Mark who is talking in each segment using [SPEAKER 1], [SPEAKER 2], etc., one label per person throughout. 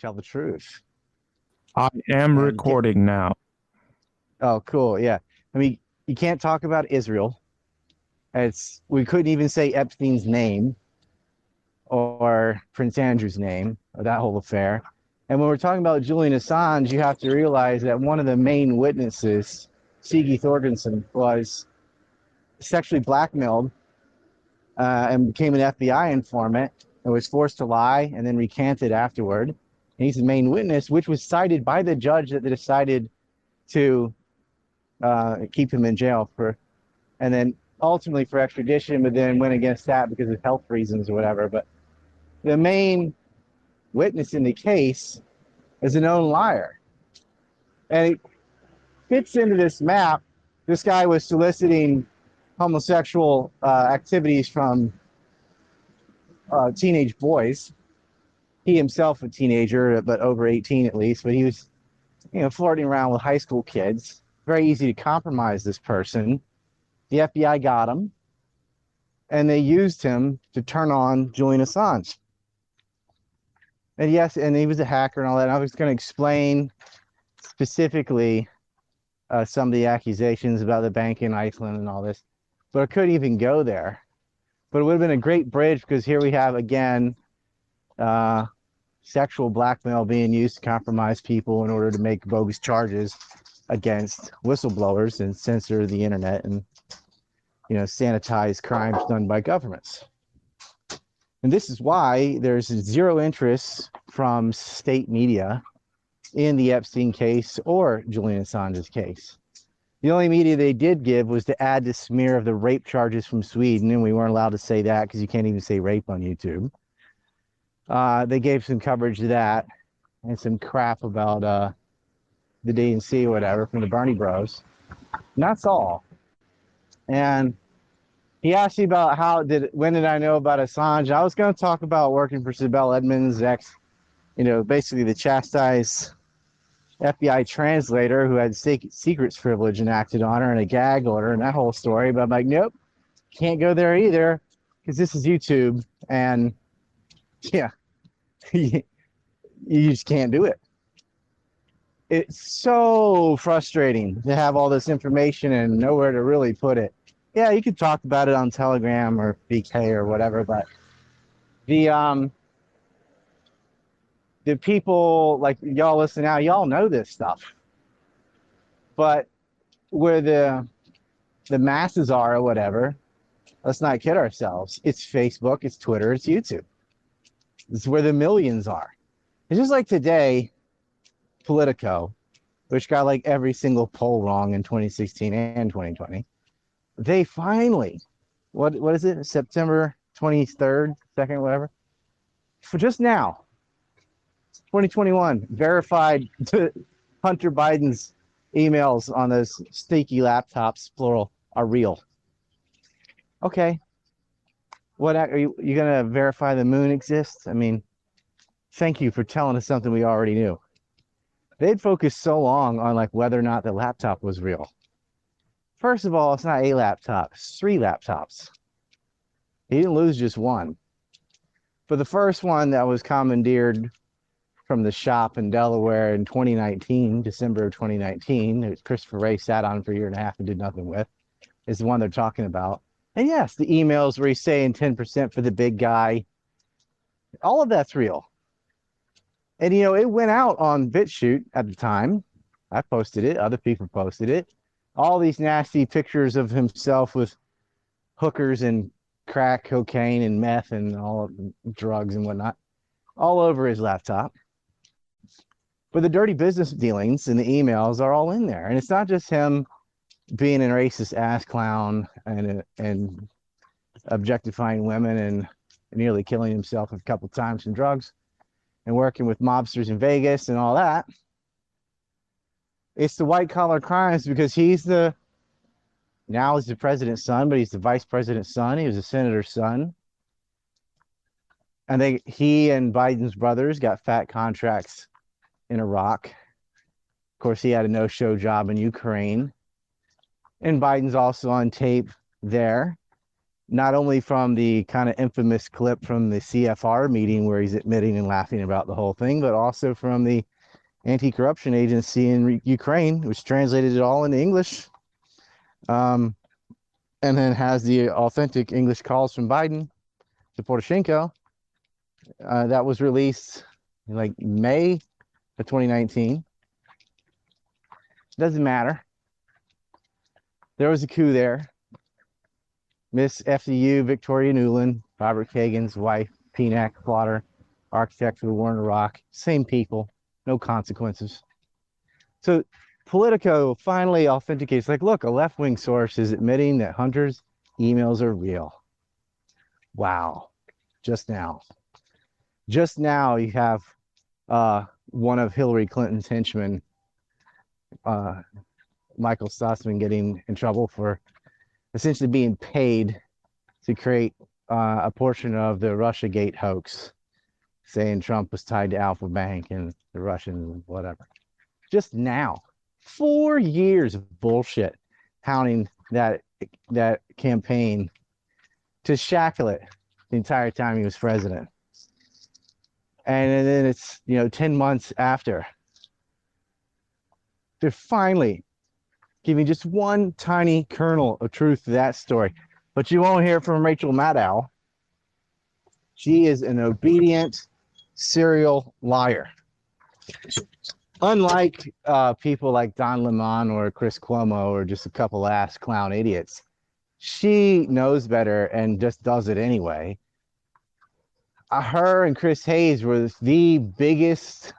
[SPEAKER 1] tell the truth.
[SPEAKER 2] I am
[SPEAKER 1] And-
[SPEAKER 2] recording now.
[SPEAKER 1] Oh, cool. Yeah. I mean, you can't talk about Israel. It's we couldn't even say Epstein's name or Prince Andrew's name or that whole affair. And when we're talking about Julian Assange, you have to realize that one of the main witnesses, Sigi Thorgensen, was sexually blackmailed uh, and became an FBI informant and was forced to lie and then recanted afterward. And he's the main witness, which was cited by the judge that decided to uh, keep him in jail for, and then ultimately for extradition, but then went against that because of health reasons or whatever. But the main witness in the case is a known liar. And it fits into this map. This guy was soliciting homosexual uh, activities from uh, teenage boys. He himself a teenager, but over 18 at least, but he was, you know, flirting around with high school kids. Very easy to compromise this person. The FBI got him, and they used him to turn on Julian Assange. And yes, and he was a hacker and all that. And I was going to explain specifically uh, some of the accusations about the bank in Iceland and all this, but I couldn't even go there. But it would have been a great bridge because here we have again uh, sexual blackmail being used to compromise people in order to make bogus charges against whistleblowers and censor the internet and you know sanitize crimes done by governments. And this is why there's zero interest from state media in the Epstein case or Julian Assange's case. The only media they did give was to add the smear of the rape charges from Sweden, and we weren't allowed to say that because you can't even say rape on YouTube. Uh, they gave some coverage to that and some crap about uh, the DNC whatever from the Bernie Bros. And that's all. And he asked me about how did when did I know about Assange? I was going to talk about working for Sibel Edmonds, ex, you know, basically the chastised FBI translator who had sec- secrets privilege enacted on her and a gag order and that whole story. But I'm like, nope, can't go there either because this is YouTube and yeah, you just can't do it. It's so frustrating to have all this information and nowhere to really put it. Yeah, you could talk about it on Telegram or VK or whatever, but the um the people like y'all listen now, y'all know this stuff. But where the the masses are or whatever, let's not kid ourselves. It's Facebook, it's Twitter, it's YouTube. It's where the millions are. It's just like today, Politico, which got like every single poll wrong in 2016 and 2020. They finally, what what is it? September 23rd, second, whatever. For just now, 2021, verified Hunter Biden's emails on those sneaky laptops, plural, are real. Okay. What are you, you gonna verify the moon exists? I mean, thank you for telling us something we already knew. They'd focused so long on like whether or not the laptop was real. First of all, it's not a laptop, it's three laptops. He didn't lose just one. For the first one that was commandeered from the shop in Delaware in 2019, December of 2019, that Christopher Wray sat on for a year and a half and did nothing with, is the one they're talking about. And yes, the emails where he's saying 10% for the big guy, all of that's real. And you know, it went out on BitChute at the time. I posted it, other people posted it. All these nasty pictures of himself with hookers and crack cocaine and meth and all drugs and whatnot all over his laptop. But the dirty business dealings and the emails are all in there. And it's not just him being a racist ass clown and and objectifying women and nearly killing himself a couple times from drugs and working with mobsters in Vegas and all that. It's the white collar crimes because he's the now he's the president's son, but he's the vice president's son. He was a senator's son. And they he and Biden's brothers got fat contracts in Iraq. Of course, he had a no-show job in Ukraine. And Biden's also on tape there not only from the kind of infamous clip from the CFR meeting where he's admitting and laughing about the whole thing, but also from the anti-corruption agency in Re- Ukraine, which translated it all into English, um, and then has the authentic English calls from Biden to Poroshenko. Uh, that was released like May of 2019. Doesn't matter. There was a coup there. Miss FDU Victoria Nuland, Robert Kagan's wife, PNAC plotter, architect for the war in Iraq, same people, no consequences. So Politico finally authenticates, like, look, a left wing source is admitting that Hunter's emails are real. Wow. Just now. Just now, you have uh, one of Hillary Clinton's henchmen, uh, Michael Sussman, getting in trouble for essentially being paid to create uh, a portion of the Russia Gate hoax, saying Trump was tied to Alpha Bank and the Russians, whatever. Just now, four years of bullshit pounding that that campaign to shackle it the entire time he was president. And then it's you know 10 months after. They're finally giving just one tiny kernel of truth to that story. But you won't hear from Rachel Maddow. She is an obedient serial liar. Unlike uh, people like Don Lemon or Chris Cuomo or just a couple ass clown idiots, she knows better and just does it anyway. Uh, her and Chris Hayes were the biggest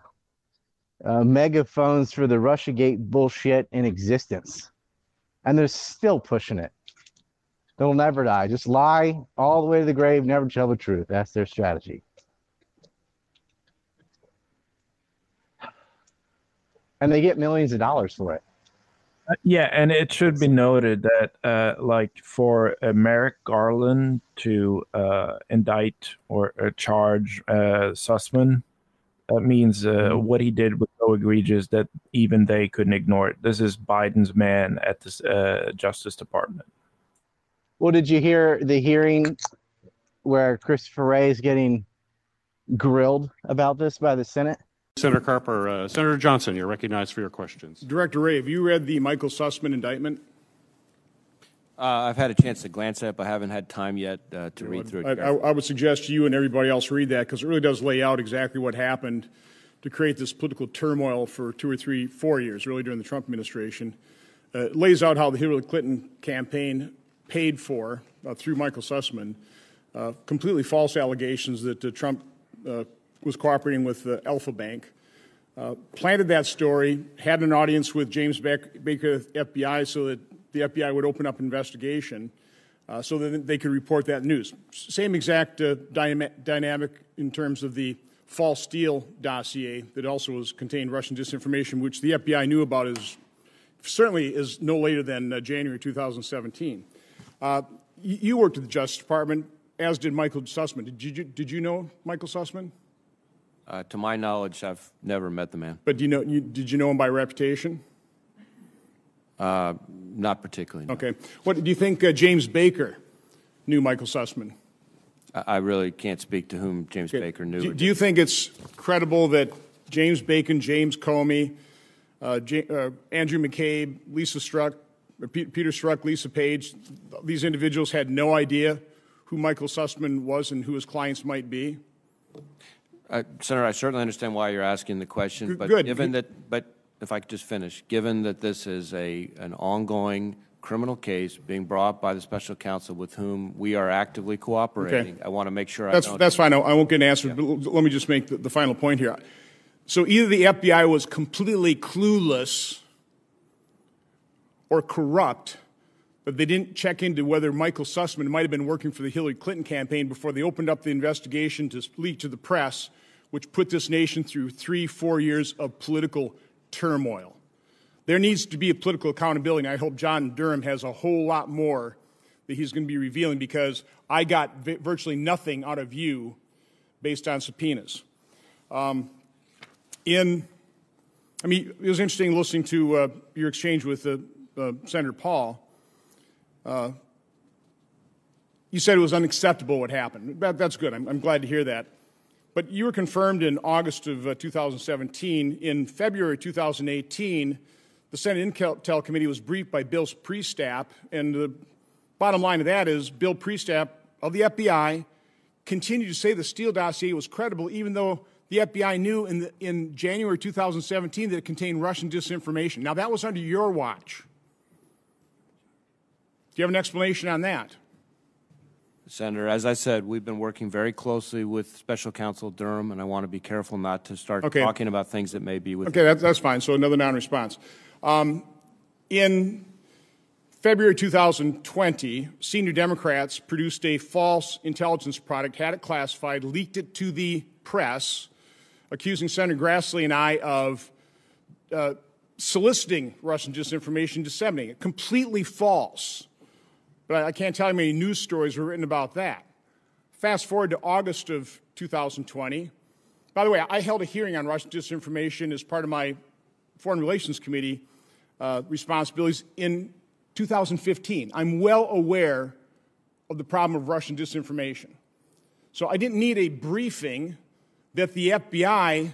[SPEAKER 1] uh, megaphones for the Russiagate bullshit in existence. And they're still pushing it. They'll never die. Just lie all the way to the grave, never tell the truth. That's their strategy. And they get millions of dollars for it.
[SPEAKER 2] Uh, yeah, and it should be noted that, uh, like, for Merrick Garland to uh, indict or uh, charge uh, Sussman, that means
[SPEAKER 1] Mhm.
[SPEAKER 2] what he did was so egregious that even they couldn't ignore it. This is Biden's man at the Justice Department.
[SPEAKER 1] Well, did you hear the hearing where Christopher Wray is getting grilled about this by the Senate?
[SPEAKER 3] Senator Carper, uh, Senator Johnson, you're recognized for your questions.
[SPEAKER 4] Director Wray, have you read the Michael Sussman indictment?
[SPEAKER 5] Uh, I've had a chance to glance at it, but I haven't had time yet uh, to read through
[SPEAKER 4] I,
[SPEAKER 5] it.
[SPEAKER 4] I, I would suggest you and everybody else read that because it really does lay out exactly what happened to create this political turmoil for two or three, four years, really during the Trump administration. Uh, it lays out how the Hillary Clinton campaign paid for, uh, through Michael Sussman, uh, completely false allegations that uh, Trump uh, was cooperating with uh, Alpha Bank. Uh, planted that story, had an audience with James Baker, FBI, so that the FBI would open up an investigation uh, so that they could report that news. Same exact uh, dyna- dynamic in terms of the false Steele dossier that also was contained Russian disinformation, which the FBI knew about is certainly is no later than uh, January 2017. Uh, you, you worked at the Justice Department, as did Michael Sussman. Did you, did you know Michael Sussman?
[SPEAKER 5] Uh, to my knowledge, I've never met the man.
[SPEAKER 4] But do you know, you, did you know him by reputation?
[SPEAKER 5] Uh, not particularly. no.
[SPEAKER 4] Okay. What do you think uh, James Baker knew Michael Sussman?
[SPEAKER 5] I, I really can't speak to whom James
[SPEAKER 4] Okay.
[SPEAKER 5] Baker knew.
[SPEAKER 4] Do, do you think it's credible that James Bacon, James Comey, uh, J, uh, Andrew McCabe, Lisa Strzok, Peter Strzok, Lisa Page, these individuals had no idea who Michael Sussman was and who his clients might be?
[SPEAKER 5] Uh, Senator, I certainly understand why you're asking the question, but
[SPEAKER 4] good.
[SPEAKER 5] given that, but if I could just finish, given that this is a an ongoing criminal case being brought by the special counsel with whom we are actively cooperating, I want to make sure
[SPEAKER 4] That's,
[SPEAKER 5] I don't.
[SPEAKER 4] that's fine. I, I won't get an answer, but l- let me just make the, the final point here. So either the FBI was completely clueless or corrupt, but they didn't check into whether Michael Sussman might have been working for the Hillary Clinton campaign before they opened up the investigation to leak to the press, which put this nation through three, four years of political turmoil. There needs to be a political accountability, and I hope John Durham has a whole lot more that he's going to be revealing because I got vi- virtually nothing out of you based on subpoenas. Um, in, I mean, it was interesting listening to uh, your exchange with uh, uh, Senator Paul. Uh, you said it was unacceptable what happened. That, that's good. I'm, I'm, glad to hear that. But you were confirmed in August of uh, 2017. In February 2018, the Senate Intel Committee was briefed by Bill Priestap, and the bottom line of that is Bill Priestap of the FBI continued to say the Steele dossier was credible, even though the FBI knew in, the, in January 2017 that it contained Russian disinformation. Now, that was under your watch. Do you have an explanation on that?
[SPEAKER 5] Senator, as I said, we've been working very closely with Special Counsel Durham, and I want to be careful not to start okay. talking about things that may be with.
[SPEAKER 4] Okay, that, that's fine. So another non-response. Um, in February 2020, senior Democrats produced a false intelligence product, had it classified, leaked it to the press, accusing Senator Grassley and I of uh, soliciting Russian disinformation, disseminating it. Completely false. But I can't tell you how many news stories were written about that. Fast forward to August of 2020. By the way, I held a hearing on Russian disinformation as part of my Foreign Relations Committee uh, responsibilities in 2015. I'm well aware of the problem of Russian disinformation. So I didn't need a briefing that the FBI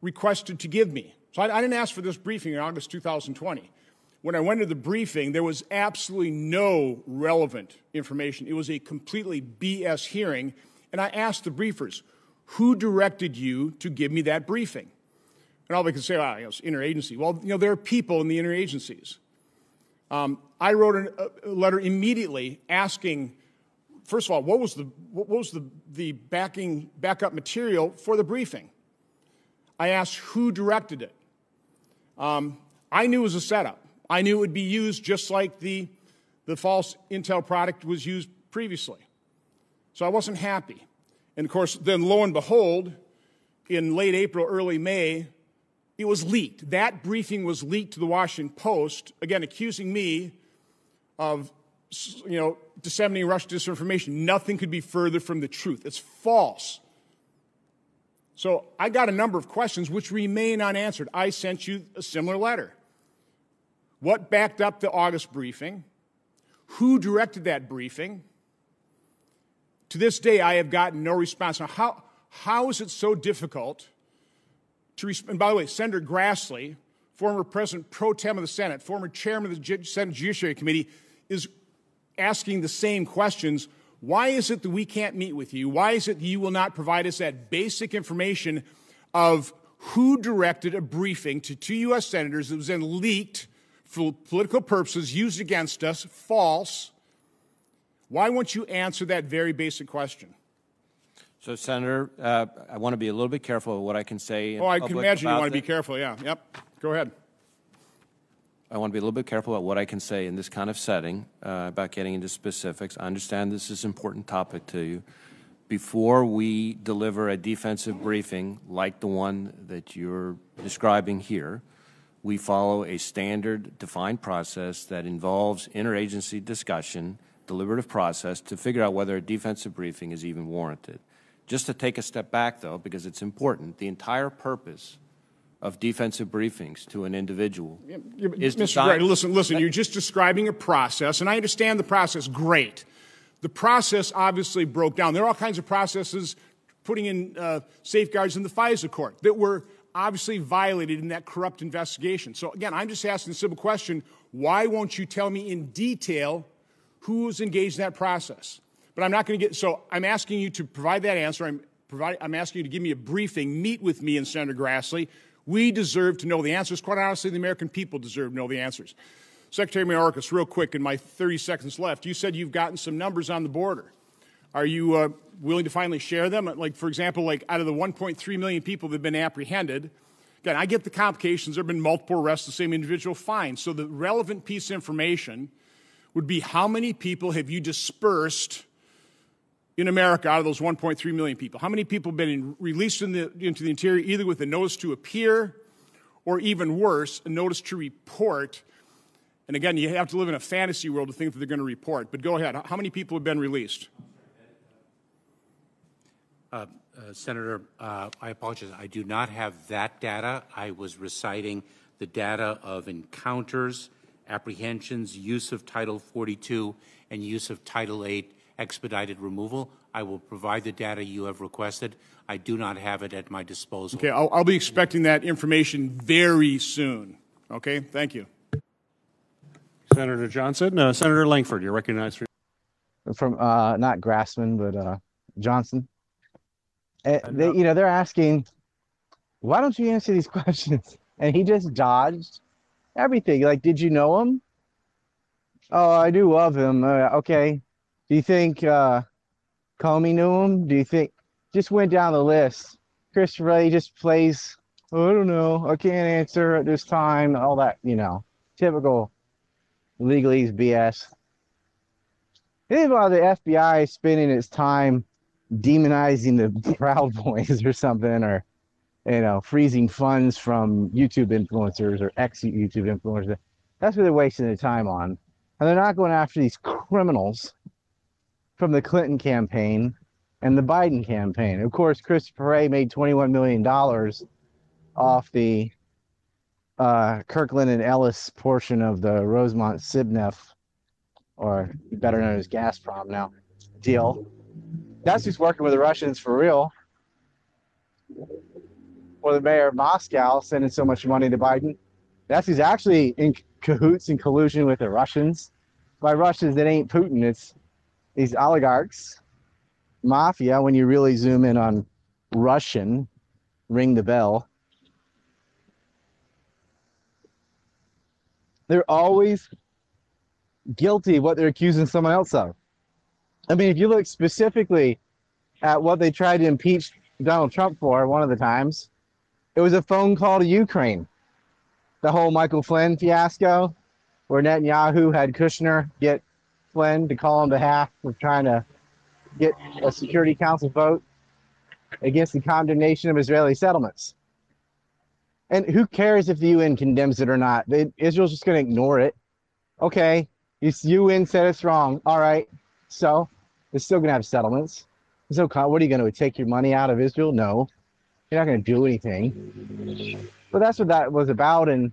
[SPEAKER 4] requested to give me. So I, I didn't ask for this briefing in August 2020 when I went to the briefing, there was absolutely no relevant information. It was a completely BS hearing. And I asked the briefers, who directed you to give me that briefing? And all they could say, well, it's interagency. Well, you know, there are people in the interagencies. Um, I wrote an, a letter immediately asking, first of all, what was the, what was the, the backing, backup material for the briefing? I asked who directed it. Um, I knew it was a setup. I knew it would be used just like the, the false Intel product was used previously. So I wasn't happy. And of course, then lo and behold, in late April, early May, it was leaked. That briefing was leaked to the Washington Post, again, accusing me of you know, disseminating Russian disinformation. Nothing could be further from the truth. It's false. So I got a number of questions which remain unanswered. I sent you a similar letter. What backed up the August briefing? Who directed that briefing? To this day, I have gotten no response. Now, how, how is it so difficult to respond? And by the way, Senator Grassley, former President pro tem of the Senate, former chairman of the Senate Judiciary Committee, is asking the same questions. Why is it that we can't meet with you? Why is it that you will not provide us that basic information of who directed a briefing to two U.S. senators that was then leaked for political purposes used against us false, why won't you answer that very basic question?
[SPEAKER 5] So, Senator, uh, I want to be a little bit careful of what I can say.
[SPEAKER 4] oh, I can imagine you want to be careful. Yeah. Yep. Go ahead.
[SPEAKER 5] I want to be a little bit careful about what I can say in this kind of setting uh, about getting into specifics. I understand this is an important topic to you. Before we deliver a defensive briefing like the one that you're describing here, we follow a standard defined process that involves interagency discussion, deliberative process to figure out whether a defensive briefing is even warranted. Just to take a step back, though, because it's important, the entire purpose of defensive briefings to an individual yeah, yeah, is
[SPEAKER 4] Mr. Gray, listen, listen, you're just describing a process, and I understand the process. Great. The process obviously broke down. There are all kinds of processes putting in uh, safeguards in the FISA court that were obviously violated in that corrupt investigation. So, again, I'm just asking the simple question why won't you tell me in detail who's engaged in that process? But I'm not going to get, so I'm asking you to provide that answer. I'm, provide, I'm asking you to give me a briefing, meet with me and Senator Grassley. We deserve to know the answers. Quite honestly, the American people deserve to know the answers. Secretary Mayorkas, real quick, in my 30 seconds left, you said you've gotten some numbers on the border. Are you uh, willing to finally share them? Like, for example, like out of the 1.3 million people that have been apprehended, again, I get the complications. There have been multiple arrests, the same individual, fine. So the relevant piece of information would be how many people have you dispersed in America out of those 1.3 million people? How many people have been released in the, into the interior either with a notice to appear or even worse, a notice to report? And again, you have to live in a fantasy world to think that they're going to report. But go ahead. How many people have been released?
[SPEAKER 6] Uh, uh, Senator, uh, I apologize. I do not have that data. I was reciting the data of encounters, apprehensions, use of Title 42, and use of Title 8 expedited removal. I will provide the data you have requested. I do not have it at my disposal.
[SPEAKER 4] Okay, I'll, I'll be expecting that information very soon. Okay, thank you.
[SPEAKER 3] Senator Johnson. Uh, Senator Lankford, you're recognized for
[SPEAKER 1] from uh not Grassman but uh Johnson. And they, you know, they're asking, why don't you answer these questions? And he just dodged everything. Like, did you know him? Oh, I do love him. Uh, okay. Do you think uh Comey knew him? Do you think just went down the list? Chris Wray just plays. Oh, I don't know. I can't answer at this time. All that, you know, typical legalese BS. Think about the FBI spending its time demonizing the Proud Boys or something, or you know, freezing funds from YouTube influencers or ex YouTube influencers. That's what they're wasting their time on, and they're not going after these criminals from the Clinton campaign and the Biden campaign. Of course, Christopher Wray made twenty-one million dollars off the uh, Kirkland and Ellis portion of the Rosemont Sibneft, or better known as Gazprom now, deal. That's who's working with the Russians for real. Or the mayor of Moscow sending so much money to Biden. That's who's actually in cahoots and collusion with the Russians. By Russians, it ain't Putin, it's these oligarchs, mafia. When you really zoom in on Russian, ring the bell. They're always guilty of what they're accusing someone else of. I mean, if you look specifically at what they tried to impeach Donald Trump for one of the times, it was a phone call to Ukraine. The whole Michael Flynn fiasco, where Netanyahu had Kushner get Flynn to call on behalf of trying to get a Security Council vote against the condemnation of Israeli settlements. And who cares if the UN condemns it or not? They, Israel's just going to ignore it. Okay, you UN said it's wrong. All right, so they're still going to have settlements. Con- what are you going to take your money out of Israel? No, you're not going to do anything. But that's what that was about. And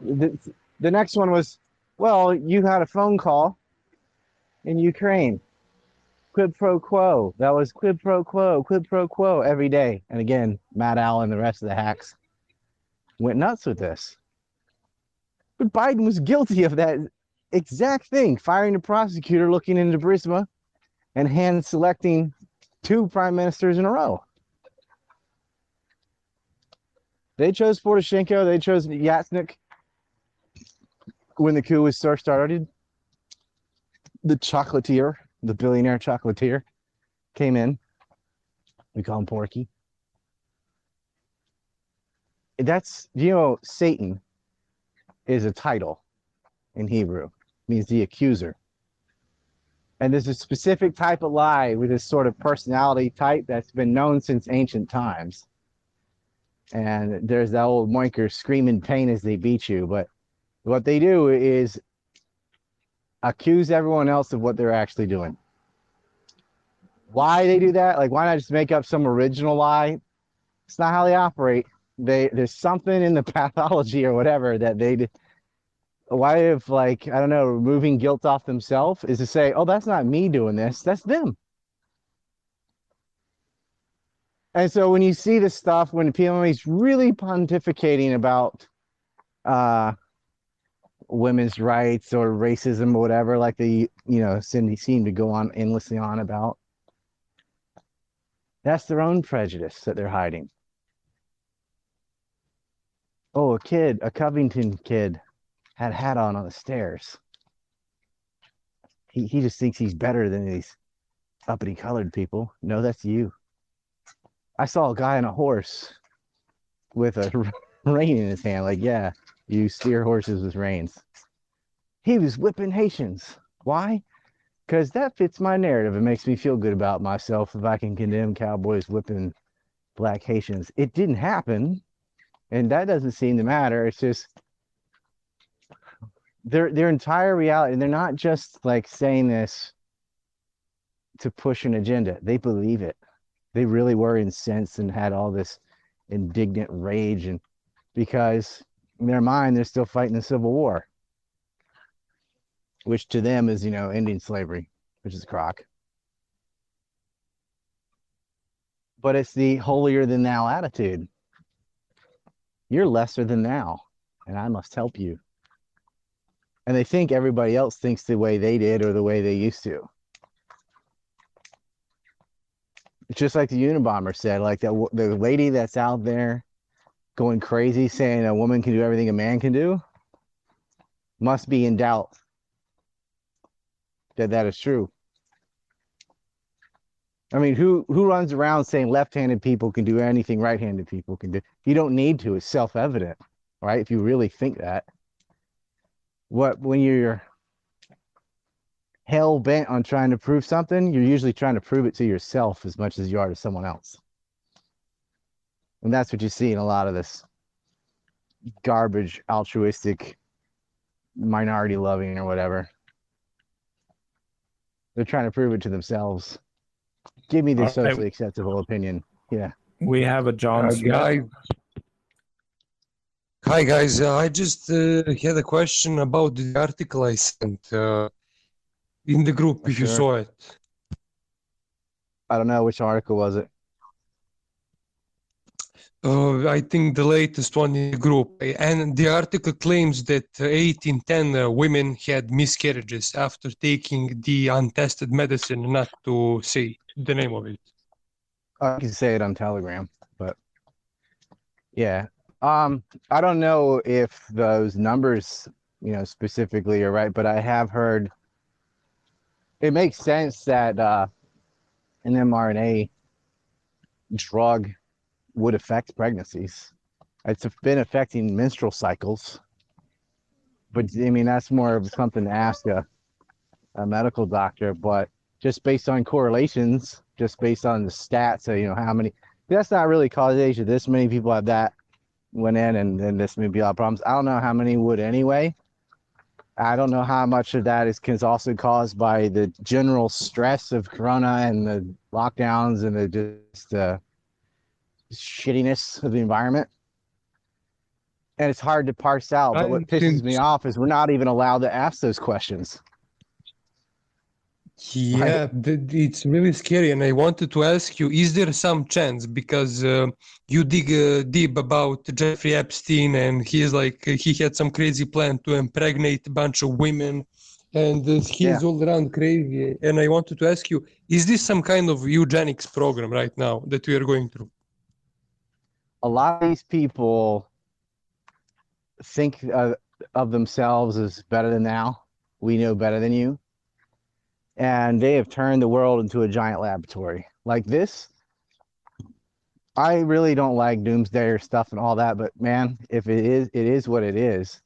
[SPEAKER 1] the, the next one was, well, you had a phone call in Ukraine. Quid pro quo. That was quid pro quo, quid pro quo every day. And again, Matt Allen and the rest of the hacks went nuts with this. But Biden was guilty of that exact thing, firing a prosecutor looking into Burisma and hand selecting two prime ministers in a row. They chose Poroshenko, they chose Yatsenyuk when the coup was first started. The chocolatier, the billionaire chocolatier, came in. We call him Porky. That's, you know, Satan is a title in Hebrew, means the accuser. And there's a specific type of lie with this sort of personality type that's been known since ancient times. And there's that old moinker screaming pain as they beat you. But what they do is accuse everyone else of what they're actually doing. Why they do that? Like, why not just make up some original lie? It's not how they operate. They there's something in the pathology or whatever that they why if like I don't know removing guilt off themselves is to say, oh, that's not me doing this, that's them. And so when you see this stuff, when PMA's really pontificating about uh, women's rights or racism or whatever, like the you know Cindy seemed to go on endlessly on about, that's their own prejudice that they're hiding. Oh, a kid, a Covington kid had a hat on on the stairs. He, he just thinks he's better than these uppity colored people. No, that's you. I saw a guy on a horse with a rein in his hand. Like, yeah, you steer horses with reins. He was whipping Haitians. Why? Because that fits my narrative. It makes me feel good about myself if I can condemn cowboys whipping black Haitians. It didn't happen, and that doesn't seem to matter. It's just their their entire reality, and they're not just like saying this to push an agenda. They believe it. They really were incensed and had all this indignant rage, and because in their mind they're still fighting the Civil War, which to them is you know ending slavery. which is crock. But it's the holier than thou attitude. You're lesser than thou, and I must help you. And they think everybody else thinks the way they did or the way they used to. It's just like the Unabomber said, like that the lady that's out there going crazy saying a woman can do everything a man can do must be in doubt that that is true. I mean, who who runs around saying left-handed people can do anything right-handed people can do? You don't need to. It's self-evident, right? If you really think that. What when you're hell bent on trying to prove something, you're usually trying to prove it to yourself as much as you are to someone else. And that's what you see in a lot of this garbage, altruistic, minority loving or whatever. They're trying to prove it to themselves. Give me the socially acceptable opinion. Yeah.
[SPEAKER 2] We have a John
[SPEAKER 7] Uh,
[SPEAKER 2] Smith.
[SPEAKER 7] guy- Hi guys, uh, I just uh, had a question about the article I sent uh, in the group. If you saw it,
[SPEAKER 1] I don't know which article was it.
[SPEAKER 7] uh, I think the latest one in the group, and the article claims that uh, eight in ten uh, women had miscarriages after taking the untested medicine. Not to say the name of it.
[SPEAKER 1] I can say it on Telegram, but yeah. Um, I don't know if those numbers, you know, specifically are right, but I have heard it makes sense that uh, an mRNA drug would affect pregnancies. It's been affecting menstrual cycles, but I mean that's more of something to ask a, a medical doctor. But just based on correlations, just based on the stats, of, you know how many. That's not really causation. This many people have that went in, and then this may be a lot of problems. I don't know how many would anyway. I don't know how much of that is, is also caused by the general stress of Corona and the lockdowns and the just uh, shittiness of the environment. And it's hard to parse out. But what pisses me off is we're not even allowed to ask those questions.
[SPEAKER 7] Yeah, it's really scary. And I wanted to ask you, is there some chance because uh, you dig uh, deep about Jeffrey Epstein and he's like, he had some crazy plan to impregnate a bunch of women and uh, he's
[SPEAKER 1] Yeah.
[SPEAKER 7] all around crazy. And I wanted to ask you, is this some kind of eugenics program right now that we are going through?
[SPEAKER 1] a lot of these people think uh, of themselves as better than now. We know better than you. And they have turned the world into a giant laboratory. Like this, I really don't like doomsday or stuff and all that, but man, if it is, it is what it is.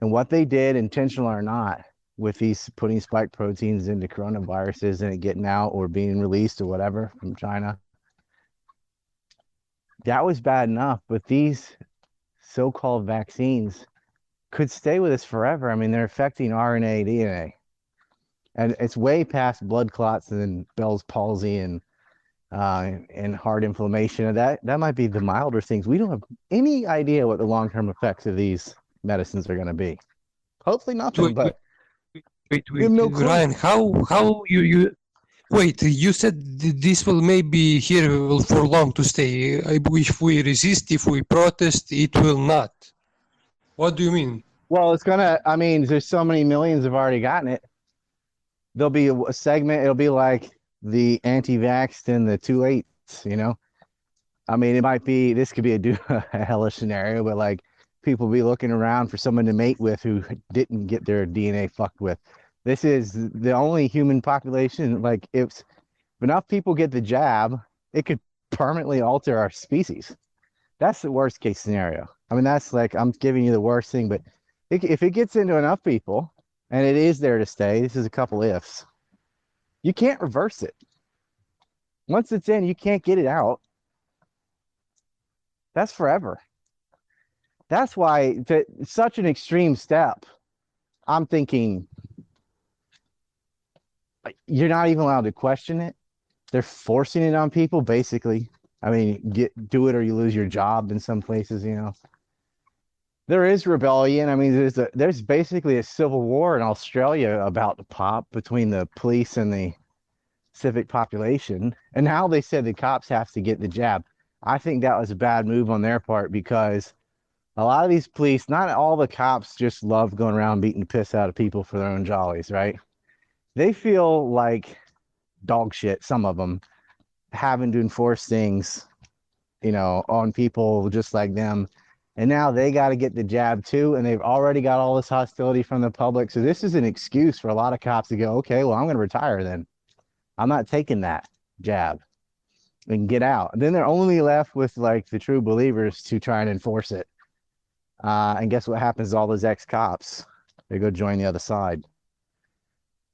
[SPEAKER 1] And what they did, intentional or not, with these putting spike proteins into coronaviruses and it getting out or being released or whatever from China, that was bad enough. But these so-called vaccines could stay with us forever. I mean, they're affecting RNA, DNA, and it's way past blood clots and Bell's palsy and uh, and heart inflammation. And that that might be the milder things. We don't have any idea what the long-term effects of these medicines are going to be. Hopefully nothing,
[SPEAKER 7] Wait,
[SPEAKER 1] but
[SPEAKER 7] Wait,
[SPEAKER 1] have
[SPEAKER 7] wait,
[SPEAKER 1] no clue.
[SPEAKER 7] Ryan, how how you you wait? You said this will maybe here will for long to stay. If we resist, if we protest, it will not. What do you mean?
[SPEAKER 1] Well, it's gonna. I mean, there's so many millions have already gotten it. There'll be a, a segment. It'll be like the anti-vaxxed and the too late. You know, I mean, it might be. This could be a, do, a hellish scenario, but like people be looking around for someone to mate with who didn't get their DNA fucked with. This is the only human population. Like, if, if enough people get the jab, it could permanently alter our species. That's the worst case scenario. I mean, that's like I'm giving you the worst thing, but it, if it gets into enough people and it is there to stay, this is a couple ifs. You can't reverse it. Once it's in, you can't get it out. That's forever. That's why to, such an extreme step. I'm thinking you're not even allowed to question it. They're forcing it on people, basically. I mean, get do it or you lose your job in some places, you know. There is rebellion. I mean, there's a there's basically a civil war in Australia about to pop between the police and the civic population. And now they said the cops have to get the jab. I think that was a bad move on their part because a lot of these police, not all the cops just love going around beating the piss out of people for their own jollies, right? They feel like dog shit, some of them, having to enforce things, you know, on people just like them and now they got to get the jab too and they've already got all this hostility from the public. So this is an excuse for a lot of cops to go okay well i'm going to retire then. I'm not taking that jab. And get out. And then they're only left with like the true believers to try and enforce it. Uh, and guess what happens to all those ex-cops? They go join the other side.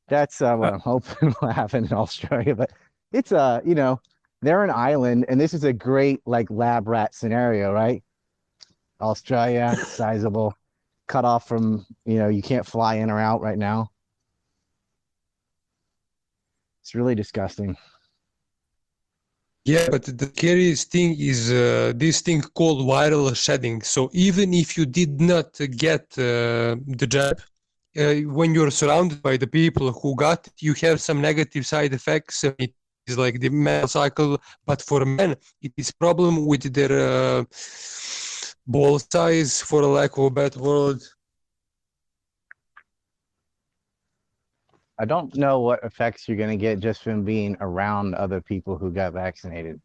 [SPEAKER 1] That's uh, what i'm hoping will happen in australia but it's a uh, you know they're an island and this is a great like lab rat scenario right Australia, sizable, cut off from, you know, you can't fly in or out right now. It's really disgusting.
[SPEAKER 7] Yeah, but the scariest thing is uh, this thing called viral shedding. So even if you did not get uh, the jab, uh, when you're surrounded by the people who got it, you have some negative side effects. It is like the menstrual cycle, but for men, it is problem with their ball size, for lack of a better word.
[SPEAKER 1] I don't know what effects you're going to get just from being around other people who got vaccinated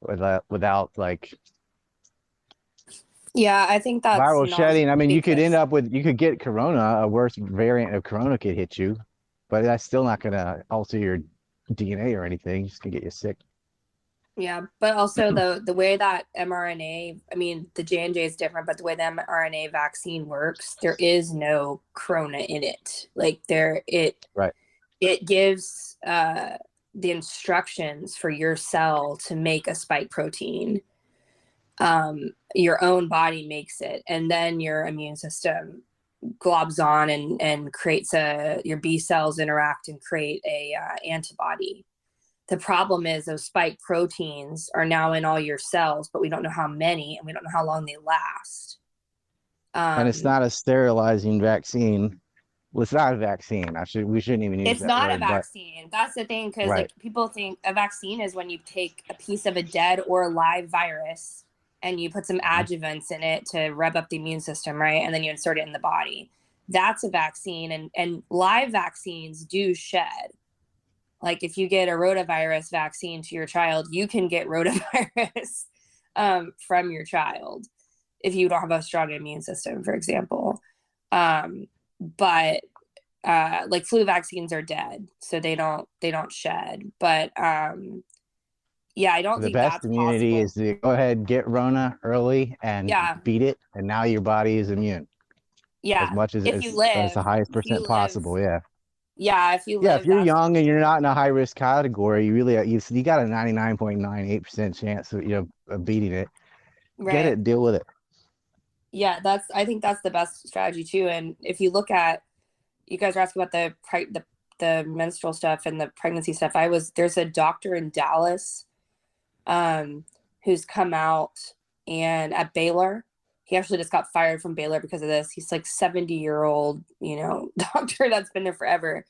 [SPEAKER 1] without, without like
[SPEAKER 8] Yeah, I think that's
[SPEAKER 1] viral shedding. I mean, you could end up with, you could get corona, a worse variant of corona could hit you, but that's still not going to alter your DNA or anything. It's going to get you sick.
[SPEAKER 8] Yeah, but also the the way that mRNA, I mean, the J and J is different, but the way the mRNA vaccine works, there is no corona in it. Like there, it
[SPEAKER 1] Right.
[SPEAKER 8] it gives uh, the instructions for your cell to make a spike protein. Um, your own body makes it, and then your immune system globs on and and creates a your B cells interact and create a uh, antibody the problem is those spike proteins are now in all your cells, but we don't know how many and we don't know how long they last. Um,
[SPEAKER 1] and it's not a sterilizing vaccine. Well, it's not a vaccine. I should, we shouldn't even use
[SPEAKER 8] it's not a
[SPEAKER 1] word, but-
[SPEAKER 8] vaccine. That's the thing, because
[SPEAKER 1] Right.
[SPEAKER 8] like people think a vaccine is when you take a piece of a dead or live virus and you put some
[SPEAKER 1] Mm-hmm.
[SPEAKER 8] adjuvants in it to rev up the immune system, right? And then you insert it in the body. That's a vaccine, and and live vaccines do shed. Like if you get a rotavirus vaccine to your child, you can get rotavirus um, from your child if you don't have a strong immune system, for example. Um, but uh, like flu vaccines are dead, so they don't they don't shed. But um, yeah, I don't
[SPEAKER 1] the
[SPEAKER 8] think
[SPEAKER 1] best
[SPEAKER 8] that's
[SPEAKER 1] immunity
[SPEAKER 8] possible.
[SPEAKER 1] is to go ahead get Rona early and
[SPEAKER 8] Yeah.
[SPEAKER 1] beat it, and now your body is immune
[SPEAKER 8] yeah,
[SPEAKER 1] as much as
[SPEAKER 8] if
[SPEAKER 1] as,
[SPEAKER 8] you
[SPEAKER 1] as
[SPEAKER 8] live-
[SPEAKER 1] the highest percent
[SPEAKER 8] live-
[SPEAKER 1] possible. Yeah,
[SPEAKER 8] yeah. If you
[SPEAKER 1] yeah, if you're young and you're not in a high risk category, you really you you got a 99.98 percent chance of you know of beating it.
[SPEAKER 8] right.
[SPEAKER 1] Get it, deal with it.
[SPEAKER 8] yeah that's i think that's the best strategy too and if you look at you guys are asking about the preg- the, the menstrual stuff and the pregnancy stuff i was there's a doctor in dallas um who's come out and at baylor he actually just got fired from baylor because of this. He's like 70 year old you know doctor that's been there forever.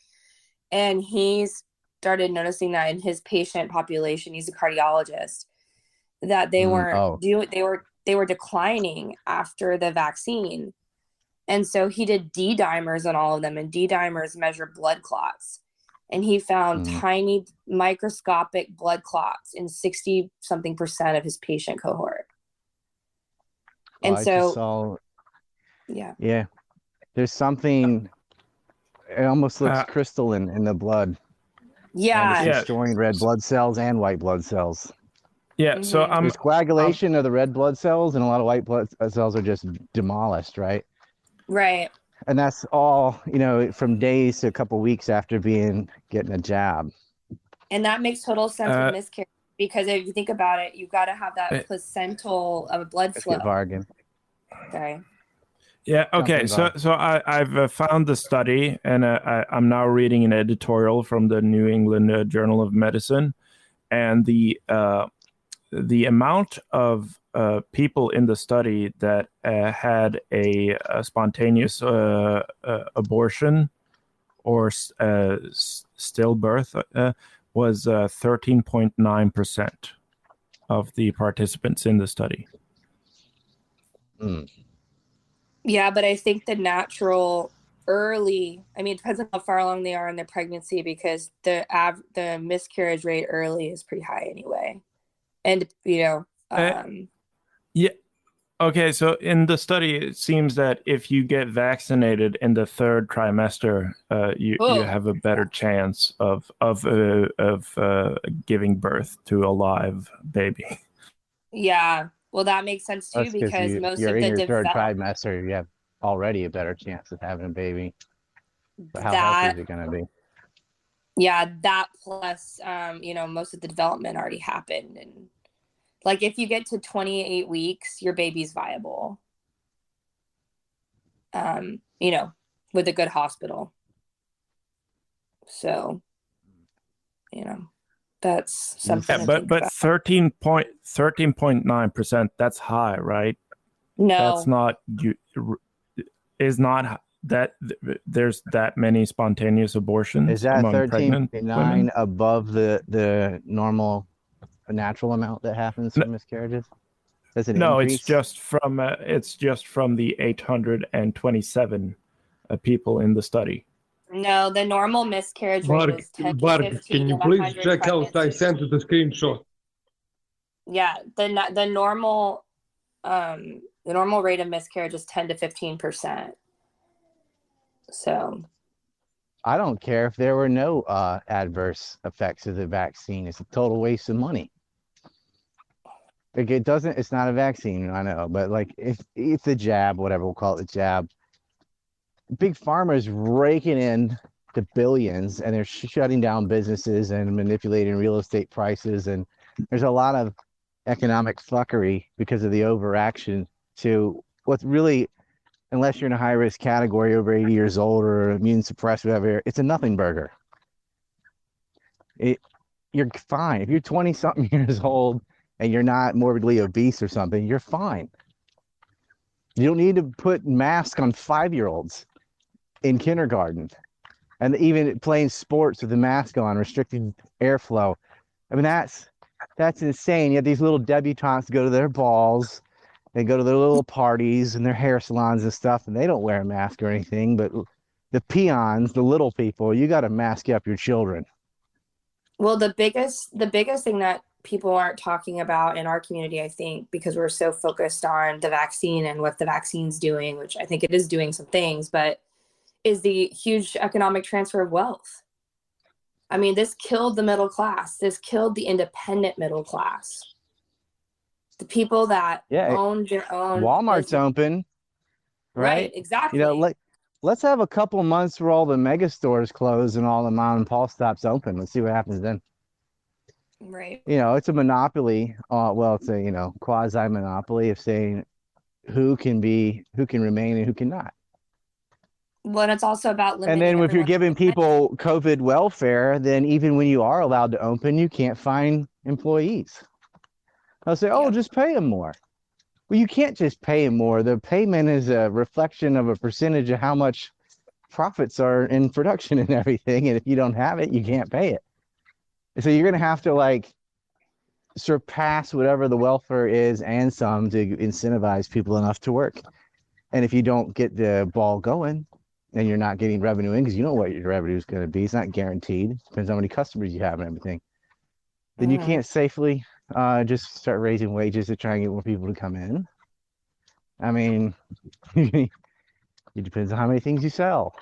[SPEAKER 8] And he's started noticing that in his patient population he's a cardiologist that they
[SPEAKER 1] Mm,
[SPEAKER 8] weren't
[SPEAKER 1] oh.
[SPEAKER 8] doing they were they were declining after the vaccine. And so he did d dimers on all of them and d dimers measure blood clots. And he found
[SPEAKER 1] Mm.
[SPEAKER 8] tiny microscopic blood clots in 60 something percent of his patient cohort and
[SPEAKER 1] I just
[SPEAKER 8] so
[SPEAKER 1] saw-
[SPEAKER 8] yeah
[SPEAKER 1] yeah, there's something. It almost looks
[SPEAKER 2] Uh,
[SPEAKER 1] crystalline in the blood. and
[SPEAKER 8] yeah
[SPEAKER 1] it's
[SPEAKER 2] Yeah.
[SPEAKER 1] destroying red blood cells and white blood cells.
[SPEAKER 2] Yeah, so
[SPEAKER 8] Mhm.
[SPEAKER 2] I'm
[SPEAKER 1] There's coagulation of the red blood cells, and a lot of white blood cells are just demolished, right?
[SPEAKER 8] right
[SPEAKER 1] And that's all, you know, from days to a couple weeks after being getting a jab.
[SPEAKER 8] and that makes total sense
[SPEAKER 2] Uh,
[SPEAKER 8] with miscarriage because if you think about it you've got to have that
[SPEAKER 2] Uh,
[SPEAKER 8] placental uh, blood
[SPEAKER 1] Let's
[SPEAKER 8] flow
[SPEAKER 1] get Vargan.
[SPEAKER 8] sorry
[SPEAKER 2] Yeah. Okay. So, so I, I've uh, found the study, and uh, I, I'm now reading an editorial from the New England uh, Journal of Medicine, and the uh, the amount of uh, people in the study that uh, had a, a spontaneous uh, uh, abortion or s- uh, stillbirth uh, was uh, 13.9% of the participants in the study.
[SPEAKER 1] Mm.
[SPEAKER 8] Yeah, but I think the natural early, I mean, it depends on how far along they are in their pregnancy because the av- the miscarriage rate early is pretty high anyway. And, you know,
[SPEAKER 2] Uh,
[SPEAKER 8] um,
[SPEAKER 2] Okay, so in the study, it seems that if you get vaccinated in the third trimester, uh, you,
[SPEAKER 8] Oh.
[SPEAKER 2] you have a better chance of of uh, of uh, giving birth to a live baby.
[SPEAKER 8] yeah, well, that makes sense too
[SPEAKER 1] That's
[SPEAKER 8] because
[SPEAKER 1] you,
[SPEAKER 8] most
[SPEAKER 1] you're
[SPEAKER 8] of
[SPEAKER 1] in
[SPEAKER 8] the
[SPEAKER 1] your third
[SPEAKER 8] develop-
[SPEAKER 1] trimester. You have already a better chance of having a baby. But how
[SPEAKER 8] that
[SPEAKER 1] healthy is it going to be?
[SPEAKER 8] yeah that plus um you know most of the development already happened and like if you get to 28 weeks your baby's viable um you know with a good hospital so you know that's something
[SPEAKER 2] Yeah, but
[SPEAKER 8] think
[SPEAKER 2] but
[SPEAKER 8] about.
[SPEAKER 2] thirteen point thirteen point nine percent. That's high, right?
[SPEAKER 8] no
[SPEAKER 2] That's not you. Is not that there's that many spontaneous abortions
[SPEAKER 1] Is that
[SPEAKER 2] among
[SPEAKER 1] thirteen
[SPEAKER 2] pregnant women?
[SPEAKER 1] nine above the the normal natural amount that happens
[SPEAKER 2] No.
[SPEAKER 1] from miscarriages? Does it
[SPEAKER 2] No,
[SPEAKER 1] increase?
[SPEAKER 2] it's just from uh, it's just from the 827 uh, people in the study.
[SPEAKER 8] no the normal miscarriage rate is 10 to
[SPEAKER 7] Barb,
[SPEAKER 8] 15
[SPEAKER 7] can you please check out? I sent you the screenshot.
[SPEAKER 8] yeah the the normal um the normal rate of miscarriage is 10 to 15 percent so
[SPEAKER 1] I don't care if there were no uh, adverse effects of the vaccine. It's a total waste of money. Like it doesn't. It's not a vaccine. I know, but like if it's a jab, whatever we'll call it, a jab. Big pharma is raking in the billions, and they're sh- shutting down businesses and manipulating real estate prices, and there's a lot of economic fuckery because of the overaction to what's really unless you're in a high risk category over 80 years old or immune suppressed, whatever, it's a nothing burger. It, you're fine. If you're 20 something years old and you're not morbidly obese or something, you're fine. You don't need to put masks on five year olds in kindergarten and even playing sports with the mask on, restricting airflow. I mean, that's that's insane. You have these little debutantes go to their balls they go to their little parties and their hair salons and stuff, and they don't wear a mask or anything. But the peons, the little people, you got to mask up your children.
[SPEAKER 8] well the biggest the biggest thing that people aren't talking about in our community i think because we're so focused on the vaccine and what the vaccine's doing which i think it is doing some things but is the huge economic transfer of wealth i mean this killed the middle class this killed the independent middle class the people that
[SPEAKER 1] Yeah,
[SPEAKER 8] own their own
[SPEAKER 1] Walmart's
[SPEAKER 8] business-
[SPEAKER 1] open,
[SPEAKER 8] right,
[SPEAKER 1] right?
[SPEAKER 8] exactly
[SPEAKER 1] You know, let let's have a couple months where all the mega stores close and all the mom and pop stops open. Let's see what happens then.
[SPEAKER 8] right
[SPEAKER 1] You know, it's a monopoly. Uh, well, it's a you know quasi monopoly of saying who can be, who can remain, and who cannot.
[SPEAKER 8] well and it's also about
[SPEAKER 1] and then if you're giving people COVID welfare, then even when you are allowed to open, you can't find employees. I'll say, oh,
[SPEAKER 8] Yeah.
[SPEAKER 1] just pay them more. Well, you can't just pay them more. The payment is a reflection of a percentage of how much profits are in production and everything. And if you don't have it, you can't pay it. So you're going to have to like surpass whatever the welfare is and some to incentivize people enough to work. And if you don't get the ball going, and you're not getting revenue in because you know what your revenue is going to be. It's not guaranteed. Depends on how many customers you have and everything. Then you
[SPEAKER 8] Mhm.
[SPEAKER 1] can't safely uh, just start raising wages to try and get more people to come in. I mean, it depends on how many things you sell.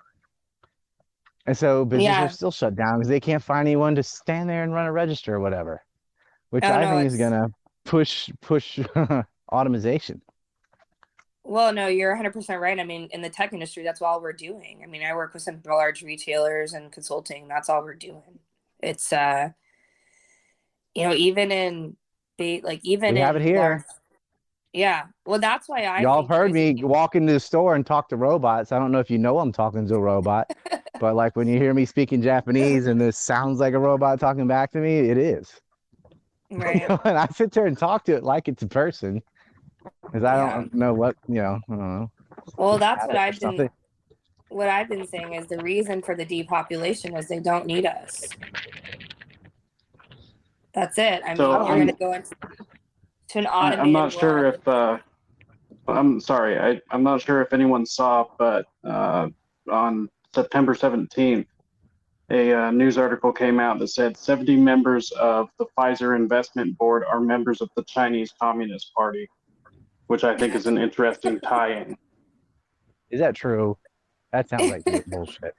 [SPEAKER 1] And so businesses
[SPEAKER 8] Yeah.
[SPEAKER 1] are still shut down because they can't find anyone to stand there and run a register or whatever, which
[SPEAKER 8] Oh,
[SPEAKER 1] I
[SPEAKER 8] no,
[SPEAKER 1] think is going to push push automation.
[SPEAKER 8] Well, no, you're 100% right. I mean, in the tech industry, that's all we're doing. I mean, I work with some large retailers and consulting. That's all we're doing. It's, uh, you know, even in like, even
[SPEAKER 1] We have it here.
[SPEAKER 8] yeah. Well, that's why I,
[SPEAKER 1] Y'all have heard me walk into the store and talk to robots. I don't know if you know I'm talking to a robot, but like when you hear me speaking Japanese and this sounds like a robot talking back to me, it is.
[SPEAKER 8] right.
[SPEAKER 1] and I sit there and talk to it like it's a person. because I don't know what you know. I don't know.
[SPEAKER 8] Well, that's what I've been what I've been saying is the reason for the depopulation is they don't need us. That's it. I mean,
[SPEAKER 9] So,
[SPEAKER 8] you're
[SPEAKER 9] I'm-
[SPEAKER 8] going to go into to an
[SPEAKER 9] I,
[SPEAKER 8] automated.
[SPEAKER 9] I'm not sure
[SPEAKER 8] world.
[SPEAKER 9] if uh, I'm sorry. I, I'm not sure if anyone saw, but uh, on September 17th, a uh, news article came out that said 70 members of the Pfizer investment board are members of the Chinese Communist Party, which I think is an interesting tie-in.
[SPEAKER 1] Is that true? That sounds like bullshit.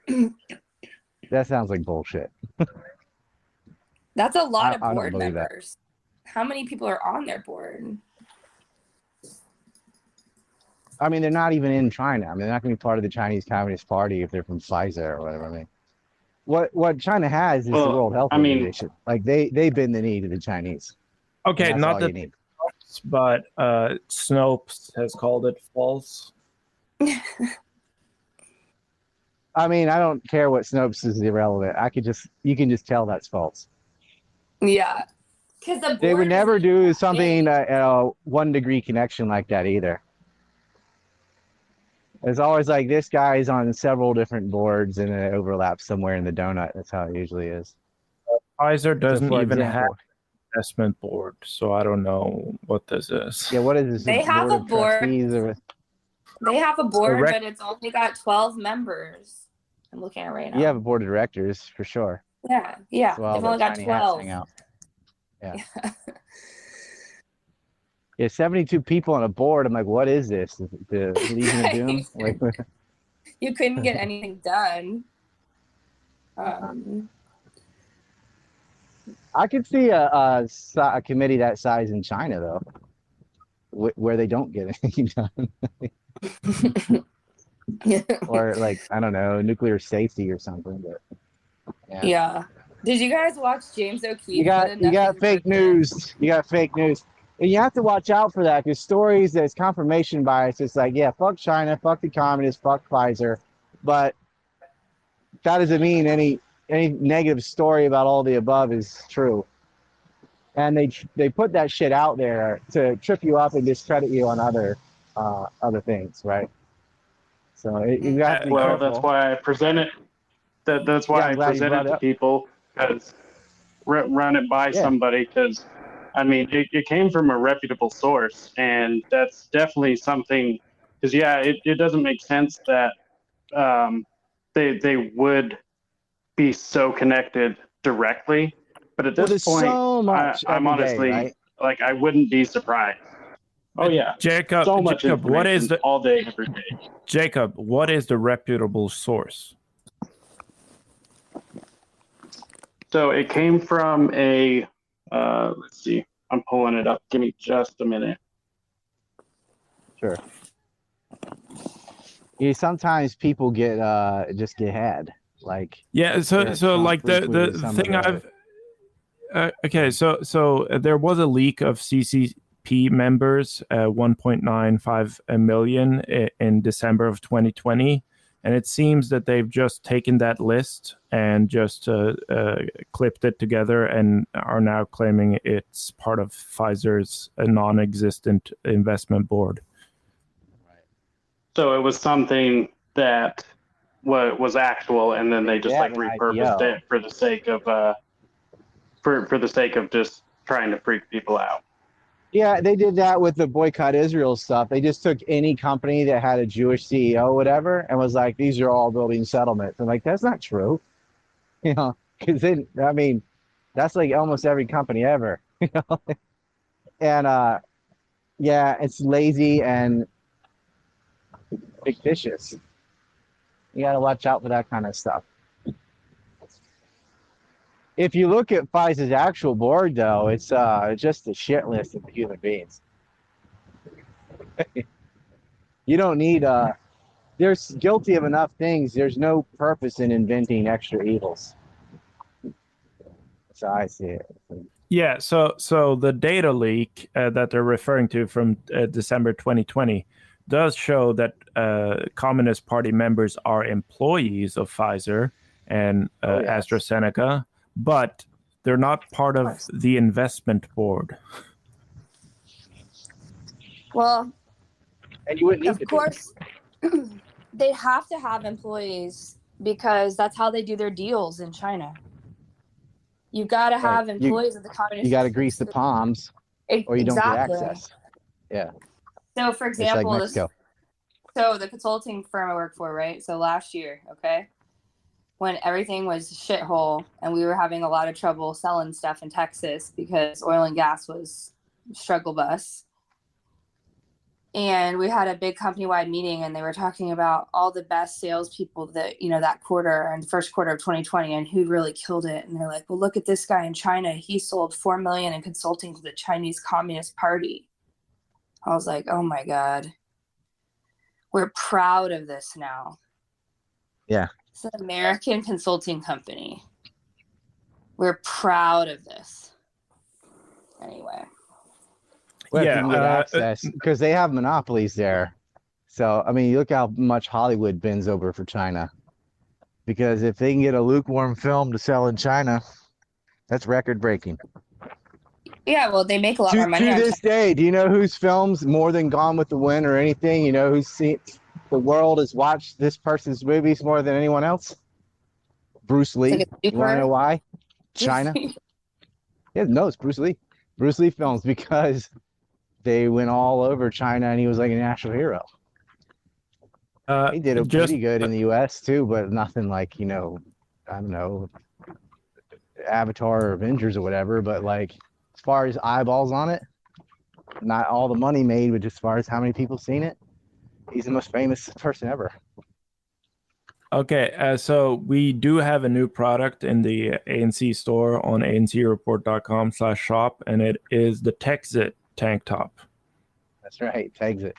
[SPEAKER 1] That sounds like bullshit.
[SPEAKER 8] That's a lot
[SPEAKER 1] I-
[SPEAKER 8] of
[SPEAKER 1] I don't
[SPEAKER 8] board
[SPEAKER 1] believe that.
[SPEAKER 8] members. How many people are on their board?
[SPEAKER 1] I mean, they're not even in China. I mean, they're not going to be part of the Chinese Communist Party if they're from Pfizer or whatever. I mean, what what China has is the World Health
[SPEAKER 9] I mean-
[SPEAKER 1] Organization. like they they bend the knee to the Chinese.
[SPEAKER 2] Okay, not
[SPEAKER 1] all
[SPEAKER 2] that
[SPEAKER 1] need.
[SPEAKER 2] but uh, Snopes has called it false.
[SPEAKER 1] I mean, I don't care what Snopes is irrelevant. I could just you can just tell that's false.
[SPEAKER 8] Yeah, because the
[SPEAKER 1] They would never do something uh, uh, one degree connection like that either. It's always like this guy's on several different boards and it overlaps somewhere in the donut. That's how it usually is.
[SPEAKER 2] Pfizer doesn't
[SPEAKER 1] for
[SPEAKER 2] even have
[SPEAKER 1] example-
[SPEAKER 2] investment board, so I don't know what this is.
[SPEAKER 1] Yeah, what is this?
[SPEAKER 8] They have a board.
[SPEAKER 1] or-
[SPEAKER 8] They have a board,
[SPEAKER 2] rec-
[SPEAKER 8] but it's only got twelve members. I'm looking at it right now.
[SPEAKER 1] You have a board of directors for sure.
[SPEAKER 8] Yeah, yeah.
[SPEAKER 1] Well,
[SPEAKER 8] They've only got
[SPEAKER 1] tiny hats
[SPEAKER 8] twelve.
[SPEAKER 1] hang out. Yeah. Yeah, 72 people on a board. I'm like, what is this? Is it The Legion of Doom? Like,
[SPEAKER 8] you couldn't get anything done. Um,
[SPEAKER 1] I could see a, a, si- a committee that size in China, though, wh- where they don't get anything done. or, like, I don't know, nuclear safety or something. But yeah.
[SPEAKER 8] yeah. Did you guys watch James O'Keefe?
[SPEAKER 1] you got you got fake news. You got fake news, and you have to watch out for that because stories that's confirmation bias. It's like, yeah, fuck China, fuck the communists, fuck Pfizer, but that doesn't mean any any negative story about all the above is true. And they they put that shit out there to trip you up and discredit you on other uh, other things, right? So it, you got to be
[SPEAKER 9] Well,
[SPEAKER 1] careful.
[SPEAKER 9] that's why I present it. That that's why
[SPEAKER 1] Yeah, I'm
[SPEAKER 9] I
[SPEAKER 1] glad you
[SPEAKER 9] present it
[SPEAKER 1] it
[SPEAKER 9] to
[SPEAKER 1] up.
[SPEAKER 9] people because run it by
[SPEAKER 1] Yeah.
[SPEAKER 9] somebody because I mean it, it came from a reputable source and that's definitely something because yeah it, it doesn't make sense that um, they they would be so connected directly but at
[SPEAKER 1] Well,
[SPEAKER 9] this
[SPEAKER 1] there's
[SPEAKER 9] point
[SPEAKER 1] so much.
[SPEAKER 9] I, I'm
[SPEAKER 1] every day,
[SPEAKER 9] honestly
[SPEAKER 1] right?
[SPEAKER 9] like I wouldn't be surprised. Oh yeah,
[SPEAKER 2] Jacob,
[SPEAKER 9] so much
[SPEAKER 2] Jacob, what is the
[SPEAKER 9] all day every day.
[SPEAKER 2] Jacob? What is the reputable source?
[SPEAKER 9] So it came from a, uh, let's see, I'm pulling it up. Give me just a minute.
[SPEAKER 1] Sure. Yeah, sometimes people get uh just get had. Like
[SPEAKER 2] Yeah, so so like the the,
[SPEAKER 1] retweeted
[SPEAKER 2] the
[SPEAKER 1] some
[SPEAKER 2] thing I've uh, okay, so so uh, there was a leak of CCP members, uh, 1.95 million i- in December of 2020, and it seems that they've just taken that list and just uh, uh, clipped it together and are now claiming it's part of Pfizer's uh, non-existent investment board.
[SPEAKER 9] So it was something that wa- was actual, and then they just
[SPEAKER 1] They
[SPEAKER 9] like repurposed
[SPEAKER 1] IPO.
[SPEAKER 9] it for the sake of, uh, for for the sake of just trying to freak people out.
[SPEAKER 1] Yeah, they did that with the boycott Israel stuff. They just took any company that had a Jewish CEO, whatever, and was like, "These are all building settlements." I'm like, "That's not true," you know, because then I mean, that's like almost every company ever, you know. and uh, yeah, it's lazy and fictitious. You got to watch out for that kind of stuff. If you look at Pfizer's actual board, though, it's uh, just a shit list of human beings. you don't need uh, they're guilty of enough things. There's no purpose in inventing extra evils. So I see it.
[SPEAKER 2] Yeah, so so the data leak uh, that they're referring to from uh, December 2020 does show that uh, Communist Party members are employees of Pfizer and uh,
[SPEAKER 1] Oh, yes.
[SPEAKER 2] AstraZeneca, but they're not part of the investment board.
[SPEAKER 8] Well,
[SPEAKER 1] and you wouldn't need
[SPEAKER 8] of
[SPEAKER 1] to
[SPEAKER 8] course, they have to have employees because that's how they do their deals in China. You got to have
[SPEAKER 1] You-
[SPEAKER 8] employees of the communist.
[SPEAKER 1] You got to grease the palms,
[SPEAKER 8] E-
[SPEAKER 1] or you don't get access. Yeah,
[SPEAKER 8] So, for
[SPEAKER 1] it's like
[SPEAKER 8] example, this, so the consulting firm I work for, right? So last year, okay, when everything was shithole and we were having a lot of trouble selling stuff in Texas because oil and gas was struggle bus. And we had a big company wide meeting and they were talking about all the best salespeople that, you know, that quarter and the first quarter of 2020 and who really killed it. And they're like, well, look at this guy in China. He sold 4 million in consulting to the Chinese Communist Party. I was like, oh my God. We're proud of this now.
[SPEAKER 1] Yeah.
[SPEAKER 8] It's an American consulting company. We're proud of this. Anyway.
[SPEAKER 1] Well,
[SPEAKER 2] Yeah,
[SPEAKER 1] yeah, get
[SPEAKER 2] uh,
[SPEAKER 1] access because they have monopolies there. So I mean, you look how much Hollywood bends over for China. Because if they can get a lukewarm film to sell in China, that's record breaking.
[SPEAKER 8] Yeah, well, they make a lot
[SPEAKER 1] To,
[SPEAKER 8] more money.
[SPEAKER 1] to
[SPEAKER 8] on
[SPEAKER 1] this day, do you know whose films more than Gone with the Wind or anything? You know who's seen the world has watched this person's movies more than anyone else? Bruce Lee.
[SPEAKER 8] like
[SPEAKER 1] you want to know why? China. Yeah, no, it's Bruce Lee. Bruce Lee films because they went all over China and he was like a national hero.
[SPEAKER 2] Uh,
[SPEAKER 1] He did it
[SPEAKER 2] just
[SPEAKER 1] pretty good in the US too, but nothing like, you know, I don't know, Avatar or Avengers or whatever. But like as far as eyeballs on it, not all the money made, but just as far as how many people seen it, he's the most famous person ever.
[SPEAKER 2] Okay, uh, so we do have a new product in the ANC store on ancreport.com slash shop, and it is the Texit tank top.
[SPEAKER 1] That's right. Tags it.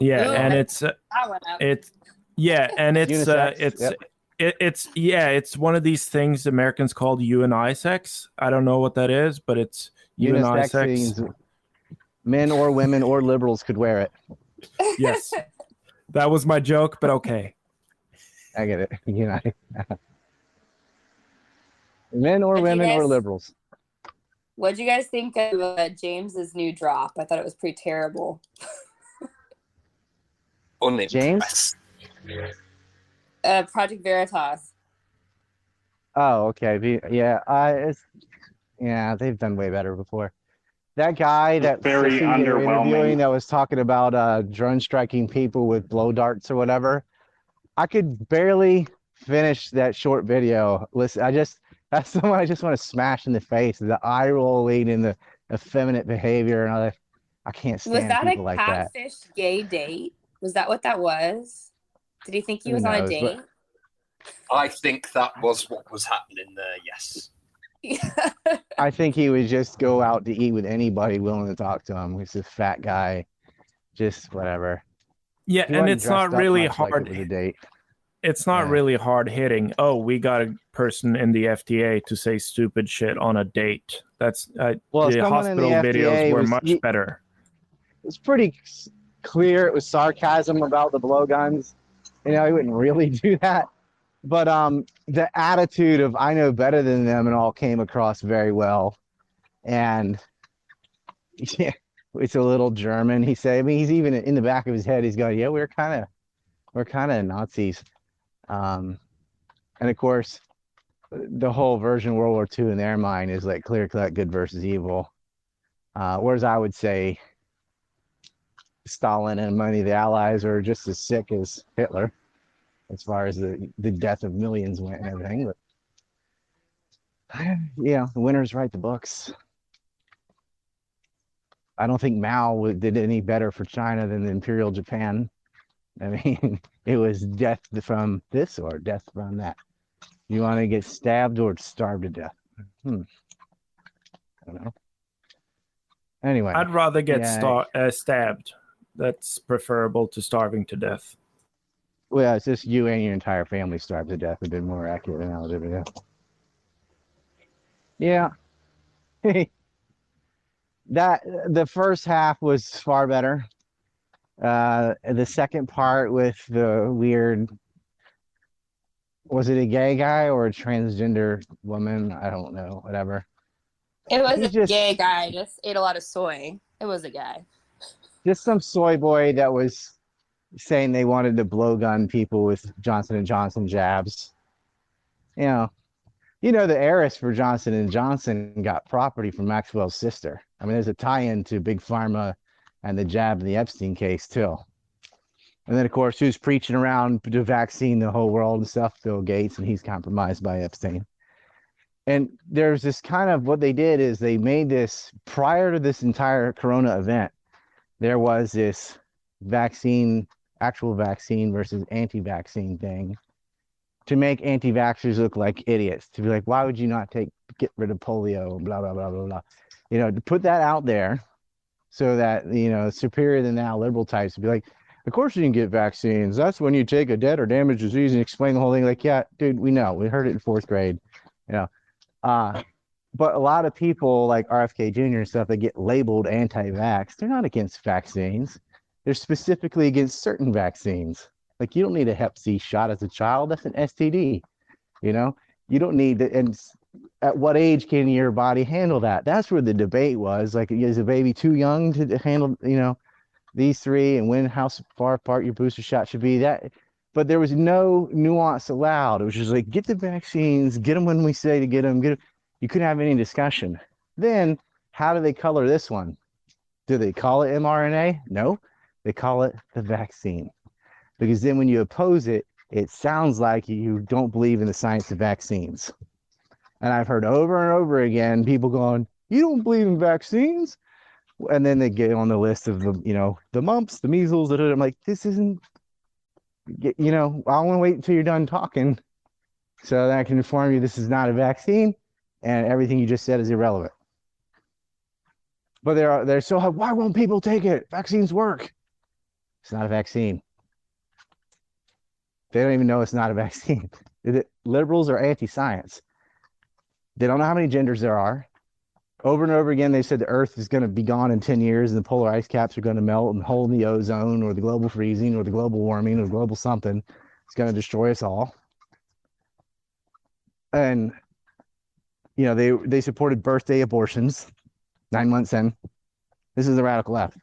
[SPEAKER 2] Yeah,
[SPEAKER 8] Ooh,
[SPEAKER 2] and it's uh,
[SPEAKER 8] that one up.
[SPEAKER 2] it's yeah, and it's uh, it's
[SPEAKER 1] yep.
[SPEAKER 2] it, it's yeah, it's one of these things Americans called unisex. I sex. I don't know what that is, but it's
[SPEAKER 1] Unisex
[SPEAKER 2] unisex.
[SPEAKER 1] means men or women or liberals could wear it.
[SPEAKER 2] Yes, that was my joke, but okay.
[SPEAKER 1] I get it. You know, men or
[SPEAKER 8] But you
[SPEAKER 1] women or liberals.
[SPEAKER 8] What'd you guys think of uh, James's new drop? I thought it was pretty terrible.
[SPEAKER 1] Only James?
[SPEAKER 8] Uh, Project Veritas.
[SPEAKER 1] Oh, okay. Yeah, uh, it's yeah, they've done way better before. That guy that
[SPEAKER 10] Very
[SPEAKER 1] sissy
[SPEAKER 10] underwhelming.
[SPEAKER 1] interviewing that was talking about uh, drone striking people with blow darts or whatever. I could barely finish that short video. Listen, I just that's the one I just want to smash in the face. The eye rolling and the effeminate behavior and all that. I can't
[SPEAKER 8] Was
[SPEAKER 1] stand
[SPEAKER 8] that a
[SPEAKER 1] people like that.
[SPEAKER 8] catfish gay date? Was that what that was? Did he think he
[SPEAKER 1] Who
[SPEAKER 8] was on a
[SPEAKER 1] knows,
[SPEAKER 8] date?
[SPEAKER 11] I think that was what was happening there. Yes.
[SPEAKER 1] I think he would just go out to eat with anybody willing to talk to him. He's a fat guy, just whatever.
[SPEAKER 2] Yeah,
[SPEAKER 1] He
[SPEAKER 2] and it's not really
[SPEAKER 1] much like
[SPEAKER 2] hard.
[SPEAKER 1] it date.
[SPEAKER 2] it's not
[SPEAKER 1] Yeah.
[SPEAKER 2] really hard hitting. Oh, we got a person in the FDA to say stupid shit on a date. That's uh,
[SPEAKER 1] Well,
[SPEAKER 2] the
[SPEAKER 1] in the
[SPEAKER 2] hospital videos were
[SPEAKER 1] was-
[SPEAKER 2] much
[SPEAKER 1] he-
[SPEAKER 2] better.
[SPEAKER 1] It was pretty clear. It was sarcasm about the blowguns. You know, he wouldn't really do that. But um, the attitude of I know better than them and all came across very well. And yeah, it's a little German. He said, I mean, he's even in the back of his head. He's going, yeah, we're kind of, we're kind of Nazis. Um, and of course, the whole version of World War II in their mind is like clear cut good versus evil. Uh, whereas I would say Stalin and many of the Allies are just as sick as Hitler, as far as the the death of millions went and everything. But yeah, the winners write the books. I don't think Mao did any better for China than the Imperial Japan. I mean, it was death from this or death from that. You want to get stabbed or starved to death? Hmm. I don't know. Anyway,
[SPEAKER 2] I'd rather get
[SPEAKER 1] yeah,
[SPEAKER 2] star- uh, stabbed. That's preferable to starving to death.
[SPEAKER 1] Well, it's just you and your entire family starved to death. Would have been more accurate than I would have been. Yeah. that the first half was far better. Uh, the second part with the weird was it a gay guy or a transgender woman? I don't know. Whatever.
[SPEAKER 8] It was
[SPEAKER 1] He's
[SPEAKER 8] a
[SPEAKER 1] just-
[SPEAKER 8] gay guy. Just ate a lot of soy. It was a guy.
[SPEAKER 1] just some soy boy that was saying they wanted to blowgun people with Johnson and Johnson jabs. You know, you know the heiress for Johnson and Johnson got property from Maxwell's sister. I mean, there's a tie-in to Big Pharma and the jab in the Epstein case too. And then, of course, who's preaching around the vaccine the whole world and stuff? Bill Gates, and he's compromised by Epstein. And there's this kind of what they did is they made this prior to this entire Corona event. There was this vaccine, actual vaccine versus anti-vaccine thing, to make anti-vaxxers look like idiots. To be like, why would you not take get rid of polio? Blah blah blah blah blah. You know, to put that out there, so that you know superior than now liberal types would be like, of course you can get vaccines. That's when you take a dead or damaged disease and explain the whole thing. Like, yeah, dude, we know. We heard it in fourth grade. You know. Uh, but a lot of people like RFK Jr. and stuff that get labeled anti-vax, they're not against vaccines. They're specifically against certain vaccines. Like you don't need a Hep C shot as a child. That's an STD. You know, you don't need the, and at what age can your body handle that? That's where the debate was. Like, is a baby too young to handle, you know, these three and when how far apart your booster shot should be? That, but there was no nuance allowed. It was just like, get the vaccines, get them when we say to get them. Get them. You couldn't have any discussion. Then, how do they color this one? Do they call it mRNA? No, they call it the vaccine. Because then when you oppose it, it sounds like you don't believe in the science of vaccines. And I've heard over and over again people going, "You don't believe in vaccines," and then they get on the list of the, you know, the mumps, the measles. Da. I'm like, this isn't, you know, I want to wait until you're done talking, so that I can inform you this is not a vaccine, and everything you just said is irrelevant. But they're they're so why won't people take it? Vaccines work. It's not a vaccine. They don't even know it's not a vaccine. Liberals are anti-science. They don't know how many genders there are. Over and over again, they said the Earth is going to be gone in 10 years and the polar ice caps are going to melt and hole in the ozone or the global freezing or the global warming or global something. It's going to destroy us all. And, you know, they, they supported birthday abortions nine months in. This is the radical left.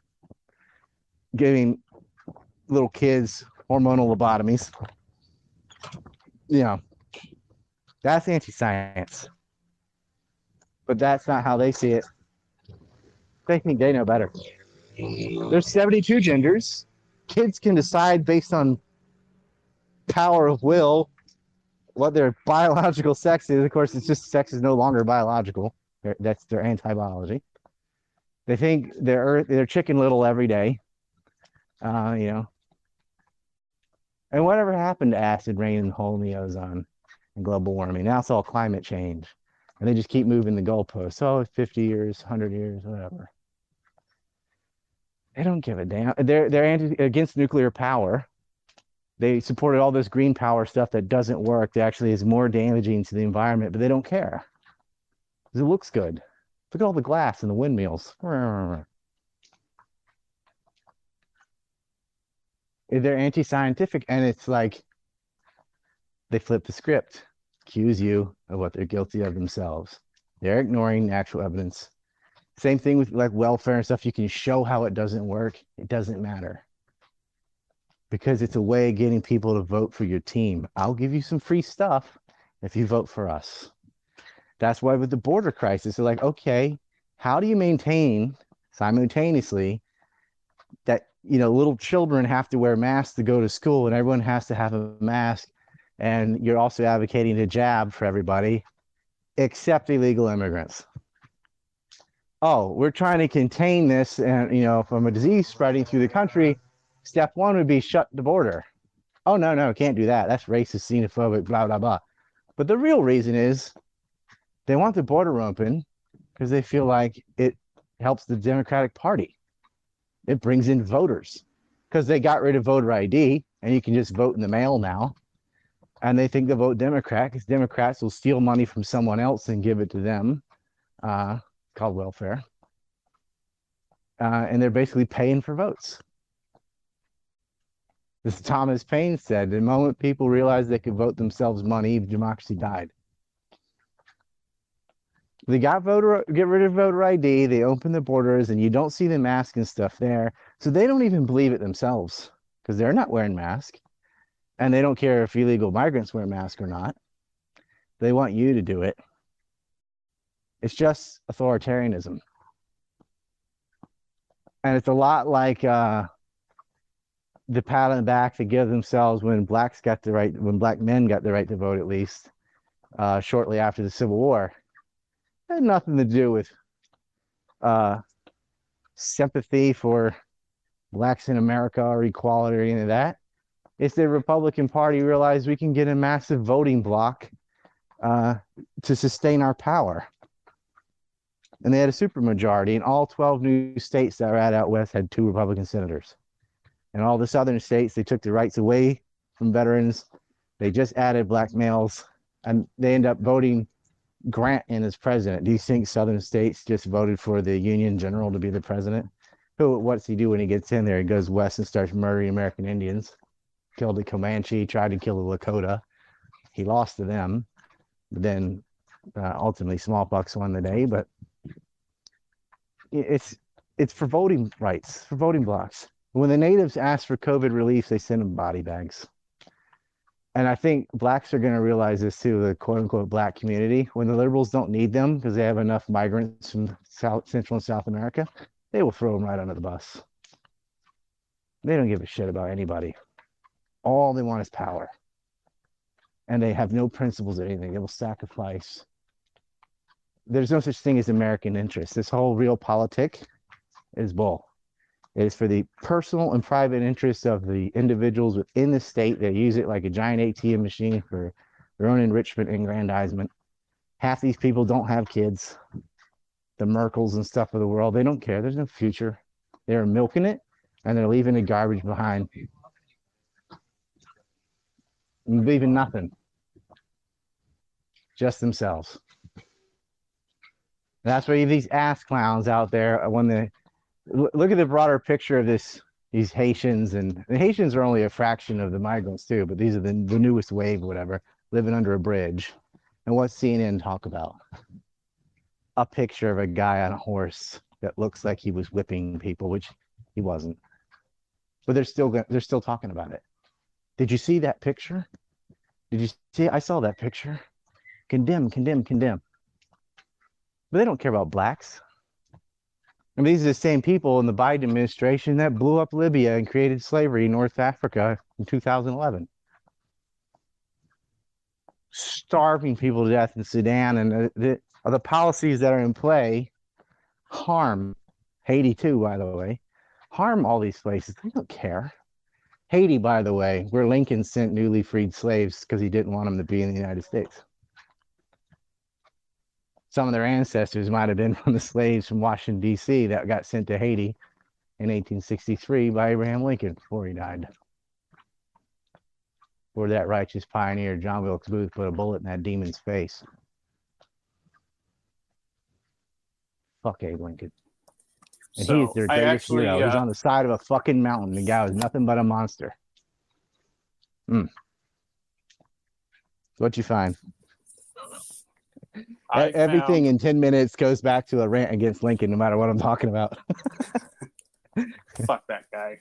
[SPEAKER 1] Giving little kids hormonal lobotomies. You know, that's anti science but that's not how they see it. They think they know better. There's 72 genders. Kids can decide based on power of will what their biological sex is. Of course, it's just sex is no longer biological. That's their anti-biology. They think they're they're chicken little every day. Uh, you know. And whatever happened to acid rain and hole in the ozone and global warming? Now it's all climate change and they just keep moving the goalposts. So 50 years, 100 years, whatever. They don't give a damn. They're they're anti against nuclear power. They supported all this green power stuff that doesn't work. That actually is more damaging to the environment, but they don't care because it looks good. Look at all the glass and the windmills. They're anti-scientific, and it's like they flip the script accuse you of what they're guilty of themselves. They're ignoring actual evidence. Same thing with like welfare and stuff. You can show how it doesn't work. It doesn't matter because it's a way of getting people to vote for your team. I'll give you some free stuff if you vote for us. That's why with the border crisis, they're like, okay, how do you maintain simultaneously that you know little children have to wear masks to go to school and everyone has to have a mask and you're also advocating a jab for everybody except illegal immigrants. Oh, we're trying to contain this and you know from a disease spreading through the country. Step one would be shut the border. Oh no, no, can't do that. That's racist, xenophobic, blah blah blah. But the real reason is they want the border open because they feel like it helps the Democratic Party. It brings in voters because they got rid of voter ID and you can just vote in the mail now and they think they vote Democrat because Democrats will steal money from someone else and give it to them, uh, called welfare. Uh, and they're basically paying for votes. As Thomas Paine said, the moment people realized they could vote themselves money, democracy died. They got voter get rid of voter ID. They open the borders, and you don't see the mask and stuff there. So they don't even believe it themselves because they're not wearing masks, and they don't care if illegal migrants wear masks or not. They want you to do it. It's just authoritarianism, and it's a lot like uh, the pat on the back they give themselves when blacks got the right, when black men got the right to vote, at least uh, shortly after the Civil War had nothing to do with uh, sympathy for blacks in America or equality or any of that. It's the Republican Party realized we can get a massive voting block uh, to sustain our power. And they had a supermajority, and all 12 new states that were at out west had two Republican senators. And all the southern states, they took the rights away from veterans. They just added black males, and they end up voting Grant in as president. Do you think Southern states just voted for the Union General to be the president? Who? What's he do when he gets in there? He goes west and starts murdering American Indians. Killed the Comanche, tried to kill the Lakota. He lost to them. But then uh, ultimately, smallpox won the day. But it's it's for voting rights, for voting blocks. When the natives ask for COVID relief, they send them body bags and I think blacks are going to realize this too, the quote unquote black community. When the liberals don't need them because they have enough migrants from South Central and South America, they will throw them right under the bus. They don't give a shit about anybody. All they want is power. And they have no principles or anything. They will sacrifice. There's no such thing as American interest. This whole realpolitik is bull. It is for the personal and private interests of the individuals within the state that use it like a giant ATM machine for their own enrichment and aggrandizement. Half these people don't have kids. The Merkels and stuff of the world, they don't care. There's no future. They're milking it and they're leaving the garbage behind. Leaving nothing. Just themselves. That's why these ass clowns out there when the look at the broader picture of this these Haitians and the Haitians are only a fraction of the migrants too, but these are the, the newest wave, whatever, living under a bridge. And what's CNN talk about? A picture of a guy on a horse that looks like he was whipping people, which he wasn't. But they're still they're still talking about it. Did you see that picture? Did you see? I saw that picture. Condemn, condemn, condemn. But they don't care about blacks. And these are the same people in the Biden administration that blew up Libya and created slavery in North Africa in 2011. Starving people to death in Sudan and the, the, the policies that are in play harm Haiti too, by the way, harm all these places. They don't care. Haiti, by the way, where Lincoln sent newly freed slaves because he didn't want them to be in the United States some of their ancestors might have been from the slaves from Washington, D.C., that got sent to Haiti in 1863 by Abraham Lincoln before he died. Where that righteous pioneer, John Wilkes Booth, put a bullet in that demon's face. Fuck Abe Lincoln. And
[SPEAKER 9] So,
[SPEAKER 1] he's their
[SPEAKER 9] I
[SPEAKER 1] greatest
[SPEAKER 9] actually,
[SPEAKER 1] hero. He's
[SPEAKER 9] uh,
[SPEAKER 1] on the side of a fucking mountain. The guy was nothing but a monster. Hmm. What'd you find?
[SPEAKER 9] I
[SPEAKER 1] Everything
[SPEAKER 9] found-
[SPEAKER 1] in 10 minutes goes back to a rant against Lincoln, no matter what I'm talking about.
[SPEAKER 9] fuck that guy.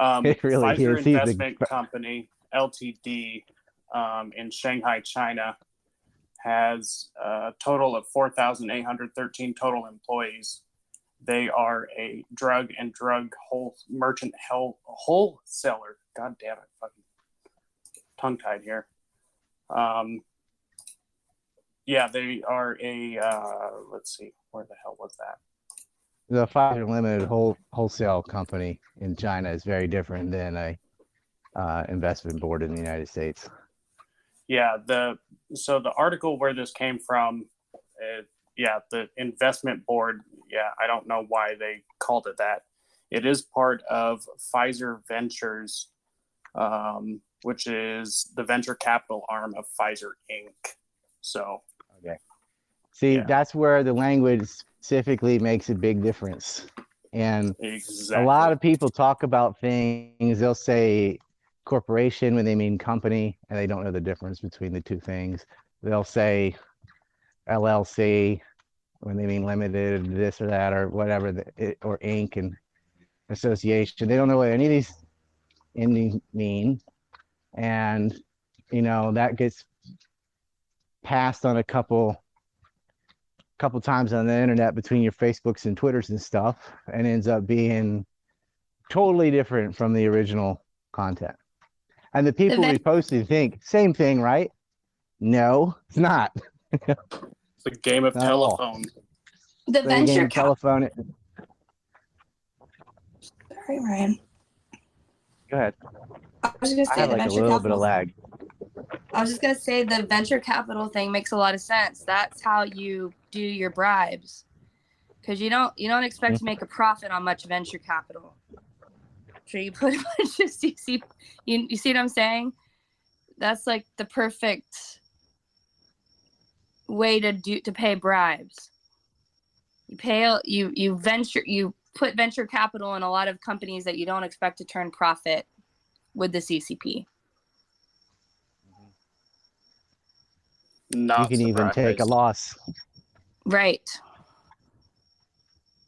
[SPEAKER 9] Um,
[SPEAKER 1] It really
[SPEAKER 9] Pfizer
[SPEAKER 1] is. He's the-
[SPEAKER 9] Investment Company Ltd. Um, in Shanghai, China, has a total of 4,813 total employees. They are a drug and drug whole merchant hell wholesaler. God damn it, fucking tongue tied here. Um, yeah, they are a. Uh, let's see, where the hell was that?
[SPEAKER 1] The Pfizer Limited whole, wholesale company in China is very different than a uh, investment board in the United States.
[SPEAKER 9] Yeah, the so the article where this came from, uh, yeah, the investment board. Yeah, I don't know why they called it that. It is part of Pfizer Ventures, um, which is the venture capital arm of Pfizer Inc. So.
[SPEAKER 1] See,
[SPEAKER 9] Yeah.
[SPEAKER 1] that's where the language specifically makes a big difference. And
[SPEAKER 9] exactly,
[SPEAKER 1] a lot of people talk about things, they'll say corporation when they mean company, and they don't know the difference between the two things. They'll say LLC when they mean limited, this or that, or whatever, the, or Inc. and association. They don't know what any of these endings mean, and you know that gets passed on a couple couple times on the internet between your Facebooks and Twitters and stuff, and ends up being totally different from the original content. And the people
[SPEAKER 8] ven-
[SPEAKER 1] reposting think same thing, right? No, it's not.
[SPEAKER 9] It's a game of
[SPEAKER 1] Not
[SPEAKER 9] telephone.
[SPEAKER 8] The
[SPEAKER 1] Play a game
[SPEAKER 8] venture
[SPEAKER 1] of
[SPEAKER 8] cap.
[SPEAKER 1] telephone.
[SPEAKER 8] Sorry, Ryan.
[SPEAKER 1] Go ahead.
[SPEAKER 8] I was just gonna say
[SPEAKER 1] like a
[SPEAKER 8] venture
[SPEAKER 1] little bit of lag.
[SPEAKER 8] I was just gonna say the venture capital thing makes a lot of sense. That's how you do your bribes, because you don't you don't expect to mm-hmm. make a profit on much venture capital. So you put a bunch of CC. You you see what I'm saying? That's like the perfect way to do to pay bribes. You pay you you venture you put venture capital in a lot of companies that you don't expect to turn profit with the CCP.
[SPEAKER 9] Not
[SPEAKER 1] you can even take a loss.
[SPEAKER 8] Right.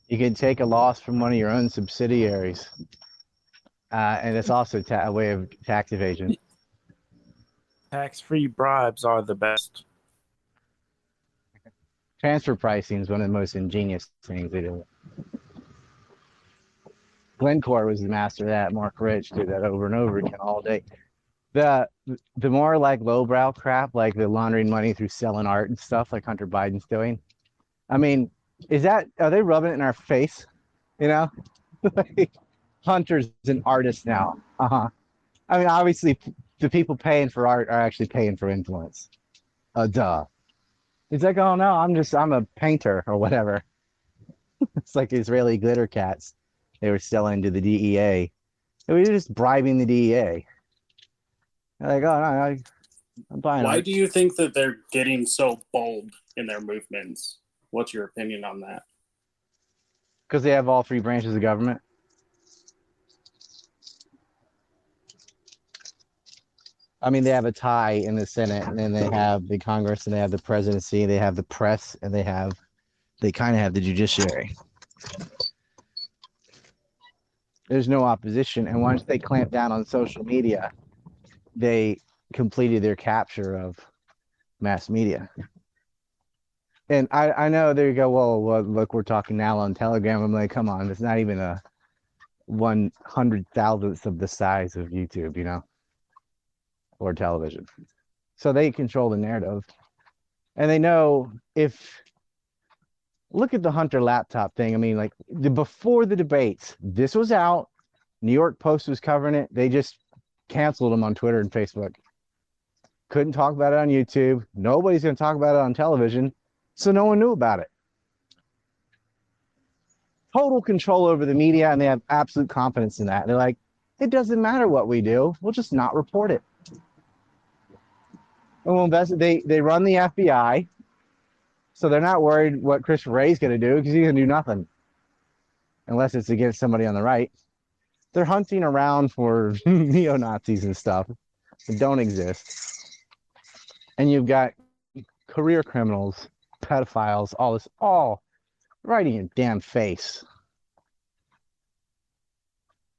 [SPEAKER 1] You can take a loss from one of your own subsidiaries. Uh, and it's also ta- a way of tax evasion.
[SPEAKER 2] Tax-free bribes are the best.
[SPEAKER 1] Transfer pricing is one of the most ingenious things they do. Glencore was the master of that. Marc Rich did that over and over again all day. The the more like lowbrow crap, like the laundering money through selling art and stuff, like Hunter Biden's doing. I mean, is that are they rubbing it in our face? You know, like Hunter's an artist now. Uh huh. I mean, obviously, the people paying for art are actually paying for influence. Uh, duh. He's like, oh no, I'm just I'm a painter or whatever. it's like Israeli glitter cats they were selling to the DEA. We were just bribing the DEA. They're like, oh no, I, I'm buying.
[SPEAKER 9] Why
[SPEAKER 1] art."
[SPEAKER 9] do you think that they're getting so bold in their movements? What's your opinion on that?
[SPEAKER 1] Because they have all three branches of government. I mean, they have a tie in the Senate, and then they have the Congress, and they have the presidency, and they have the press, and they have, they kind of have the judiciary. There's no opposition, and once they clamp down on social media, they completed their capture of mass media. And I, I know there you go. Well, well, look, we're talking now on Telegram. I'm like, come on, it's not even a one hundred thousandth of the size of YouTube, you know, or television. So they control the narrative, and they know if. Look at the Hunter laptop thing. I mean, like the before the debates, this was out. New York Post was covering it. They just canceled them on Twitter and Facebook. Couldn't talk about it on YouTube. Nobody's going to talk about it on television so no one knew about it. Total control over the media, and they have absolute confidence in that. They're like, it doesn't matter what we do, we'll just not report it. And we'll invest. They they run the FBI, so they're not worried what Chris Wray's going to do because he's going to do nothing, unless it's against somebody on the right. They're hunting around for neo Nazis and stuff that don't exist, and you've got career criminals pedophiles, all this, all right in your damn face.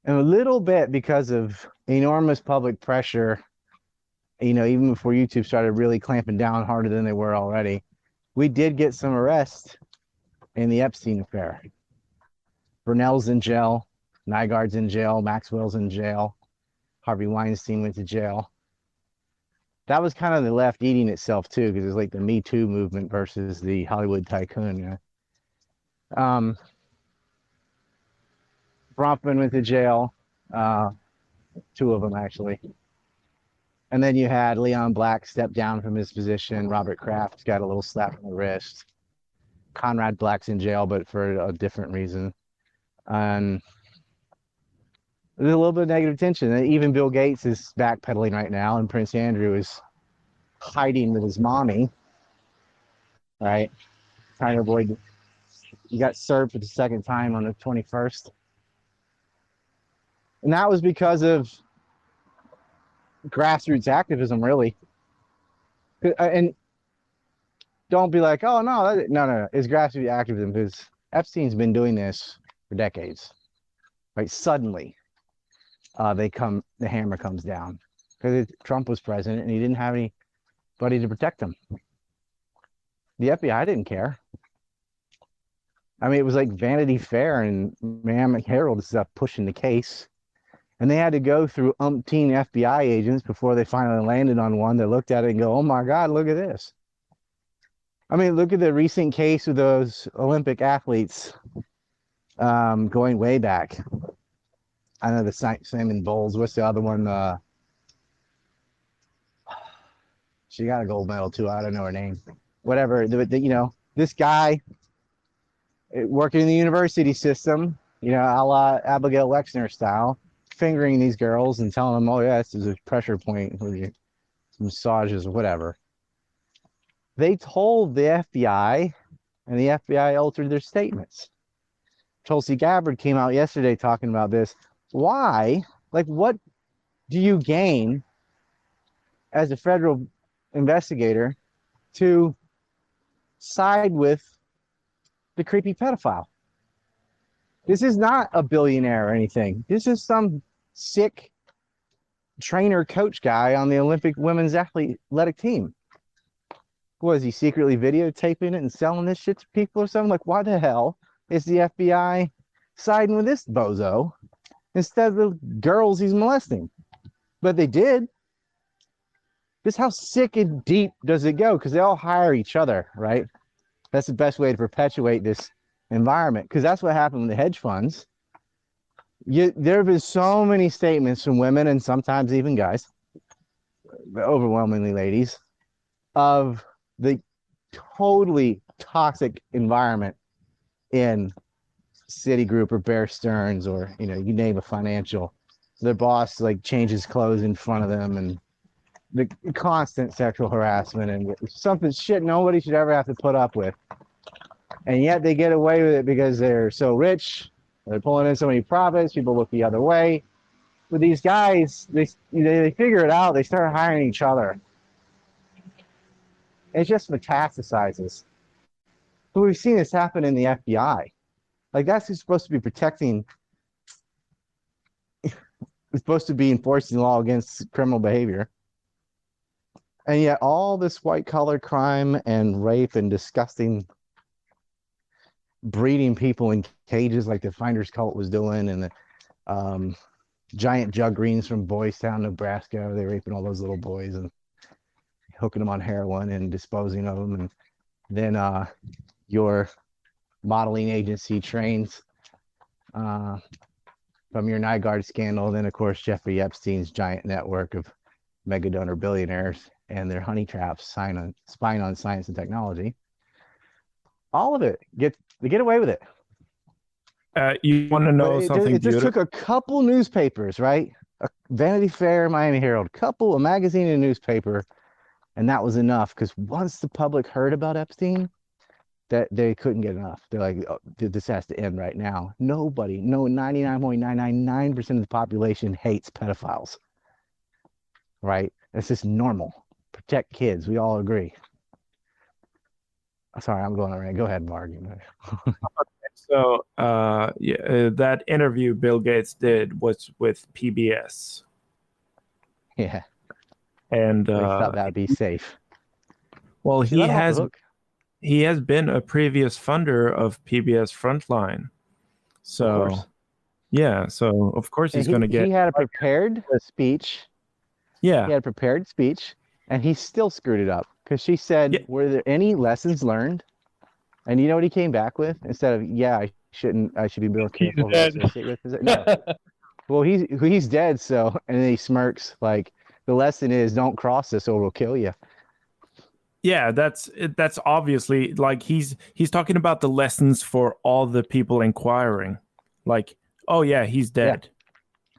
[SPEAKER 1] And a little bit because of enormous public pressure, you know, even before YouTube started really clamping down harder than they were already, we did get some arrests in the Epstein affair. Brunel's in jail, Nygard's in jail, Maxwell's in jail, Harvey Weinstein went to jail that was kind of the left eating itself too, because it's like the Me Too movement versus the Hollywood tycoon. You know? Um, Bronfman went to jail, uh, two of them actually, and then you had Leon Black step down from his position. Robert Kraft got a little slap on the wrist. Conrad Black's in jail, but for a different reason. And a little bit of negative tension. Even Bill Gates is backpedaling right now, and Prince Andrew is hiding with his mommy, right? Trying to avoid. He got served for the second time on the 21st. And that was because of grassroots activism, really. Uh, And don't be like, oh no, that, no, no, no. It's grassroots activism because Epstein's been doing this for decades. Right? Suddenly, uh, they come, the hammer comes down because Trump was president and he didn't have anybody to protect him. The FBI didn't care. I mean, it was like Vanity Fair and Miami Herald stuff pushing the case. And they had to go through umpteen FBI agents before they finally landed on one that looked at it and go, oh my God, look at this. I mean, look at the recent case of those Olympic athletes um, going way back. I know the Simone Biles. What's the other one? Uh, she got a gold medal too. I don't know her name. Whatever. The, the, you know, this guy eh, working in the university system, you know, a la Abigail Wexner style, fingering these girls and telling them, oh, yeah, this is a pressure point for your massages whatever. They told the FBI, and the FBI altered their statements. Tulsi Gabbard came out yesterday talking about this. Why? Like, what do you gain as a federal investigator to side with the creepy pedophile? This is not a billionaire or anything. This is some sick trainer coach guy on the Olympic women's athletic team. Was he secretly videotaping it and selling this shit to people or something? Like, why the hell is the FBI siding with this bozo instead of the girls he's molesting? But they did. This how sick and deep does it go? Because they all hire each other, right? That's the best way to perpetuate this environment. Because that's what happened with the hedge funds. You, there have been so many statements from women and sometimes even guys, overwhelmingly ladies, of the totally toxic environment in Citigroup or Bear Stearns or you know you name a financial. Their boss like changes clothes in front of them and the constant sexual harassment and something shit nobody should ever have to put up with. And yet they get away with it because they're so rich they're pulling in so many profits. People look the other way. But these guys, they they figure it out. They start hiring each other. It just metastasizes. But we've seen this happen in the FBI. Like that's who's supposed to be protecting. it's supposed to be enforcing law against criminal behavior. And yet, all this white collar crime and rape and disgusting breeding people in cages like the Finders Cult was doing, and the um, giant jug greens from Boys Town, Nebraska. They're raping all those little boys and hooking them on heroin and disposing of them. And then uh, your modeling agency trains uh, from your Nygard scandal. Then, of course, Jeffrey Epstein's giant network of mega donor billionaires and their honey traps, sign on, spying on science and technology. All of it gets they get away with it.
[SPEAKER 2] Uh, you want to know
[SPEAKER 1] it,
[SPEAKER 2] something?
[SPEAKER 1] It just took a couple newspapers, right? A Vanity Fair, Miami Herald, couple, a magazine, and a newspaper, and that was enough. Because once the public heard about Epstein, that they couldn't get enough. They're like, oh, this has to end right now. Nobody, no, 99.999% of the population hates pedophiles. Right? That's just normal. Protect kids. We all agree. Sorry, I'm going around. Go ahead, Mark.
[SPEAKER 2] so, uh, yeah, uh, that interview Bill Gates did was with PBS.
[SPEAKER 1] Yeah.
[SPEAKER 2] And uh,
[SPEAKER 1] thought that'd be safe.
[SPEAKER 2] Well, he has he has been a previous funder of PBS Frontline. So, yeah, so of course he's he, going to get.
[SPEAKER 1] He had a prepared speech.
[SPEAKER 2] Yeah.
[SPEAKER 1] He had a prepared speech, and he still screwed it up because she said, yeah. "Were there any lessons learned?" And you know what he came back with? Instead of, "Yeah, I shouldn't. I should be more careful." With no. well, he's he's dead. So, and then he smirks like, "The lesson is don't cross this, or we'll kill you."
[SPEAKER 2] Yeah, that's that's obviously like he's he's talking about the lessons for all the people inquiring. Like, oh yeah, he's dead. Yeah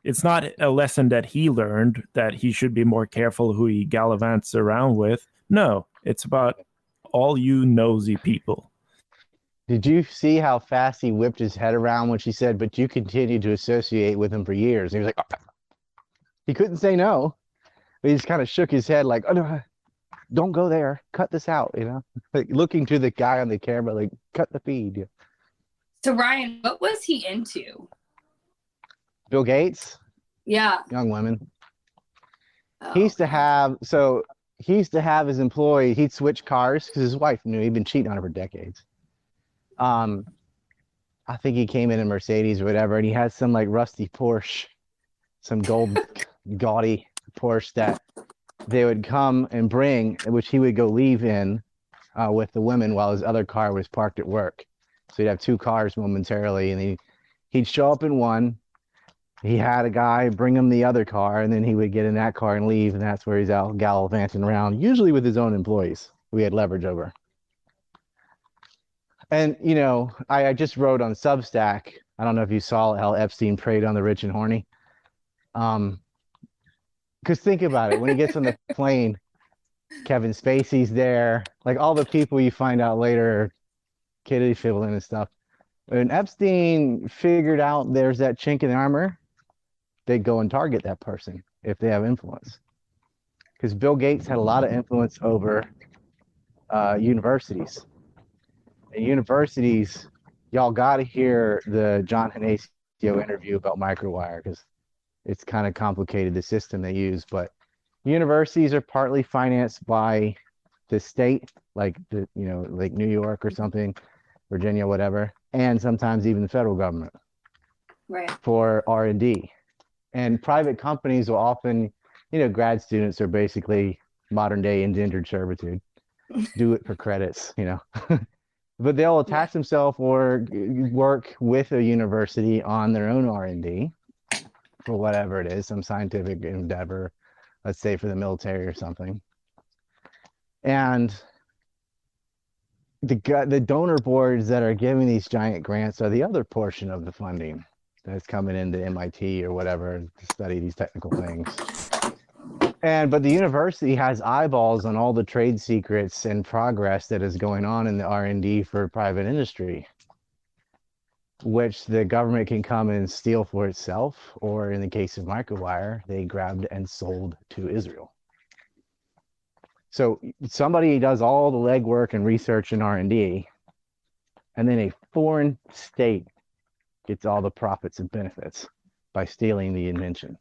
[SPEAKER 2] it's not a lesson that he learned that he should be more careful who he gallivants around with. No, it's about all you nosy people.
[SPEAKER 1] Did you see how fast he whipped his head around when she said, "But you continued to associate with him for years"? And he was like, oh. he couldn't say no, but he just kind of shook his head like, "Oh no." Don't go there. Cut this out. You know, like looking to the guy on the camera, like cut the feed.
[SPEAKER 8] So Ryan, what was he into?
[SPEAKER 1] Bill Gates,
[SPEAKER 8] Yeah.
[SPEAKER 1] young women.
[SPEAKER 8] Oh,
[SPEAKER 1] He used to have so he used to have his employee. He'd switch cars because his wife knew he'd been cheating on her for decades. Um, I think he came in a Mercedes or whatever, and he had some like rusty Porsche, some gold gaudy Porsche that they would come and bring, which he would go leave in uh, with the women while his other car was parked at work. So he'd have two cars momentarily, and he he'd show up in one. He had a guy bring him the other car, and then he would get in that car and leave, and that's where he's out gallivanting around, usually with his own employees. We had leverage over. And you know, I, I just wrote on Substack. I don't know if you saw how Epstein preyed on the rich and horny. Um, because think about it, when he gets on the plane, Kevin Spacey's there, like all the people you find out later, kitty fiddling and stuff. When Epstein figured out there's that chink in the armor, they go and target that person if they have influence. Because Bill Gates had a lot of influence over uh, universities. And universities, y'all got to hear the John Hanacio interview about microwire because it's kind of complicated the system they use. But universities are partly financed by the state, like the you know like New York or something, Virginia, whatever, and sometimes even the federal government
[SPEAKER 8] Right.
[SPEAKER 1] for R&D. And private companies will often, you know, grad students are basically modern day indentured servitude. Do it for credits, you know. but they'll attach themselves or work with a university on their own R&D for whatever it is, some scientific endeavor, let's say for the military or something. And the the donor boards that are giving these giant grants are the other portion of the funding that's coming into MIT or whatever to study these technical things. And but the university has eyeballs on all the trade secrets and progress that is going on in the R&D for private industry, which the government can come and steal for itself, or in the case of Microwire, they grabbed and sold to Israel. So somebody does all the legwork and research in R&D, and then a foreign state gets all the profits and benefits by stealing the invention.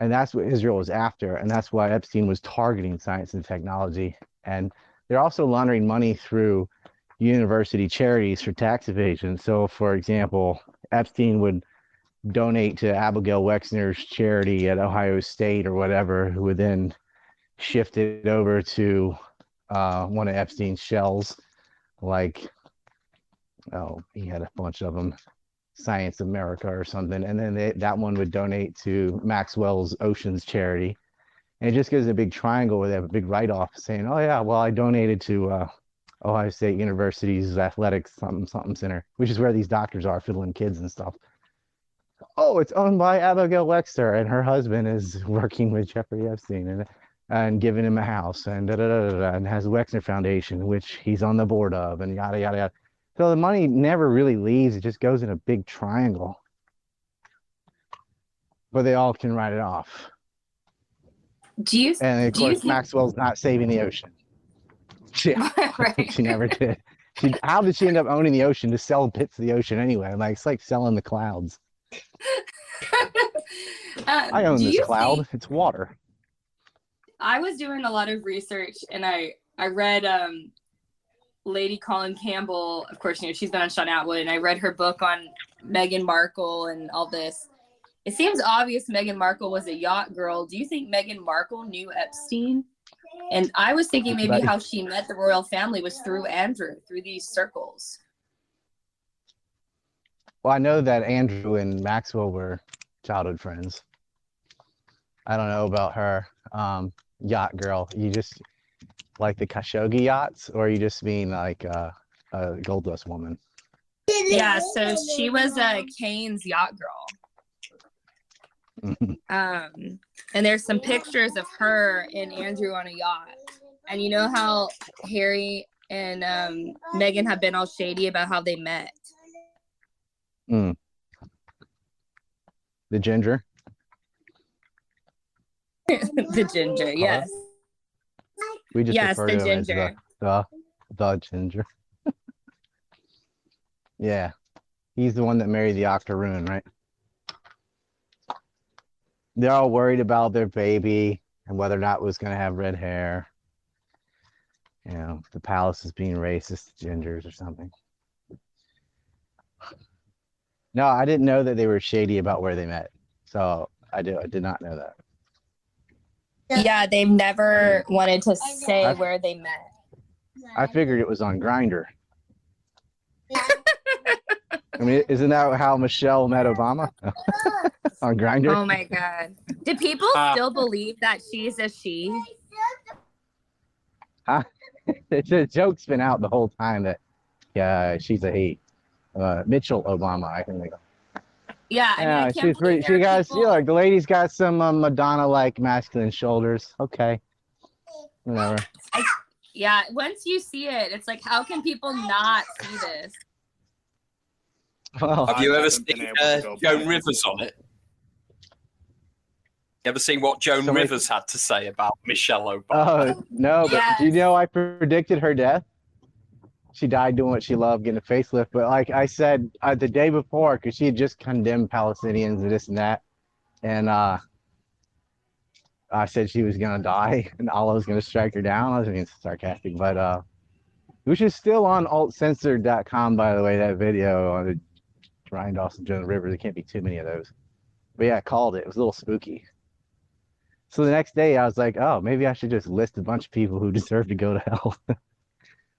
[SPEAKER 1] And that's what Israel was after. And that's why Epstein was targeting science and technology. And they're also laundering money through university charities for tax evasion. So, for example, Epstein would donate to Abigail Wexner's charity at Ohio State or whatever, who would then shift it over to uh, one of Epstein's shells, like oh, he had a bunch of them, Science America or something, and then they, that one would donate to Maxwell's Oceans charity, and it just gives a big triangle where they have a big write-off saying, "Oh yeah, well I donated to uh, Ohio State University's athletics something something center, which is where these doctors are fiddling kids and stuff." Oh, it's owned by Abigail Wexner, and her husband is working with Jeffrey Epstein, and and giving him a house, and da da da da, da and has the Wexner Foundation, which he's on the board of, and yada yada yada. So the money never really leaves; it just goes in a big triangle, but they all can write it off.
[SPEAKER 8] Do you?
[SPEAKER 1] And of course,
[SPEAKER 8] think-
[SPEAKER 1] Maxwell's not saving the ocean. She, she never did. She, how did she end up owning the ocean to sell bits of the ocean anyway? Like it's like selling the clouds.
[SPEAKER 8] Um,
[SPEAKER 1] I own this cloud.
[SPEAKER 8] think-
[SPEAKER 1] It's water.
[SPEAKER 8] I was doing a lot of research and I I read um Lady Colin Campbell, of course, you know, she's been on Shaun Attwood, and I read her book on Meghan Markle and all this. It seems obvious Meghan Markle was a yacht girl. Do you think Meghan Markle knew Epstein? And I was thinking maybe how she met the royal family was through Andrew, through these circles.
[SPEAKER 1] Well, I know that Andrew and Maxwell were childhood friends. I don't know about her. Um, yacht girl. You just like the Khashoggi yachts, or you just mean like uh, a gold dust woman?
[SPEAKER 8] Yeah, so she was a Kane's yacht girl. Um, and there's some pictures of her and Andrew on a yacht. And you know how Harry and um, Meghan have been all shady about how they met.
[SPEAKER 1] Mm. The ginger.
[SPEAKER 8] the ginger, yes.
[SPEAKER 1] We just
[SPEAKER 8] Yes,
[SPEAKER 1] refer
[SPEAKER 8] the ginger.
[SPEAKER 1] the the, the ginger. yeah, he's the one that married the Octoroon, right? They're all worried about their baby and whether or not it was going to have red hair. You know, the palace is being racist to gingers or something. No, I didn't know that they were shady about where they met. So I do. I did not know that.
[SPEAKER 8] Yeah, they've never wanted to say
[SPEAKER 1] I-
[SPEAKER 8] where they met.
[SPEAKER 1] I figured it was on Grindr. I mean, isn't that how Michelle met Obama? on Grindr?
[SPEAKER 8] Oh my god. Do people
[SPEAKER 1] Uh,
[SPEAKER 8] still believe that she's a she? Huh?
[SPEAKER 1] the joke's been out the whole time that yeah, she's a he. Uh, Mitchell Obama, I think.
[SPEAKER 8] Yeah, I mean, I
[SPEAKER 1] Yeah,
[SPEAKER 8] can't
[SPEAKER 1] she's
[SPEAKER 8] believe
[SPEAKER 1] pretty. She got,
[SPEAKER 8] people-
[SPEAKER 1] yeah, like the lady's got some uh, Madonna-like masculine shoulders. Okay, whatever.
[SPEAKER 8] Yeah, once you see it, it's like, how can people not see this?
[SPEAKER 1] Well,
[SPEAKER 11] Have you
[SPEAKER 9] I
[SPEAKER 11] ever seen uh, Joan. Rivers on it? You ever seen what Joan
[SPEAKER 1] Somebody-
[SPEAKER 11] Rivers had to say about Michelle Obama?
[SPEAKER 1] Oh no, but do you know I predicted her death? She died doing what she loved, getting a facelift. But like I said uh, the day before, because she had just condemned Palestinians and this and that, and uh, I said she was gonna die and Allah was gonna strike her down. I was being sarcastic, but uh, which is still on altcensored.com by the way. That video on the Ryan Dawson Joan River. There can't be too many of those. But yeah, I called it. It was a little spooky. So the next day, I was like, oh, maybe I should just list a bunch of people who deserve to go to hell.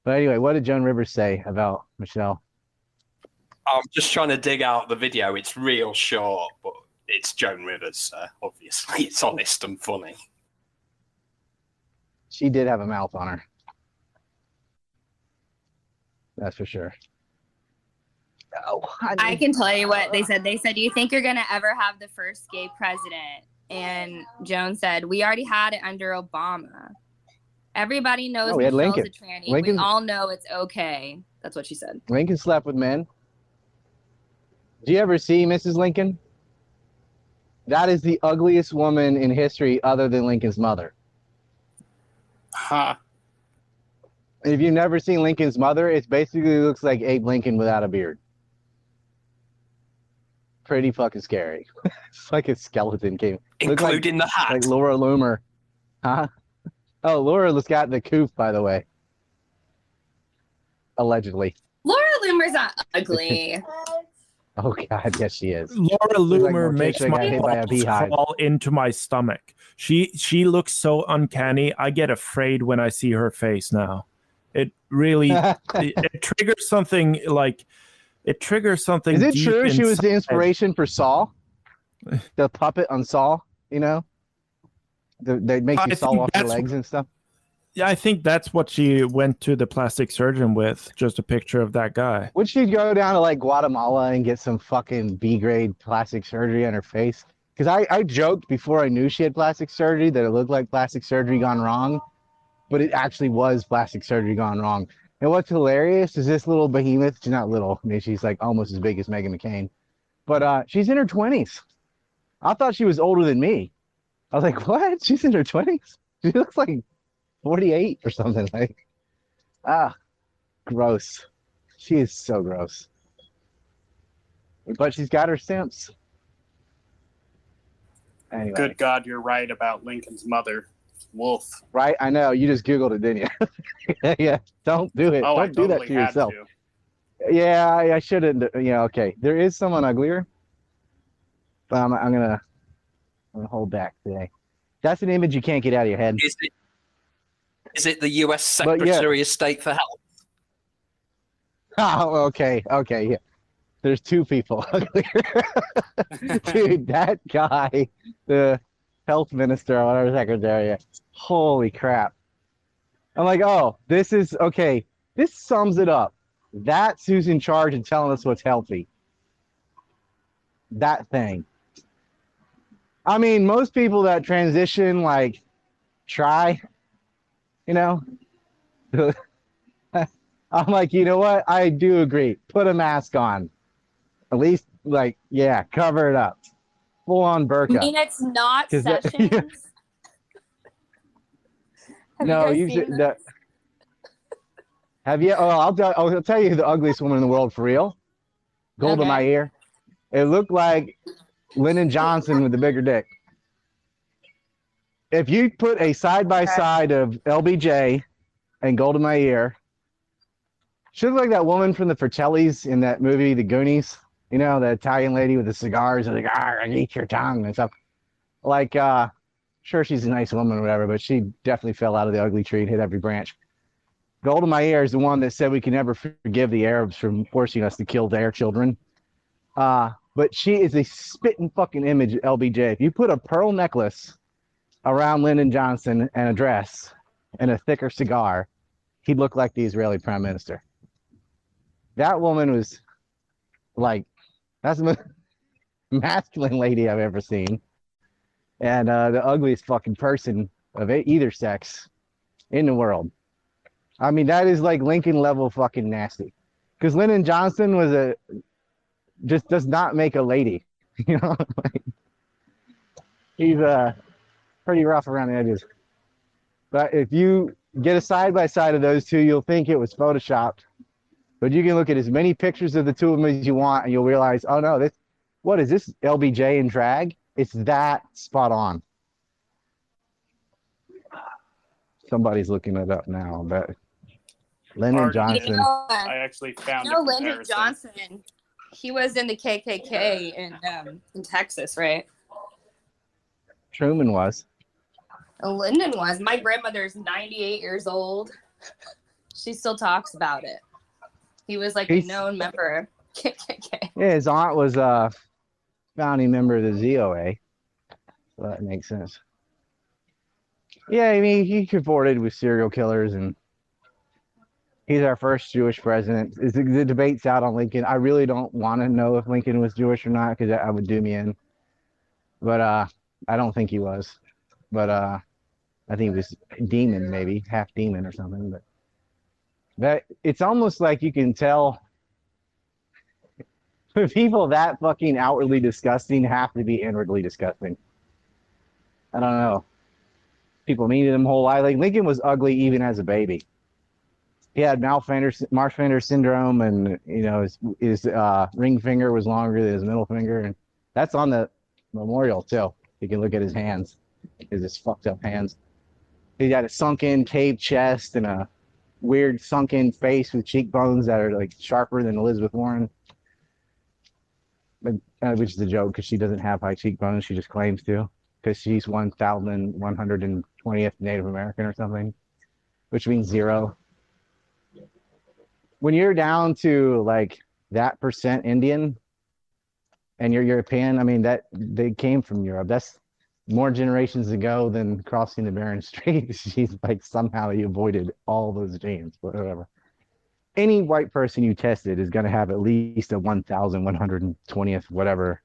[SPEAKER 1] but anyway, what did Joan Rivers say about Michelle?
[SPEAKER 11] I'm just trying to dig out the video. It's real short, but it's Joan Rivers, so obviously it's honest and funny.
[SPEAKER 1] She did have a mouth on her. That's for sure. Oh,
[SPEAKER 8] I can tell you what they uh, said. They said, "Do you think you're gonna ever have the first gay president?" And Joan said, "We already had it under Obama. Everybody knows
[SPEAKER 1] No, we had
[SPEAKER 8] Michelle's
[SPEAKER 1] Lincoln.
[SPEAKER 8] a tranny.
[SPEAKER 1] Lincoln-
[SPEAKER 8] We all know it's okay." That's what she said.
[SPEAKER 1] Lincoln slept with men. Do you ever see Mrs. Lincoln? That is the ugliest woman in history other than Lincoln's mother.
[SPEAKER 9] Ha.
[SPEAKER 1] If you've never seen Lincoln's mother, it basically looks like Abe Lincoln without a beard. Pretty fucking scary. it's like a skeleton came. Looked like-
[SPEAKER 11] Including the hat.
[SPEAKER 1] Like Laura Loomer. Huh? Oh, Laura's got the coof, by the way. Allegedly.
[SPEAKER 8] Laura Loomer's not ugly.
[SPEAKER 1] Oh God, yes she is.
[SPEAKER 2] Laura
[SPEAKER 1] Looks like
[SPEAKER 2] makes my
[SPEAKER 1] hit by a
[SPEAKER 2] balls
[SPEAKER 1] beehive.
[SPEAKER 2] crawl into my stomach. She she looks so uncanny. I get afraid when I see her face now. It really it, it triggers something like it triggers something.
[SPEAKER 1] Is it true she was the inspiration for Saw? The puppet on Saw, you know? The, they make
[SPEAKER 2] I
[SPEAKER 1] you saw
[SPEAKER 2] think
[SPEAKER 1] off your legs and stuff.
[SPEAKER 2] Yeah, I think that's what she went to the plastic surgeon with. Just a picture of that guy.
[SPEAKER 1] Would she go down to like Guatemala and get some fucking B grade plastic surgery on her face? Because I, I joked before I knew she had plastic surgery that it looked like plastic surgery gone wrong, but it actually was plastic surgery gone wrong. And what's hilarious is this little behemoth, she's not little, I mean, she's like almost as big as Meghan McCain, but uh, she's in her 20s. I thought she was older than me. I was like, what? She's in her 20s? She looks like 48 or something. Like, ah, gross. She is so gross. But she's got her simps. Anyway,
[SPEAKER 9] Good God, you're right about Lincoln's mother, Wolf.
[SPEAKER 1] right? I know. You just Googled it, didn't you? yeah. Don't do it.
[SPEAKER 9] Oh,
[SPEAKER 1] Don't do that
[SPEAKER 9] totally
[SPEAKER 1] to
[SPEAKER 9] had
[SPEAKER 1] yourself.
[SPEAKER 9] to.
[SPEAKER 1] Yeah, I, I shouldn't. Yeah, okay. There is someone uglier, but I'm, I'm gonna, I'm gonna hold back today. That's an image you can't get out of your head.
[SPEAKER 11] Is it, is it the US
[SPEAKER 1] But yeah.
[SPEAKER 11] Secretary of State for Health?
[SPEAKER 1] Oh, okay, okay, yeah. There's two people uglier. Dude, that guy, the health minister or whatever secretary, holy crap. I'm like, oh, this is okay. This sums it up. That's who's in charge and telling us what's healthy. That thing. I mean, most people that transition like try, you know. I'm like, you know what? I do agree. Put a mask on. At least, like, yeah, cover it up. Full on Burke.
[SPEAKER 8] I
[SPEAKER 1] burqa.
[SPEAKER 8] mean, it's not
[SPEAKER 1] 'Cause that-
[SPEAKER 8] Sessions. Have
[SPEAKER 1] no,
[SPEAKER 8] you
[SPEAKER 1] you
[SPEAKER 8] guys
[SPEAKER 1] should.
[SPEAKER 8] seen
[SPEAKER 1] The, have you? Oh, I'll tell. I'll tell you the ugliest woman in the world for real. Golda Meir. It looked like Lyndon Johnson with the bigger dick. If you put a side by side of LBJ and Golda Meir, she looked like that woman from the Fratellis in that movie, The Goonies. You know, the Italian lady with the cigars and like, ah, eat your tongue and stuff. Like, uh, sure, she's a nice woman or whatever, but she definitely fell out of the ugly tree and hit every branch. Golda Meir is the one that said we can never forgive the Arabs from forcing us to kill their children. Uh, but she is a spitting fucking image of LBJ. If you put a pearl necklace around Lyndon Johnson and a dress and a thicker cigar, he'd look like the Israeli prime minister. That woman was like, that's the most masculine lady I've ever seen. And uh, the ugliest fucking person of either sex in the world. I mean, that is like Lincoln level fucking nasty. Because Lyndon Johnson was a just does not make a lady. You know, he's uh pretty rough around the edges. But if you get a side by side of those two, you'll think it was photoshopped. But you can look at as many pictures of the two of them as you want, and you'll realize, oh no, this what is this LBJ in drag? It's that spot on. Somebody's looking it up now, but Lyndon
[SPEAKER 9] Pardon.
[SPEAKER 8] You
[SPEAKER 1] Johnson.
[SPEAKER 8] know, uh,
[SPEAKER 9] I actually found
[SPEAKER 8] you know
[SPEAKER 9] a
[SPEAKER 8] Lyndon. Johnson. He was in the KKK in um, in Texas, right?
[SPEAKER 1] Truman was.
[SPEAKER 8] And Lyndon was. My grandmother's 98 years old. She still talks about it. He was like
[SPEAKER 1] He's-
[SPEAKER 8] a known member.
[SPEAKER 1] Yeah, his aunt was a founding member of the ZOA. So that makes sense. Yeah, I mean, he cavorted with serial killers, and he's our first Jewish president. Is the, debate's out on Lincoln? I really don't want to know if Lincoln was Jewish or not because that would do me in. But uh, I don't think he was. But uh, I think he was demon, maybe half demon or something. But that it's almost like you can tell people that fucking outwardly disgusting have to be inwardly disgusting. I don't know. People mean him whole life. Like Lincoln was ugly even as a baby. He had Marfan Marfan syndrome, and you know his his uh, ring finger was longer than his middle finger, and that's on the memorial too. You can look at his hands, his his fucked up hands. He had a sunken, caved chest and a weird sunken face with cheekbones that are like sharper than Elizabeth Warren but, uh, which is a joke because she doesn't have high cheekbones. She just claims to because she's 1,120th Native American or something, which means zero. When you're down to like that percent Indian and you're European, I mean, that they came from Europe. That's more generations ago than crossing the Bering Strait. She's like somehow you avoided all those genes, but whatever any white person you tested is going to have at least a 1,120th whatever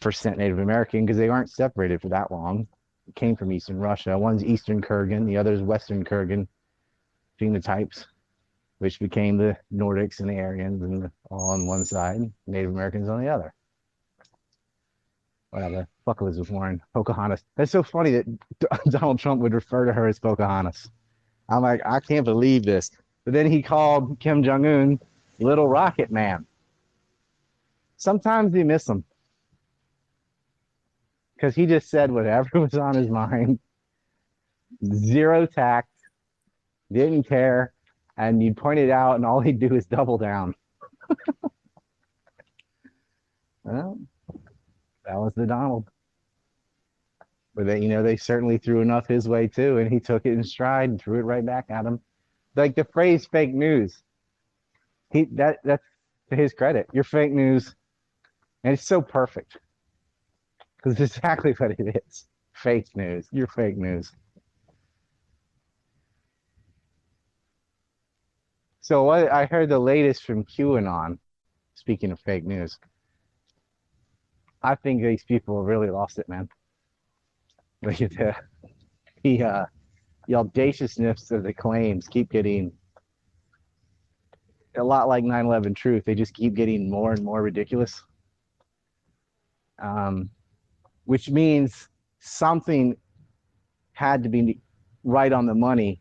[SPEAKER 1] percent Native American because they aren't separated for that long. It came from Eastern Russia. One's Eastern Kurgan, the other's Western Kurgan phenotypes, which became the Nordics and the Aryans and all on one side, Native Americans on the other. Whatever. Fuck Elizabeth Warren. Pocahontas. That's so funny that Donald Trump would refer to her as Pocahontas. I'm like, I can't believe this. But then he called Kim Jong Un Little Rocket Man. Sometimes you miss him because he just said whatever was on his mind. Zero tact, didn't care, and you point it out, and all he'd do is double down. well, that was the Donald. But they, you know, they certainly threw enough his way too, and he took it in stride and threw it right back at him. Like the phrase fake news he that that's to his credit. You're fake news and it's so perfect. Because it's exactly what it is. Fake news. You're fake news. So what i heard the latest from qanon speaking of fake news. I think these people really lost it man the uh the audaciousness of the claims keep getting a lot like 9-11 truth they just keep getting more and more ridiculous um, which means something had to be right on the money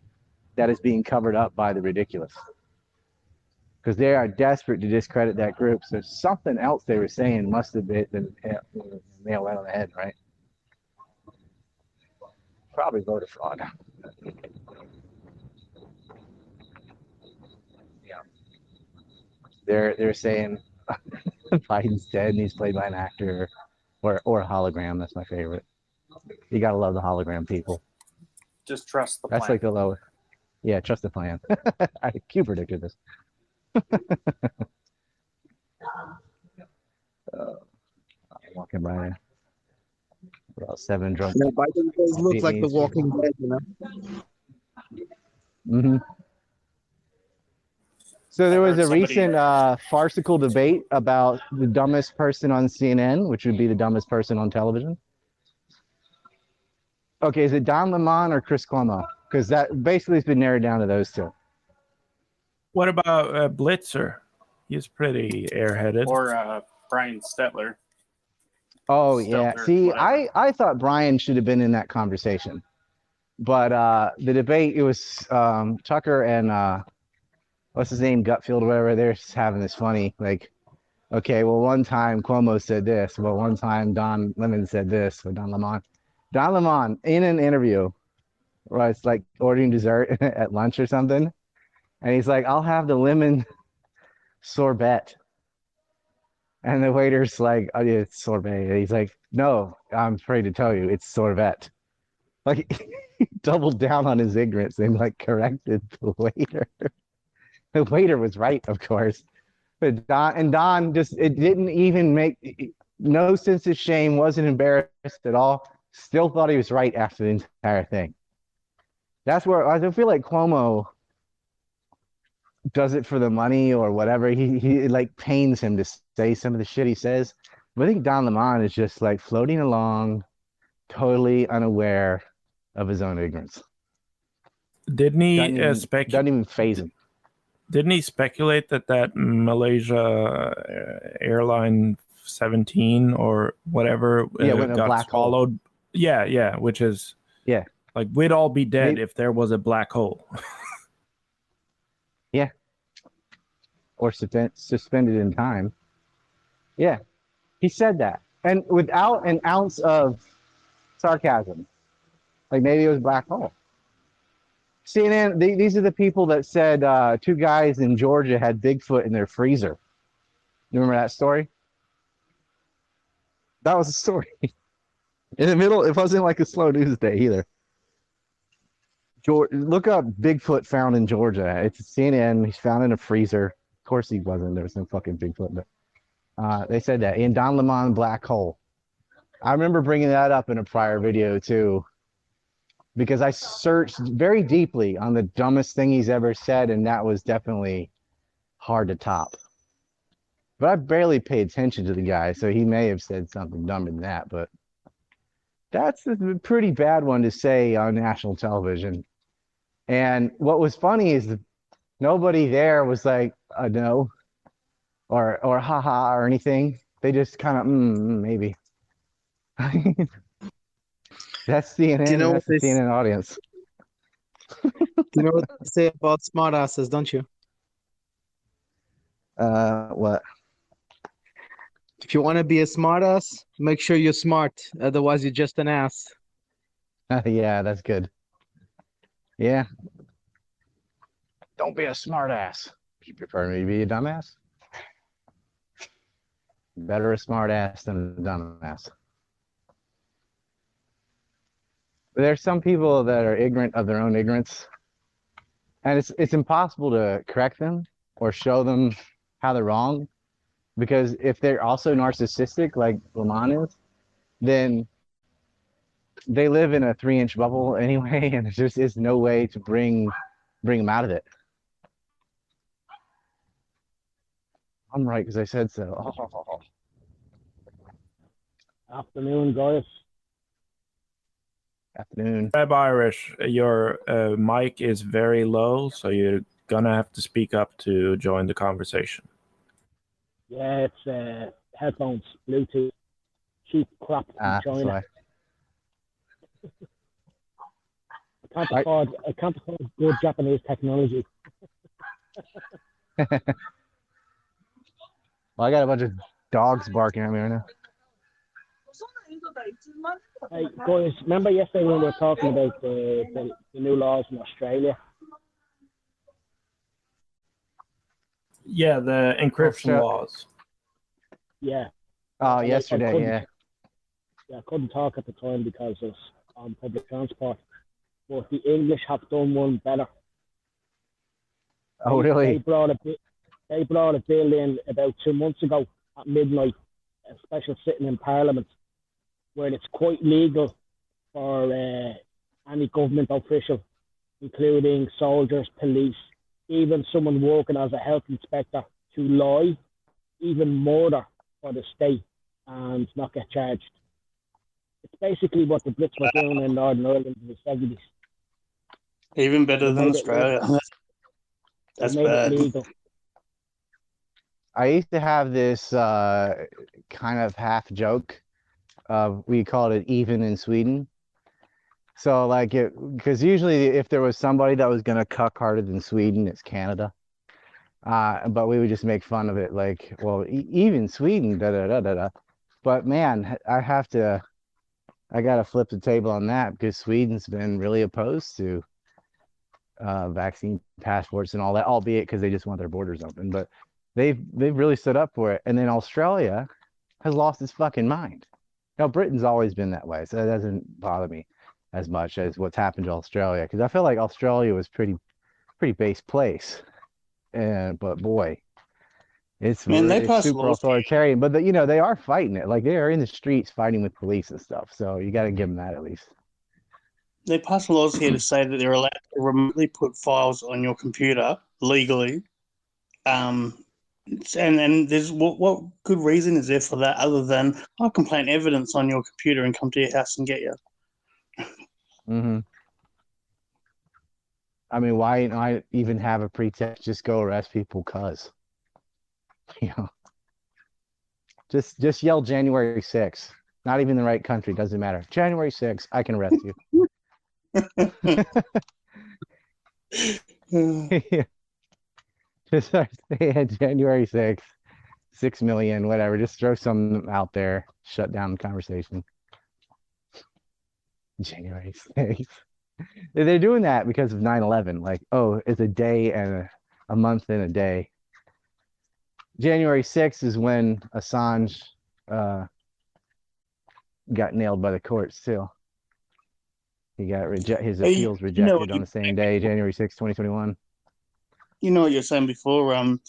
[SPEAKER 1] that is being covered up by the ridiculous. Because they are desperate to discredit that group. So something else they were saying must have been been nailed right on the head, right? Probably voter fraud. Yeah. They're they're saying Biden's dead and he's played by an actor or or a hologram. That's my favorite. You gotta love the hologram people.
[SPEAKER 9] Just trust the Plan.
[SPEAKER 1] That's
[SPEAKER 9] plan.
[SPEAKER 1] like the lowest. Yeah, trust the plan. I Q predicted this. uh, I'm walking by there. About seven drunk.
[SPEAKER 12] Yeah, Biden does look like the Walking Dead, you know.
[SPEAKER 1] hmm So there was a recent uh, farcical debate about the dumbest person on CNN, which would be the dumbest person on television. Okay, is it Don Lemon or Chris Cuomo? Because that basically has been narrowed down to those two.
[SPEAKER 2] What about uh, Blitzer? He's pretty airheaded.
[SPEAKER 9] or uh, Brian Stelter.
[SPEAKER 1] Oh yeah. See,
[SPEAKER 9] whatever.
[SPEAKER 1] I I thought Brian should have been in that conversation, but uh, the debate it was um, Tucker and uh, what's his name Gutfeld or whatever. They're just having this funny like, okay, well one time Cuomo said this, but one time Don Lemon said this, or Don Lemon. Don Lemon in an interview, where it's like ordering dessert at lunch or something, and he's like, "I'll have the lemon sorbet." And the waiter's like, oh, yeah, it's sorbet. And he's like, no, I'm afraid to tell you, it's sorbet. Like, he doubled down on his ignorance and like corrected the waiter. the waiter was right, of course. But Don and Don just it didn't even make no sense of shame, wasn't embarrassed at all. Still thought he was right after the entire thing. That's where I feel like Cuomo does it for the money or whatever. He he it, like pains him to say some of the shit he says. But I think Don Lemon is just like floating along, totally unaware of his own ignorance.
[SPEAKER 2] Didn't he
[SPEAKER 1] Doesn't
[SPEAKER 2] uh,
[SPEAKER 1] even,
[SPEAKER 2] spec-
[SPEAKER 1] doesn't even phase him.
[SPEAKER 2] Didn't he speculate that that Malaysia uh, airline 17 or whatever
[SPEAKER 1] Yeah,
[SPEAKER 2] uh, got
[SPEAKER 1] black hole.
[SPEAKER 2] Yeah, yeah, which is
[SPEAKER 1] Yeah.
[SPEAKER 2] like we'd all be dead
[SPEAKER 1] They-
[SPEAKER 2] if there was a black hole.
[SPEAKER 1] Yeah. Or suspended in time. Yeah. He said that. And without an ounce of sarcasm. Like maybe it was black hole. CNN, the- these are the people that said uh, two guys in Georgia had Bigfoot in their freezer. You remember that story? That was a story. In the middle, it wasn't like a slow news day either. George, look up Bigfoot found in Georgia. It's CNN. He's found in a freezer. Course he wasn't. There was no fucking Bigfoot, but uh, they said that in Don Lemon black hole. I remember bringing that up in a prior video too, because I searched very deeply on the dumbest thing he's ever said, and that was definitely hard to top. But I barely pay attention to the guy, so he may have said something dumber than that. But that's a pretty bad one to say on national television. And what was funny is that nobody there was like, uh, no, or or haha or anything. They just kind of mm, mm, maybe. that's CNN.
[SPEAKER 12] Do you know
[SPEAKER 1] that's
[SPEAKER 12] what they
[SPEAKER 1] CNN audience.
[SPEAKER 12] You know what they say about smartasses, don't you?
[SPEAKER 1] Uh, what?
[SPEAKER 12] If you want to be a smartass, make sure you're smart. Otherwise, you're just an ass.
[SPEAKER 1] yeah, that's good. Yeah. Don't be a smartass. You prefer me to be a dumbass? Better a smartass than a dumbass. There's some people that are ignorant of their own ignorance, and it's it's impossible to correct them or show them how they're wrong, because if they're also narcissistic like Lamont is, then they live in a three inch bubble anyway, and there just is no way to bring bring them out of it. I'm right because I said so.
[SPEAKER 13] Afternoon, guys.
[SPEAKER 1] Afternoon.
[SPEAKER 2] Reb Irish, your uh, mic is very low, so you're gonna have to speak up to join the conversation.
[SPEAKER 13] Yeah, it's uh, headphones, Bluetooth, cheap crap from
[SPEAKER 1] Ah, that's
[SPEAKER 13] China.
[SPEAKER 1] why.
[SPEAKER 13] can't afford I can't afford good Japanese technology.
[SPEAKER 1] Well, I got a bunch of dogs barking at me right now.
[SPEAKER 13] Hey guys, remember yesterday when we were talking about the, the, the new laws in Australia?
[SPEAKER 2] Yeah, the encryption
[SPEAKER 1] sure.
[SPEAKER 2] laws.
[SPEAKER 13] Yeah.
[SPEAKER 1] Oh,
[SPEAKER 13] I- I
[SPEAKER 1] yesterday,
[SPEAKER 13] couldn't-
[SPEAKER 1] yeah.
[SPEAKER 13] yeah, I couldn't talk at the time because I was on public transport. But the English have done one better.
[SPEAKER 1] Oh,
[SPEAKER 13] They-
[SPEAKER 1] really?
[SPEAKER 13] They brought a bi- they brought a bill in about two months ago at midnight, a special sitting in Parliament, where it's quite legal for uh, any government official, including soldiers, police, even someone working as a health inspector, to lie, even murder for the state and not get charged. It's basically what the Brits were doing in Northern Ireland in the seventies.
[SPEAKER 14] Even better than Australia. That's bad.
[SPEAKER 13] legal.
[SPEAKER 1] I used to have this uh, kind of half joke. Uh, we called it even in Sweden. So like because usually if there was somebody that was gonna cuck harder than Sweden, it's Canada. Uh, but we would just make fun of it, like, well, e- even Sweden, da da da da da. But man, I have to, I gotta flip the table on that because Sweden's been really opposed to uh, vaccine passports and all that, albeit because they just want their borders open. But they've they've really stood up for it. And then Australia has lost its fucking mind. Now Britain's always been that way, so that doesn't bother me as much as what's happened to Australia because I feel like Australia was pretty pretty base place. And but boy, it's,
[SPEAKER 14] Man, they
[SPEAKER 1] it's super authoritarian. But the, you know they are fighting it. Like they are in the streets fighting with police and stuff. So you got to give them that at least.
[SPEAKER 14] They passed laws here to say that they're allowed to remotely put files on your computer legally. Um, and and there's what what good reason is there for that other than I can plant evidence on your computer and come to your house and get you.
[SPEAKER 1] hmm I mean, why not even have a pretext? Just go arrest people, cause you know, just just yell January 6th. Not even the right country, doesn't matter. January 6th, I can arrest you. just start saying January 6th, six million, whatever. Just throw some out there, shut down the conversation. January 6th. They're doing that because of 9/11. Like, oh, it's a day and a, a month and a day. January 6th is when Assange uh, got nailed by the courts too. He got reject his appeals
[SPEAKER 14] you know,
[SPEAKER 1] rejected on the same day, January 6th, 2021.
[SPEAKER 14] You know what you're saying before um,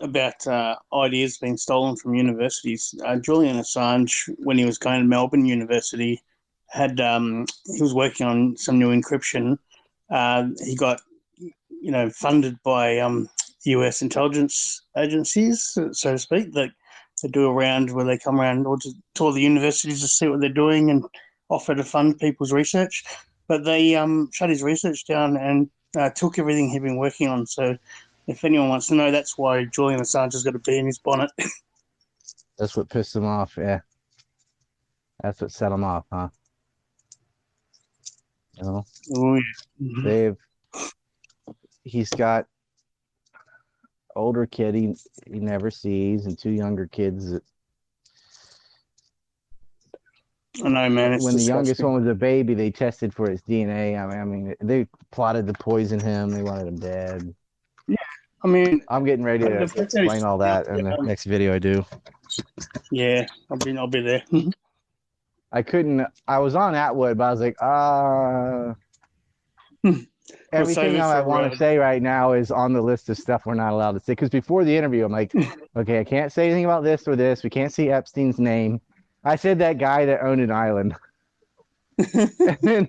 [SPEAKER 14] about uh, ideas being stolen from universities. Uh, Julian Assange, when he was going to Melbourne University, had um, he was working on some new encryption. Uh, he got you know funded by um, U.S. intelligence agencies, so to speak, that they do around where they come around or to tour the universities to see what they're doing and offer to fund people's research. But they um, shut his research down and uh, took everything he'd been working on. So, if anyone wants to know, that's why Julian Assange has got a bee in his bonnet.
[SPEAKER 1] That's what pissed him off. Yeah. That's what set him off, huh? You know,
[SPEAKER 14] oh, yeah. Mhm.
[SPEAKER 1] they've he's got older kid he, he never sees and two younger kids that
[SPEAKER 14] I know, man. It's
[SPEAKER 1] when the youngest one was a baby they tested for his dna i mean, I mean they plotted to poison him they wanted him dead Yeah,
[SPEAKER 14] I mean,
[SPEAKER 1] i'm getting ready to
[SPEAKER 14] fact that
[SPEAKER 1] explain all that in the
[SPEAKER 14] yeah.
[SPEAKER 1] next video i do
[SPEAKER 14] Yeah, I'll be, I'll be there.
[SPEAKER 1] i couldn't i was on Attwood but i was like uh everything
[SPEAKER 14] save it
[SPEAKER 1] I want
[SPEAKER 14] uh,
[SPEAKER 1] to say right now is on the list of stuff we're not allowed to say. Because before the interview, I'm like, okay, I can't say anything about this or this. We can't see Epstein's name. I said that guy that owned an island. and then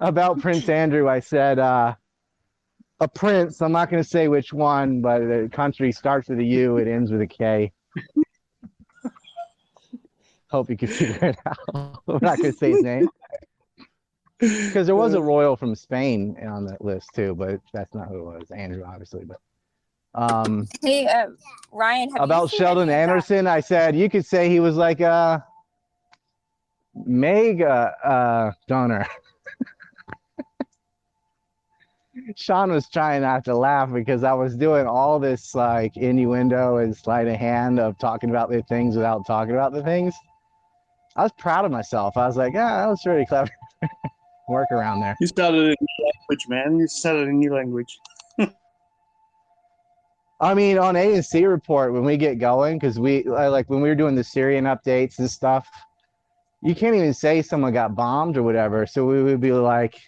[SPEAKER 1] about Prince Andrew, I said uh, a prince. I'm not going to say which one, but the country starts with a U, it ends with a K. Hope you can figure it out. We're not going to say his name. Because there was a royal from Spain on that list too, but that's not who it was. Andrew, obviously. But um,
[SPEAKER 8] Hey, uh, Ryan, have
[SPEAKER 1] about
[SPEAKER 8] you seen
[SPEAKER 1] Sheldon
[SPEAKER 8] any that?
[SPEAKER 1] Adelson, I said you could say he was like a mega uh, donor. Sean was trying not to laugh because I was doing all this like innuendo and sleight of hand of talking about the things without talking about the things. I was proud of myself. I was like, yeah, that was really clever. Work around there.
[SPEAKER 14] You started a new language, man. You started a new language.
[SPEAKER 1] I mean, on A and C report when we get going, because we like when we were doing the Syrian updates and stuff, you can't even say someone got bombed or whatever. So we would be like,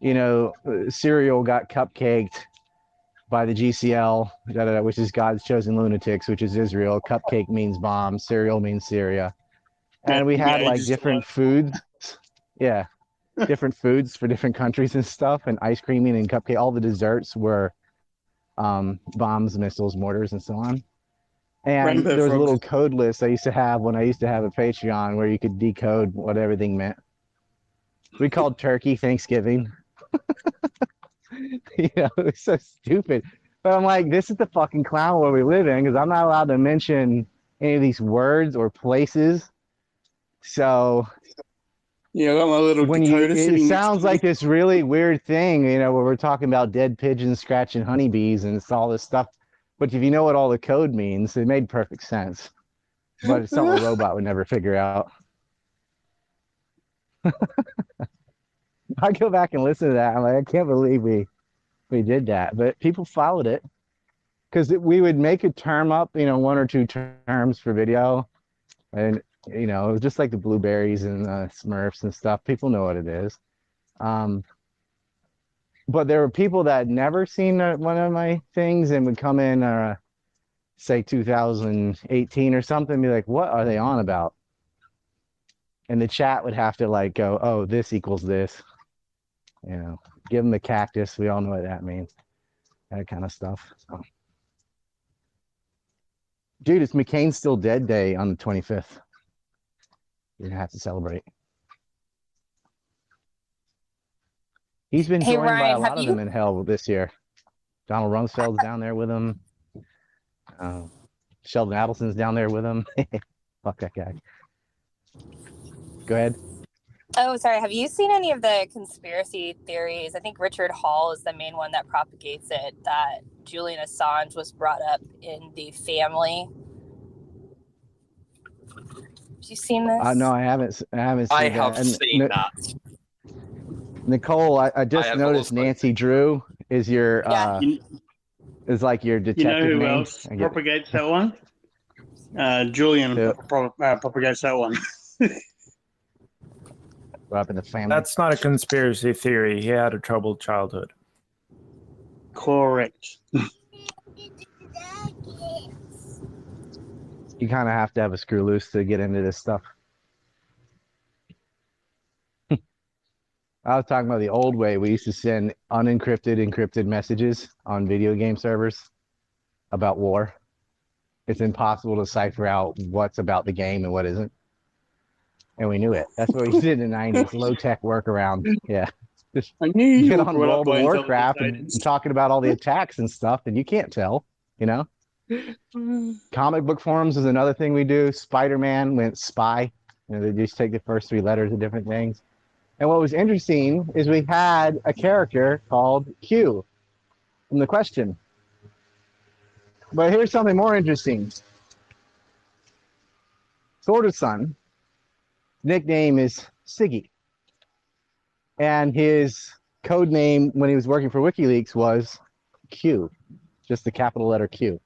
[SPEAKER 1] you know, cereal got cupcaked by the GCL, da, da, da, which is God's chosen lunatics, which is Israel. Cupcake means bomb. Cereal means Syria. And we had
[SPEAKER 14] Yeah,
[SPEAKER 1] like different foods. Yeah. different foods for different countries and stuff. And ice creaming and cupcake. All the desserts were um, bombs, missiles, mortars, and so on. And
[SPEAKER 14] Rainbow
[SPEAKER 1] there was a little code list I used to have when I used to have a Patreon where you could decode what everything meant. We called turkey Thanksgiving. you know, it's so stupid. But I'm like, this is the fucking clown where we live in because I'm not allowed to mention any of these words or places. So
[SPEAKER 14] Yeah, I got my little
[SPEAKER 1] when you, it sounds like this really weird thing, you know, where we're talking about dead pigeons scratching honeybees and it's all this stuff. But if you know what all the code means, it made perfect sense. But it's something a robot would never figure out. I go back and listen to that. I'm like, I can't believe we we did that. But people followed it because we would make a term up, you know, one or two terms for video, and you know, it was just like the blueberries and uh, Smurfs and stuff. People know what it is. Um, but there were people that never seen one of my things and would come in, uh, say 2018 or something, be like, "What are they on about?" And the chat would have to like go, "Oh, this equals this," you know, give them the cactus. We all know what that means. That kind of stuff. So. Dude, it's McCain's still dead day on the 25th. You're gonna have to celebrate. He's been
[SPEAKER 8] Hey,
[SPEAKER 1] joined by a lot of
[SPEAKER 8] you-
[SPEAKER 1] them in hell this year. Donald Rumsfeld's down there with him. Uh, Sheldon Adelson's down there with him. Fuck that guy. Go ahead.
[SPEAKER 8] Oh, sorry. Have you seen any of the conspiracy theories? I think Richard Hall is the main one that propagates it that Julian Assange was brought up in the family. Have you seen this?
[SPEAKER 1] Uh, no, I haven't. s- I haven't seen
[SPEAKER 11] I
[SPEAKER 1] that.
[SPEAKER 11] have
[SPEAKER 1] And
[SPEAKER 11] seen
[SPEAKER 1] N-
[SPEAKER 11] that.
[SPEAKER 1] Nicole, I, I just
[SPEAKER 11] have
[SPEAKER 1] noticed
[SPEAKER 11] also-
[SPEAKER 1] Nancy Drew is your
[SPEAKER 8] Yeah.
[SPEAKER 1] uh, is like your detective.
[SPEAKER 14] you
[SPEAKER 1] detective
[SPEAKER 14] know who
[SPEAKER 1] name.
[SPEAKER 14] else propagates that one? Uh, Julian
[SPEAKER 1] Yeah.
[SPEAKER 14] pro- uh, propagates that one.
[SPEAKER 1] Grew up in the family.
[SPEAKER 2] That's not a conspiracy theory. He had a troubled childhood.
[SPEAKER 14] Correct.
[SPEAKER 1] you kind of have to have a screw loose to get into this stuff. I was talking about the old way. We used to send unencrypted, encrypted messages on video game servers about war. It's impossible to cipher out what's about the game and what isn't. And we knew it. That's what we did in the 90s. Low tech workaround. Yeah. Just
[SPEAKER 14] I knew you
[SPEAKER 1] get on World of Warcraft and, and talking about all the attacks and stuff, and you can't tell, you know? Comic book forums is another thing we do. Spider Man went spy. You know, they just take the first three letters of different things. And what was interesting is we had a character called Q from the question. But here's something more interesting. Sword Son, nickname is Siggy. And his code name when he was working for WikiLeaks was Q, just the capital letter Q.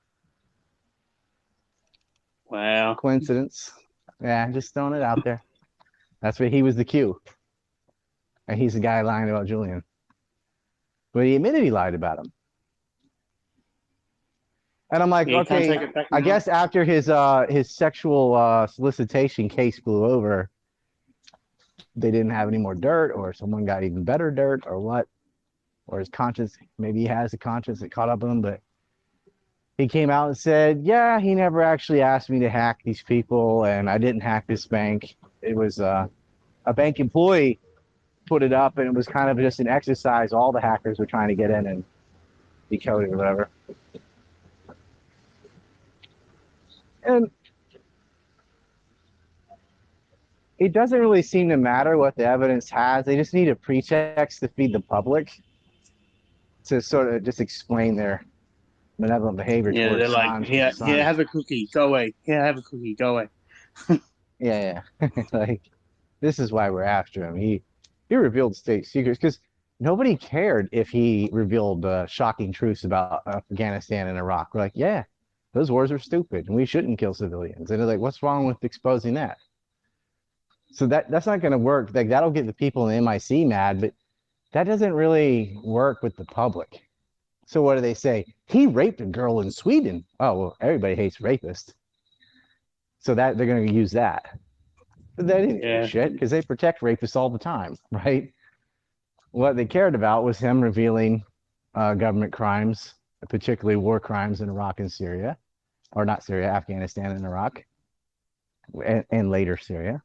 [SPEAKER 14] Wow.
[SPEAKER 1] Coincidence. Yeah, just throwing it out there. That's what he was the Q. And he's the guy lying about Julian. But he admitted he lied about him. And I'm like,
[SPEAKER 14] Yeah,
[SPEAKER 1] okay,
[SPEAKER 14] take it back
[SPEAKER 1] I guess after his uh his sexual uh solicitation case blew over, they didn't have any more dirt, or someone got even better dirt, or what, or his conscience. Maybe he has a conscience that caught up with him, but he came out and said, "Yeah, he never actually asked me to hack these people, and I didn't hack this bank. It was uh, a bank employee put it up, and it was kind of just an exercise. All the hackers were trying to get in and decode it or whatever." And it doesn't really seem to matter what the evidence has. They just need a pretext to feed the public. to sort of just explain their benevolent behavior.
[SPEAKER 14] Yeah, they're like, here,
[SPEAKER 1] and
[SPEAKER 14] have a cookie, go away. Here, have a cookie, go away.
[SPEAKER 1] Yeah, yeah. like this is why we're after him. He he revealed state secrets because nobody cared if he revealed uh, shocking truths about Afghanistan and Iraq. We're like, yeah, those wars are stupid and we shouldn't kill civilians. And they're like, what's wrong with exposing that? So that that's not going to work. Like that'll get the people in the MIC mad, but that doesn't really work with the public. So what do they say? He raped a girl in Sweden. Oh well, everybody hates rapists. So that they're going to use that. That didn't
[SPEAKER 14] Yeah.
[SPEAKER 1] shit because they protect rapists all the time, right? What they cared about was him revealing uh, government crimes, particularly war crimes in Iraq and Syria, or not Syria, Afghanistan and Iraq, and, and later Syria.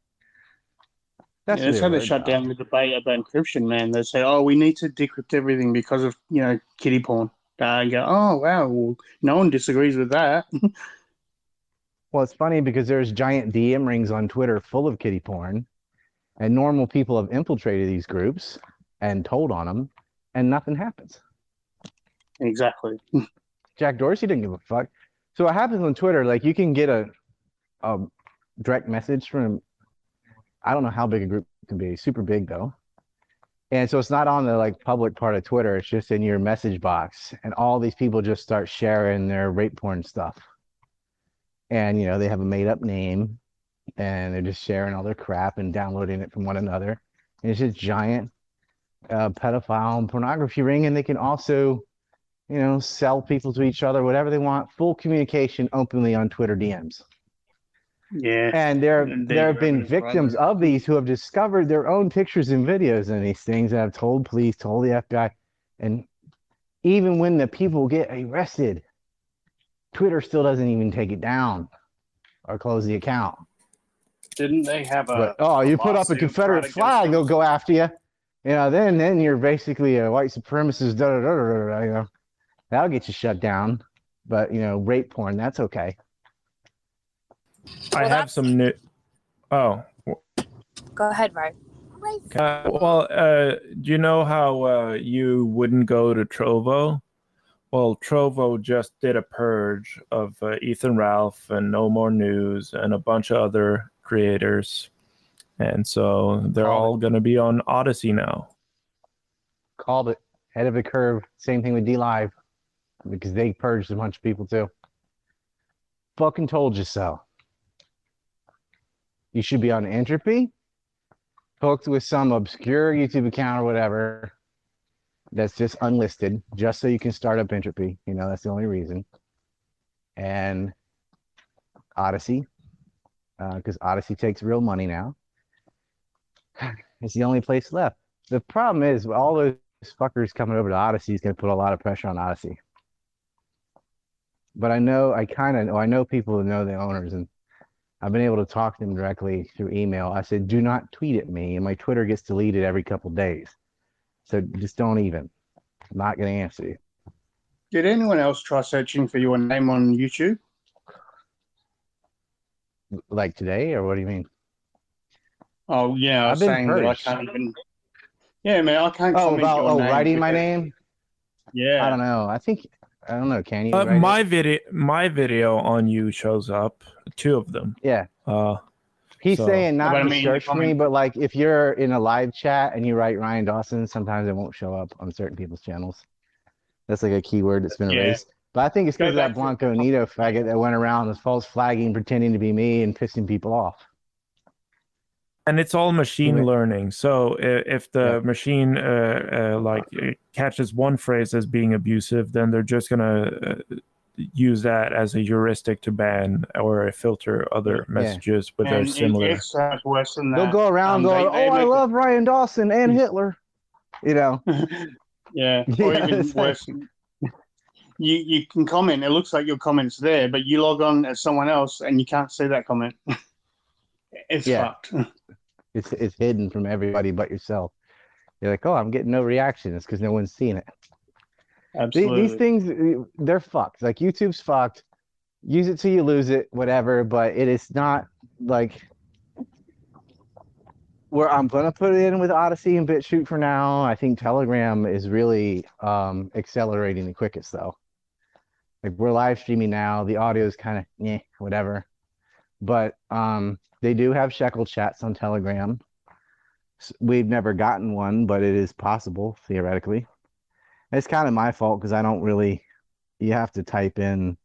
[SPEAKER 1] That's
[SPEAKER 14] yeah, that's how they shut
[SPEAKER 1] about.
[SPEAKER 14] down the debate about encryption, man. They say, oh, we need to decrypt everything because of, you know, kitty porn. Uh, you go, oh, wow, well, no one disagrees with that.
[SPEAKER 1] Well, it's funny because there's giant DM rings on Twitter full of kitty porn, and normal people have infiltrated these groups and told on them, and nothing happens.
[SPEAKER 14] exactly.
[SPEAKER 1] Jack Dorsey didn't give a fuck. So what happens on Twitter? Like you can get a, a direct message from, I don't know how big a group can be, super big though. And so it's not on the like public part of Twitter. It's just in your message box, and all these people just start sharing their rape porn stuff. And you know they have a made up name, and they're just sharing all their crap and downloading it from one another. And it's just giant uh, pedophile and pornography ring, and they can also you know, sell people to each other, whatever they want, full communication openly on Twitter DMs.
[SPEAKER 14] Yeah.
[SPEAKER 1] And there,
[SPEAKER 14] And
[SPEAKER 1] there have been victims of these who have discovered their own pictures and videos in these things and have told police, told the FBI. And even when the people get arrested, Twitter still doesn't even take it down or close the account.
[SPEAKER 9] Didn't they have a?
[SPEAKER 1] But oh, you put up a Confederate flag, they'll go after you. You know, then then you're basically a white supremacist. Da, da, da, da, da, da, you know, that'll get you shut down. But you know, rape porn, that's okay.
[SPEAKER 2] I have some new. Oh,
[SPEAKER 8] Go ahead, Ryan.
[SPEAKER 2] uh, well, uh, do you know how uh, you wouldn't go to Trovo? Well, Trovo just did a purge of uh, Ethan Ralph and No More News and a bunch of other creators, and so they're all going to be on Odysee now.
[SPEAKER 1] Called it head of the curve. Same thing with DLive because they purged a bunch of people too. Fucking told you so. You should be on Entropy, hooked with some obscure YouTube account or whatever that's just unlisted, just so you can start up Entropy. You know, that's the only reason. And Odysee, uh, because Odysee takes real money now. It's the only place left. The problem is all those fuckers coming over to Odysee is going to put a lot of pressure on Odysee. But I know, I kind of know, I know people who know the owners, and I've been able to talk to them directly through email. I said, do not tweet at me, and my Twitter gets deleted every couple days. So just don't even. I'm not going to answer you.
[SPEAKER 14] Did anyone else try searching for your name on YouTube?
[SPEAKER 1] Like today, or what do you mean?
[SPEAKER 14] Oh, yeah, I
[SPEAKER 1] I've
[SPEAKER 14] was
[SPEAKER 1] been
[SPEAKER 14] saying that I can't even. Yeah, man, I can't
[SPEAKER 1] Oh, about
[SPEAKER 14] your
[SPEAKER 1] oh
[SPEAKER 14] name
[SPEAKER 1] writing my
[SPEAKER 14] because-
[SPEAKER 1] name?
[SPEAKER 14] Yeah.
[SPEAKER 1] I don't know. I think I don't know. Can you?
[SPEAKER 2] Uh,
[SPEAKER 1] write it?
[SPEAKER 2] my video, my video on you shows up. Two of them.
[SPEAKER 1] Yeah.
[SPEAKER 2] Uh,
[SPEAKER 1] He's
[SPEAKER 2] so-
[SPEAKER 1] saying not
[SPEAKER 14] But I
[SPEAKER 1] to
[SPEAKER 14] mean,
[SPEAKER 1] search for me, but like if you're in a live chat and you write Ryan Dawson, sometimes it won't show up on certain people's channels. That's like a keyword that's been
[SPEAKER 14] Yeah.
[SPEAKER 1] erased. But I think it's because of that
[SPEAKER 14] back to-
[SPEAKER 1] Blanco Nito faggot that went around with false flagging, pretending to be me and pissing people off.
[SPEAKER 2] and it's all machine
[SPEAKER 1] Right.
[SPEAKER 2] learning. So if the machine uh, uh, like uh, catches one phrase as being abusive, then they're just gonna uh, use that as a heuristic to ban or filter other messages with
[SPEAKER 14] And
[SPEAKER 2] a
[SPEAKER 14] it
[SPEAKER 2] similar.
[SPEAKER 14] gets worse than that.
[SPEAKER 1] They'll go around
[SPEAKER 14] Um,
[SPEAKER 1] going,
[SPEAKER 14] they- they
[SPEAKER 1] "Oh, I
[SPEAKER 14] make-
[SPEAKER 1] love Ryan Dawson and Hitler," you know.
[SPEAKER 14] Yeah,
[SPEAKER 1] Yeah,
[SPEAKER 14] or even
[SPEAKER 1] it's like-
[SPEAKER 14] worse. You you can comment. It looks like your comment's there, but you log on as someone else and you can't see that comment. it's
[SPEAKER 1] Yeah.
[SPEAKER 14] fucked.
[SPEAKER 1] It's it's hidden from everybody but yourself. You're like, "Oh, I'm getting no reaction." It's because no one's seeing it.
[SPEAKER 14] Absolutely.
[SPEAKER 1] these things uh, they're fucked like youtube's fucked use it till you lose it whatever but it is not like where I'm gonna put it in with Odysee and BitChute for now. I think Telegram is really um, accelerating the quickest though. Like we're live streaming now, the audio is kind of yeah, whatever. But um, they do have shekel chats on Telegram. We've never gotten one, but it is possible theoretically. It's kind of my fault because I don't really. You have to type in.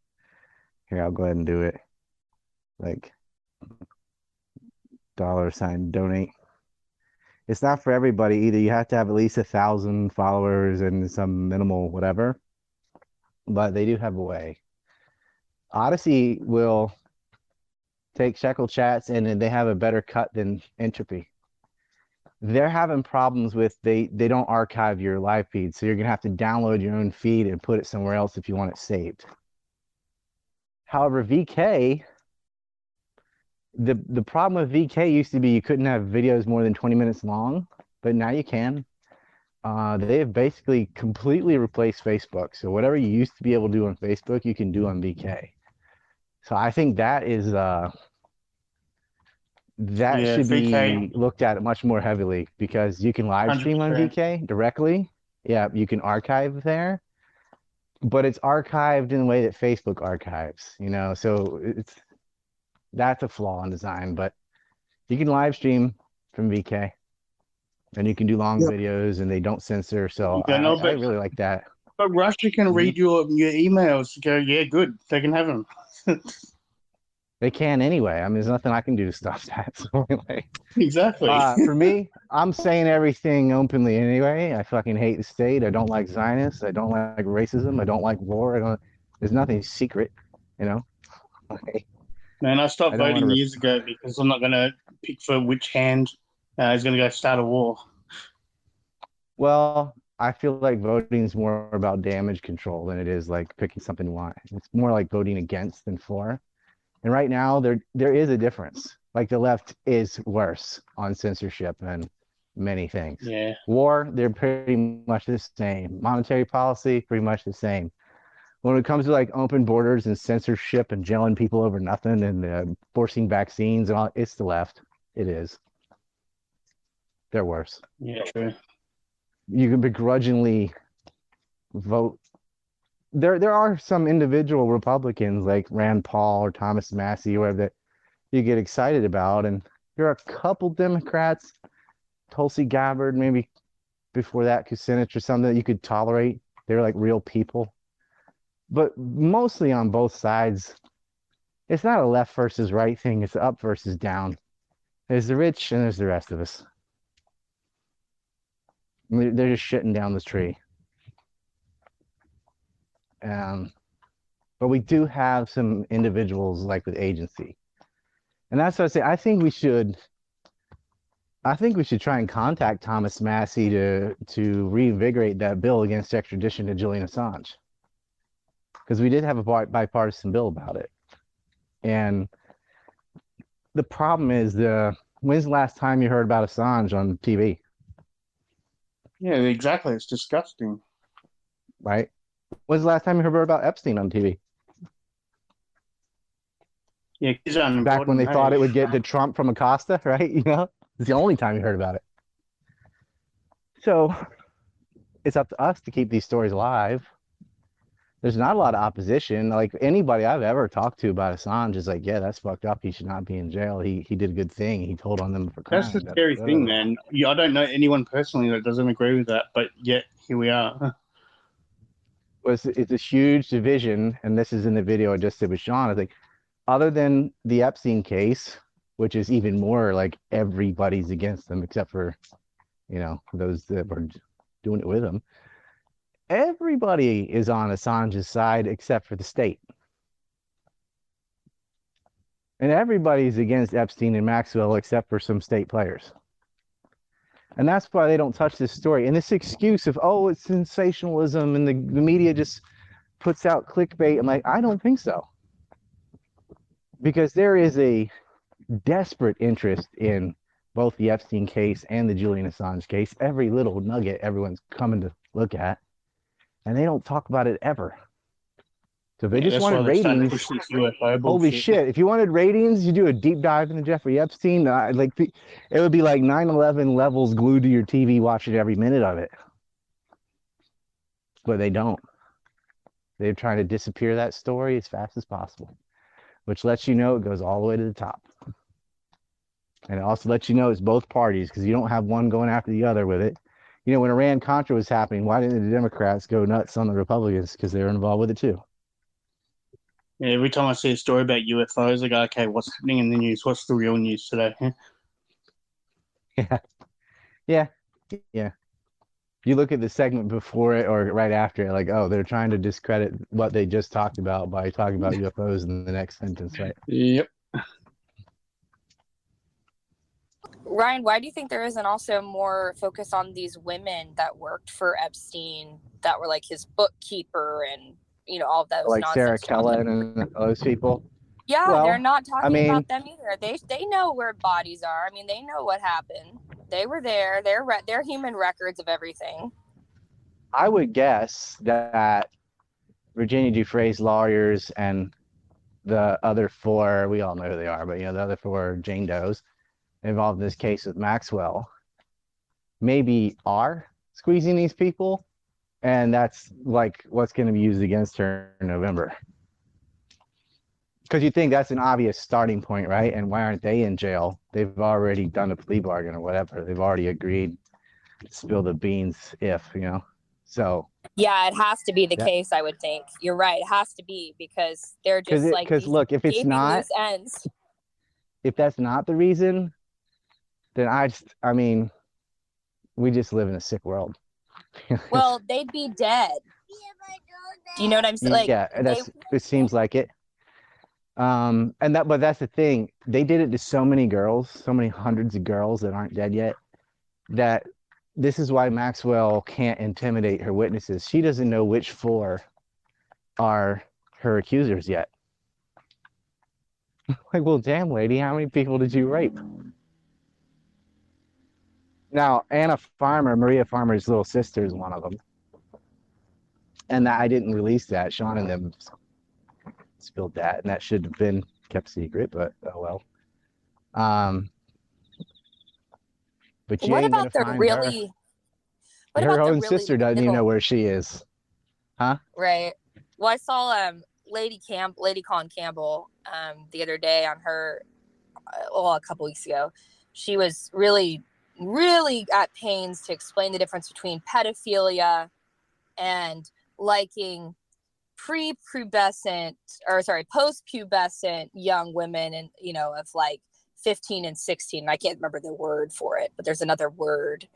[SPEAKER 1] Here, I'll go ahead and do it. Like dollar sign donate. It's not for everybody either. You have to have at least a thousand followers and some minimal whatever. But they do have a way. Odysee will take shekel chats and they have a better cut than entropy. They're having problems with they they don't archive your live feed, so you're gonna have to download your own feed and put it somewhere else if you want it saved. However, VK the the problem with VK used to be you couldn't have videos more than 20 minutes long, but now you can. Uh, they have basically completely replaced Facebook. So whatever you used to be able to do on Facebook, you can do on VK. So I think that is uh that
[SPEAKER 14] Yeah,
[SPEAKER 1] should
[SPEAKER 14] VK.
[SPEAKER 1] be looked at much more heavily because you can live stream on
[SPEAKER 14] 100%.
[SPEAKER 1] VK directly. Yeah, you can archive there, but it's archived in the way that Facebook archives, you know. So it's that's a flaw in design, but you can live stream from VK and you can do long
[SPEAKER 14] Yeah.
[SPEAKER 1] videos and they don't censor. So
[SPEAKER 14] Yeah,
[SPEAKER 1] I,
[SPEAKER 14] no,
[SPEAKER 1] I
[SPEAKER 14] but-
[SPEAKER 1] really like that.
[SPEAKER 14] But Russia can read mm-hmm. your your emails. Go, yeah, good. They can have them.
[SPEAKER 1] They can anyway. I mean, there's nothing I can do to stop that. So anyway,
[SPEAKER 14] exactly.
[SPEAKER 1] uh, for me, I'm saying everything openly anyway. I fucking hate the state. I don't like Zionists. I don't like racism. I don't like war. I don't. There's nothing secret, you know.
[SPEAKER 14] Man, I stopped
[SPEAKER 1] I
[SPEAKER 14] voting
[SPEAKER 1] re-
[SPEAKER 14] years ago because I'm not going to pick for which hand uh, is going to go start a war.
[SPEAKER 1] Well, I feel like voting is more about damage control than it is like picking something you want. It's more like voting against than for. And right now there there is a difference. Like the left is worse on censorship and many things.
[SPEAKER 14] Yeah.
[SPEAKER 1] War, they're pretty much the same. Monetary policy, pretty much the same. When it comes to like open borders and censorship and jailing people over nothing and uh, forcing vaccines and all, it's the left. It is. They're worse
[SPEAKER 14] Yeah, true.
[SPEAKER 1] you can begrudgingly vote. There, there are some individual Republicans like Rand Paul or Thomas Massie or whatever that you get excited about, and there are a couple Democrats, Tulsi Gabbard, maybe before that Kucinich or something that you could tolerate. They're like real people, but mostly on both sides, it's not a left versus right thing. It's up versus down. There's the rich and there's the rest of us. They're they're just shitting down the tree. Um, but we do have some individuals like with agency, and that's what I say. I think we should. I think we should try and contact Thomas Massie to to reinvigorate that bill against extradition to Julian Assange, because we did have a bipartisan bill about it, and the problem is the when's the last time you heard about Assange on TV?
[SPEAKER 14] Yeah, exactly. It's disgusting.
[SPEAKER 1] right? When's the last time you heard about Epstein on TV?
[SPEAKER 14] Yeah, he's
[SPEAKER 1] Back when they
[SPEAKER 14] hey.
[SPEAKER 1] thought it would get to Trump from Acosta, right? You know, it's the only time you heard about it. So it's up to us to keep these stories alive. There's not a lot of opposition. Like anybody I've ever talked to about Assange is like, yeah, that's fucked up. He should not be in jail. He he did a good thing. He told on them for crime.
[SPEAKER 14] That's the scary
[SPEAKER 1] da-
[SPEAKER 14] thing, man. Yeah, I don't know anyone personally that doesn't agree with that, but yet here we are.
[SPEAKER 1] was it's a huge division, and this is in the video I just did with Sean. I think, other than the Epstein case, which is even more like everybody's against them except for, you know, those that were doing it with him. Everybody is on Assange's side except for the state. And everybody's against Epstein and Maxwell except for some state players. And that's why they don't touch this story. And this excuse of, oh, it's sensationalism and the, the media just puts out clickbait. I'm like, I don't think so. Because there is a desperate interest in both the Epstein case and the Julian Assange case. Every little nugget everyone's coming to look at. And they don't talk about it ever. So if they
[SPEAKER 14] Yeah,
[SPEAKER 1] just wanted
[SPEAKER 14] they're starting to
[SPEAKER 1] ratings,
[SPEAKER 14] push this UFO
[SPEAKER 1] holy
[SPEAKER 14] bullshit.
[SPEAKER 1] shit! If you wanted ratings, you do a deep dive into Jeffrey Epstein. Uh, like the- it would be like 9/11 levels glued to your TV, watching every minute of it. But they don't. They're trying to disappear that story as fast as possible, which lets you know it goes all the way to the top. And it also lets you know it's both parties because you don't have one going after the other with it. You know, when Iran Contra was happening, why didn't the Democrats go nuts on the Republicans? Because they were involved with it too.
[SPEAKER 14] Yeah, every time I see a story about UFOs, I go, okay, what's happening in the news? What's the real news today?
[SPEAKER 1] Yeah. Yeah. Yeah. You look at the segment before it or right after it, like, oh, they're trying to discredit what they just talked about by talking about UFOs in the next sentence, right?
[SPEAKER 14] Yep.
[SPEAKER 8] Ryan, why do you think there isn't also more focus on these women that worked for Epstein that were like his bookkeeper and you know all of those
[SPEAKER 1] Like Sarah Kellen and those people.
[SPEAKER 8] Yeah,
[SPEAKER 1] Well,
[SPEAKER 8] they're not talking
[SPEAKER 1] I mean,
[SPEAKER 8] about them either. They they know where bodies are. I mean, they know what happened. They were there. They're re- they're human records of everything.
[SPEAKER 1] I would guess that Virginia Dufresne's lawyers and the other four, we all know who they are, but you know, the other four Jane Does involved in this case with Maxwell maybe are squeezing these people. And that's like what's going to be used against her in November. Because you think that's an obvious starting point, right? And why aren't they in jail? They've already done a plea bargain or whatever. They've already agreed to spill the beans if, you know. So
[SPEAKER 8] Yeah, it has to be the
[SPEAKER 1] Yeah.
[SPEAKER 8] case. I would think you're right. It has to be because they're just like
[SPEAKER 1] because look if it's not
[SPEAKER 8] ends.
[SPEAKER 1] if that's not the reason then i just i mean we just live in a sick world
[SPEAKER 8] Well, they'd be dead. Do you know what I'm saying? Like,
[SPEAKER 1] yeah
[SPEAKER 8] they-
[SPEAKER 1] it seems like it. Um and that but that's the thing. They did it to so many girls so many hundreds of girls that aren't dead yet that this is why maxwell can't intimidate her witnesses. She doesn't know which four are her accusers yet. Like well damn lady how many people did you rape now anna farmer maria farmer's little sister is one of them and that i didn't release that sean and them spilled that and that should have been kept secret but oh well um but you
[SPEAKER 8] what
[SPEAKER 1] ain't
[SPEAKER 8] about
[SPEAKER 1] gonna
[SPEAKER 8] the
[SPEAKER 1] find
[SPEAKER 8] really?
[SPEAKER 1] her.
[SPEAKER 8] What
[SPEAKER 1] her
[SPEAKER 8] about the
[SPEAKER 1] own
[SPEAKER 8] really
[SPEAKER 1] sister doesn't even know where she is huh
[SPEAKER 8] Right. Well, I saw um Lady Camp, Lady Colin Campbell, um the other day on her, uh, well, a couple weeks ago. She was really, really at pains to explain the difference between pedophilia and liking pre-pubescent or sorry post-pubescent young women and you know of like 15 and 16 i can't remember the word for it but there's another word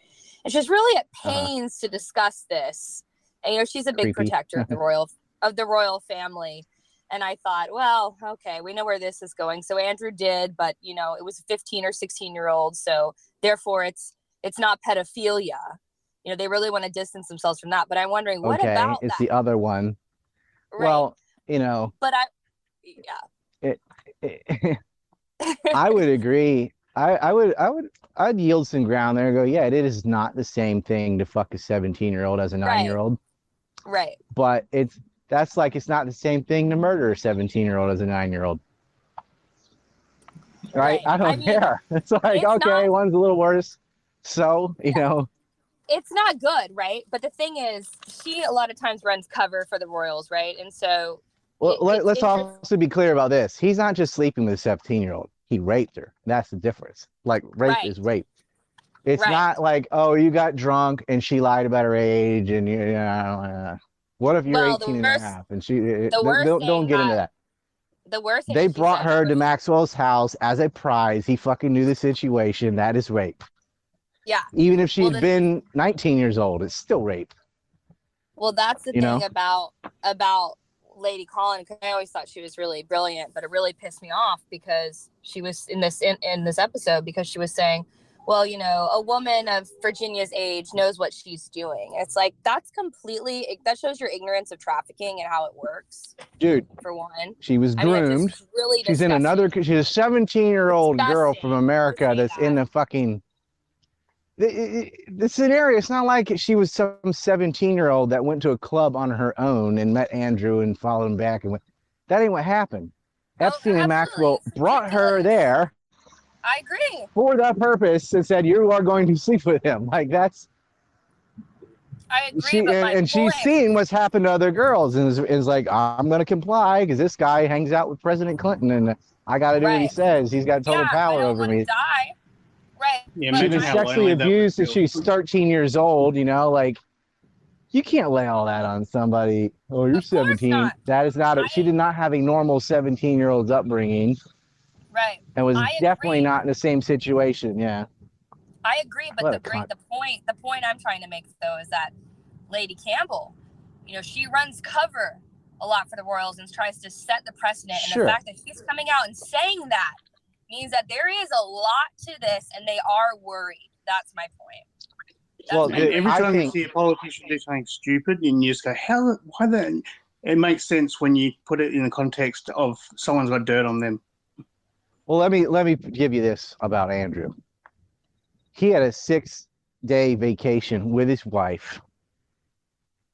[SPEAKER 8] and she's really at
[SPEAKER 1] Uh-huh.
[SPEAKER 8] pains to discuss this and you know she's a big
[SPEAKER 1] Creepy.
[SPEAKER 8] protector of the royal of the royal family and i thought well okay we know where this is going. So andrew did but you know it was a 15 or 16 year old so therefore it's it's not pedophilia. You know they really want to distance themselves from that but i'm wondering what
[SPEAKER 1] okay
[SPEAKER 8] about
[SPEAKER 1] it's
[SPEAKER 8] that?
[SPEAKER 1] the other one.
[SPEAKER 8] Right.
[SPEAKER 1] well you know
[SPEAKER 8] but i yeah.
[SPEAKER 1] it, it I would agree. I, I would I would I'd yield some ground there and go, yeah, it is not the same thing to fuck a 17 year old as a nine year old.
[SPEAKER 8] right.
[SPEAKER 1] But it's that's like it's not the same thing to murder a 17 year old as a nine year old. Right? I don't
[SPEAKER 8] I mean,
[SPEAKER 1] care. It's like,
[SPEAKER 8] it's
[SPEAKER 1] okay,
[SPEAKER 8] not-
[SPEAKER 1] one's a little worse. So, you know,
[SPEAKER 8] it's not good right but the thing is she a lot of times runs cover for the royals right and so
[SPEAKER 1] well,
[SPEAKER 8] it-
[SPEAKER 1] let,
[SPEAKER 8] interest-
[SPEAKER 1] also be clear about this. He's not just sleeping with a 17 year old, he raped her. That's the difference. Like, rape
[SPEAKER 8] Right.
[SPEAKER 1] is rape. It's
[SPEAKER 8] Right.
[SPEAKER 1] not like, oh, you got drunk and she lied about her age and you, you know, what if you're
[SPEAKER 8] Well, the
[SPEAKER 1] 18 and a half and she,
[SPEAKER 8] worst
[SPEAKER 1] don't, don't get into
[SPEAKER 8] that- the worst thing
[SPEAKER 1] They brought her to Maxwell's house as a prize. He fucking knew the situation. That is rape.
[SPEAKER 8] yeah
[SPEAKER 1] Even if she
[SPEAKER 8] Well,
[SPEAKER 1] had
[SPEAKER 8] the-
[SPEAKER 1] been 19 years old, it's still rape.
[SPEAKER 8] well that's the
[SPEAKER 1] You
[SPEAKER 8] thing
[SPEAKER 1] know?
[SPEAKER 8] about about lady colin because i always thought she was really brilliant but it really pissed me off because she was in this in, in this episode because she was saying well you know a woman of virginia's age knows what she's doing. It's like that's completely that shows your ignorance of trafficking and how it works.
[SPEAKER 1] Dude,
[SPEAKER 8] for one.
[SPEAKER 1] she was
[SPEAKER 8] I mean,
[SPEAKER 1] groomed.
[SPEAKER 8] really
[SPEAKER 1] she's in another, she's a 17 year old girl from America that's in the fucking, the, the scenario it's not like she was some 17 year old that went to a club on her own and met andrew and followed him back and went that ain't what happened. Epstein and maxwell brought her there
[SPEAKER 8] I agree.
[SPEAKER 1] for that purpose and said you are going to sleep with him like that's
[SPEAKER 8] I agree.
[SPEAKER 1] she and, and she's
[SPEAKER 8] point-
[SPEAKER 1] seen what's happened to other girls and is, is like i'm going to comply because this guy hangs out with president clinton and i got to do what he says he's got total
[SPEAKER 8] yeah, I
[SPEAKER 1] power
[SPEAKER 8] don't
[SPEAKER 1] over me
[SPEAKER 8] Die. Right.
[SPEAKER 14] Yeah,
[SPEAKER 1] she
[SPEAKER 14] imagine
[SPEAKER 1] was sexually
[SPEAKER 14] lonely that would
[SPEAKER 1] abused since she's 13 years old you know like you can't lay all that on somebody oh you're 17
[SPEAKER 8] not.
[SPEAKER 1] that is not a, she did not have a normal 17 year old's upbringing
[SPEAKER 8] Right.
[SPEAKER 1] and was
[SPEAKER 8] I
[SPEAKER 1] definitely
[SPEAKER 8] agree.
[SPEAKER 1] not in the same situation yeah
[SPEAKER 8] I agree, but
[SPEAKER 1] What
[SPEAKER 8] the
[SPEAKER 1] a
[SPEAKER 8] bring the point the point I'm trying to make though is that Lady Campbell, you know, she runs cover a lot for the Royals and tries to set the precedent. And
[SPEAKER 1] Sure.
[SPEAKER 8] the fact that she's coming out and saying that means that there is a lot to this and they are worried. That's my point. That's
[SPEAKER 1] Well,
[SPEAKER 8] my
[SPEAKER 1] the-
[SPEAKER 8] point.
[SPEAKER 14] Every time
[SPEAKER 1] think-
[SPEAKER 14] you see a politician do something stupid, and you just go, "How? Why the?" It makes sense when you put it in the context of someone's got dirt on them.
[SPEAKER 1] Well let me let me give you this about andrew. He had a six day vacation with his wife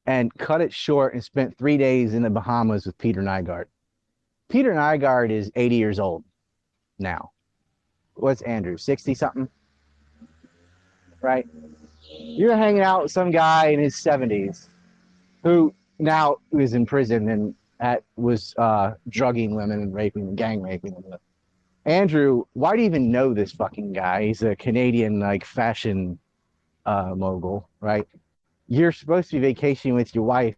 [SPEAKER 1] and cut it short and spent three days in the bahamas with peter Nygard. peter Nygard is 80 years old now. What's andrew 60 something right. You're hanging out with some guy in his 70s who now is in prison and at, was uh, drugging women and raping and gang raping them Andrew, why do you even know this fucking guy? He's a Canadian like fashion uh, mogul, right? You're supposed to be vacationing with your wife.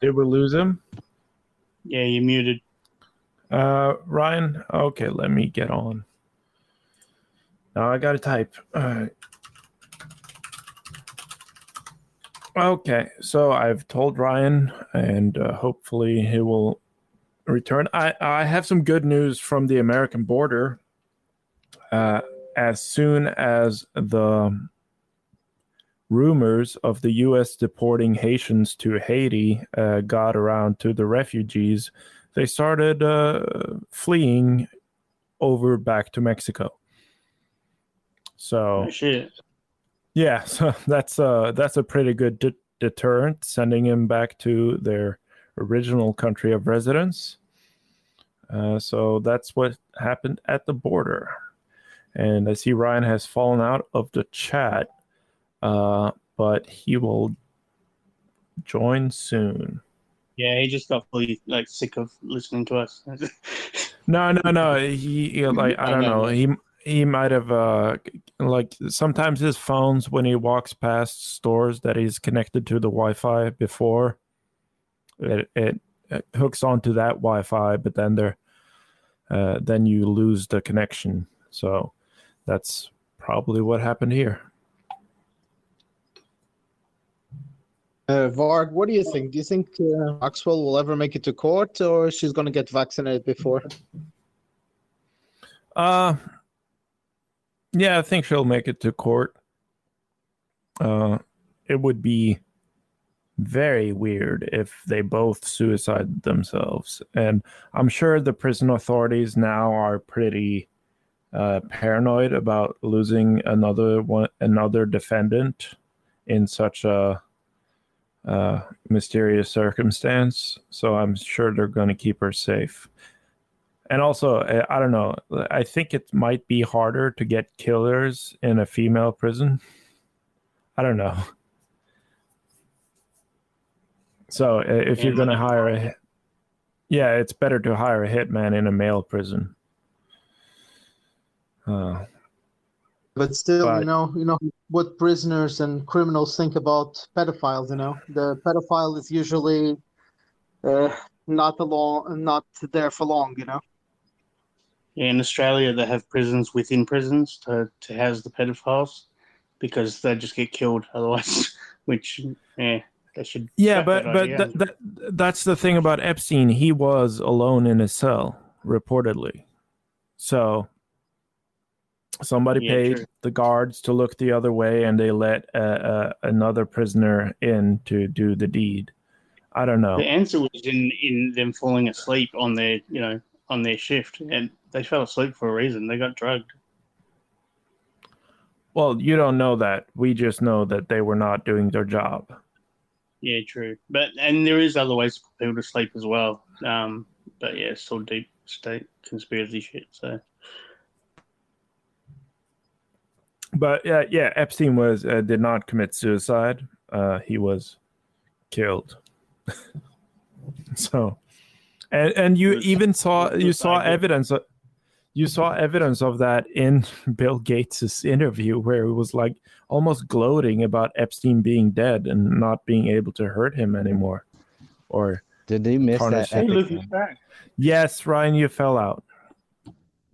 [SPEAKER 2] Did we lose him?
[SPEAKER 14] Yeah, you're muted.
[SPEAKER 2] Uh, Ryan. Okay, let me get on. Now I gotta type. All right. Okay, so I've told Ryan, and uh, hopefully he will return. I I have some good news from the American border. Uh, as soon as the rumors of the U.S. deporting Haitians to Haiti uh, got around to the refugees, they started uh, fleeing over back to Mexico. So
[SPEAKER 14] Oh.
[SPEAKER 2] Yeah, so that's uh that's a pretty good de- deterrent, sending him back to their original country of residence. Uh, so that's what happened at the border, and I see Ryan has fallen out of the chat, uh, but he will join soon.
[SPEAKER 14] Yeah, he just got fully like sick of listening to us.
[SPEAKER 2] No, no, no. He, he like I don't
[SPEAKER 14] know.
[SPEAKER 2] know. He he might have uh like sometimes his phones when he walks past stores that he's connected to the Wi-Fi before it it, it hooks onto that Wi-Fi, but then there uh then you lose the connection. So that's probably what happened here.
[SPEAKER 12] Uh, Varg, what do you think? Do you think uh, Maxwell will ever make it to court, or she's gonna get vaccinated before?
[SPEAKER 2] Uh yeah, I think she'll make it to court. Uh it would be very weird if they both suicide themselves. And I'm sure the prison authorities now are pretty uh paranoid about losing another one another defendant in such a uh mysterious circumstance. So I'm sure they're going to keep her safe and also i don't know i think it might be harder to get killers in a female prison i don't know so uh, if you're going to hire a yeah it's better to hire a hitman in a male prison uh,
[SPEAKER 12] But still,
[SPEAKER 2] But-
[SPEAKER 12] you know, you know what prisoners and criminals think about pedophiles. You know, the pedophile is usually uh, not along, not there for long. You know.
[SPEAKER 14] Yeah, in Australia, they have prisons within prisons to, to house the pedophiles because they just get killed otherwise. Which, yeah, they should.
[SPEAKER 2] yeah but but
[SPEAKER 14] idea.
[SPEAKER 2] th- th- that's the thing about epstein he was alone in his cell reportedly so somebody
[SPEAKER 14] Yeah,
[SPEAKER 2] paid
[SPEAKER 14] true.
[SPEAKER 2] the guards to look the other way and they let uh, uh, another prisoner in to do the deed i don't know
[SPEAKER 14] The answer was in, in them falling asleep on their, you know, on their shift, and they fell asleep for a reason. They got drugged.
[SPEAKER 2] Well, you don't know that. We just know that they were not doing their job.
[SPEAKER 14] Yeah, true. But and there is other ways for people to sleep as well. Um, but yeah, it's still deep state conspiracy shit. So
[SPEAKER 2] But uh, yeah, Epstein was uh, did not commit suicide. Uh, he was killed. so, and and you even saw you saw evidence. Of, you saw evidence of that in Bill Gates's interview, where he was like almost gloating about Epstein being dead and not being able to hurt him anymore. Or
[SPEAKER 1] did he miss
[SPEAKER 2] tarnish
[SPEAKER 1] that?
[SPEAKER 2] him.
[SPEAKER 1] epic
[SPEAKER 2] Yes, Ryan, you fell out.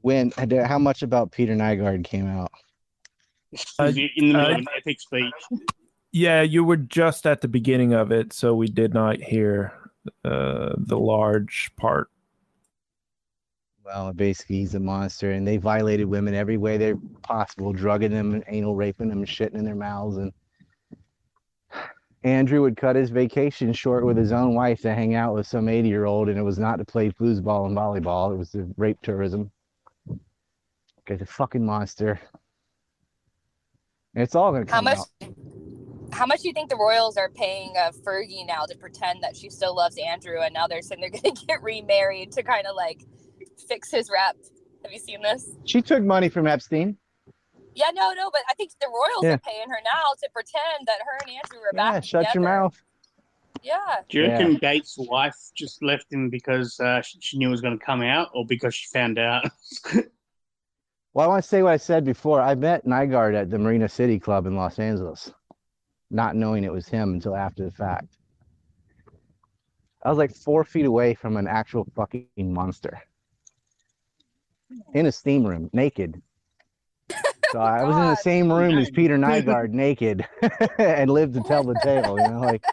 [SPEAKER 1] When? How much about Peter Nygard came out?
[SPEAKER 2] Uh,
[SPEAKER 14] in the middle
[SPEAKER 2] uh,
[SPEAKER 14] of an epic speech.
[SPEAKER 2] Yeah, you were just at the beginning of it, so we did not hear uh, the large part.
[SPEAKER 1] Well, basically, he's a monster, and they violated women every way they're possible, drugging them, and anal raping them, and shitting in their mouths. And Andrew would cut his vacation short with his own wife to hang out with some 80 year old, and it was not to play foosball and volleyball, it was to rape tourism. Guy's a fucking monster. And it's all going to
[SPEAKER 8] How
[SPEAKER 1] come
[SPEAKER 8] much?
[SPEAKER 1] out.
[SPEAKER 8] How much do you think the Royals are paying uh, Fergie now to pretend that she still loves Andrew, and now they're saying they're going to get remarried to kind of like fix his rep? Have you seen this?
[SPEAKER 1] She took money from Epstein.
[SPEAKER 8] Yeah, no, no, but I think the Royals
[SPEAKER 1] Yeah.
[SPEAKER 8] are paying her now to pretend that her and Andrew are
[SPEAKER 1] Yeah,
[SPEAKER 8] back
[SPEAKER 1] shut your mouth.
[SPEAKER 8] Yeah.
[SPEAKER 14] Do you reckon Gates' wife just left him because uh, she, she knew it was going to come out, or because she found out?
[SPEAKER 1] Well, I want to say what I said before. I met Nygard at the Marina City Club in Los Angeles, not knowing it was him until after the fact. I was like four feet away from an actual fucking monster in a steam room, naked. So I was in the same room as Peter Nygard, naked, and lived to tell the tale. You know, like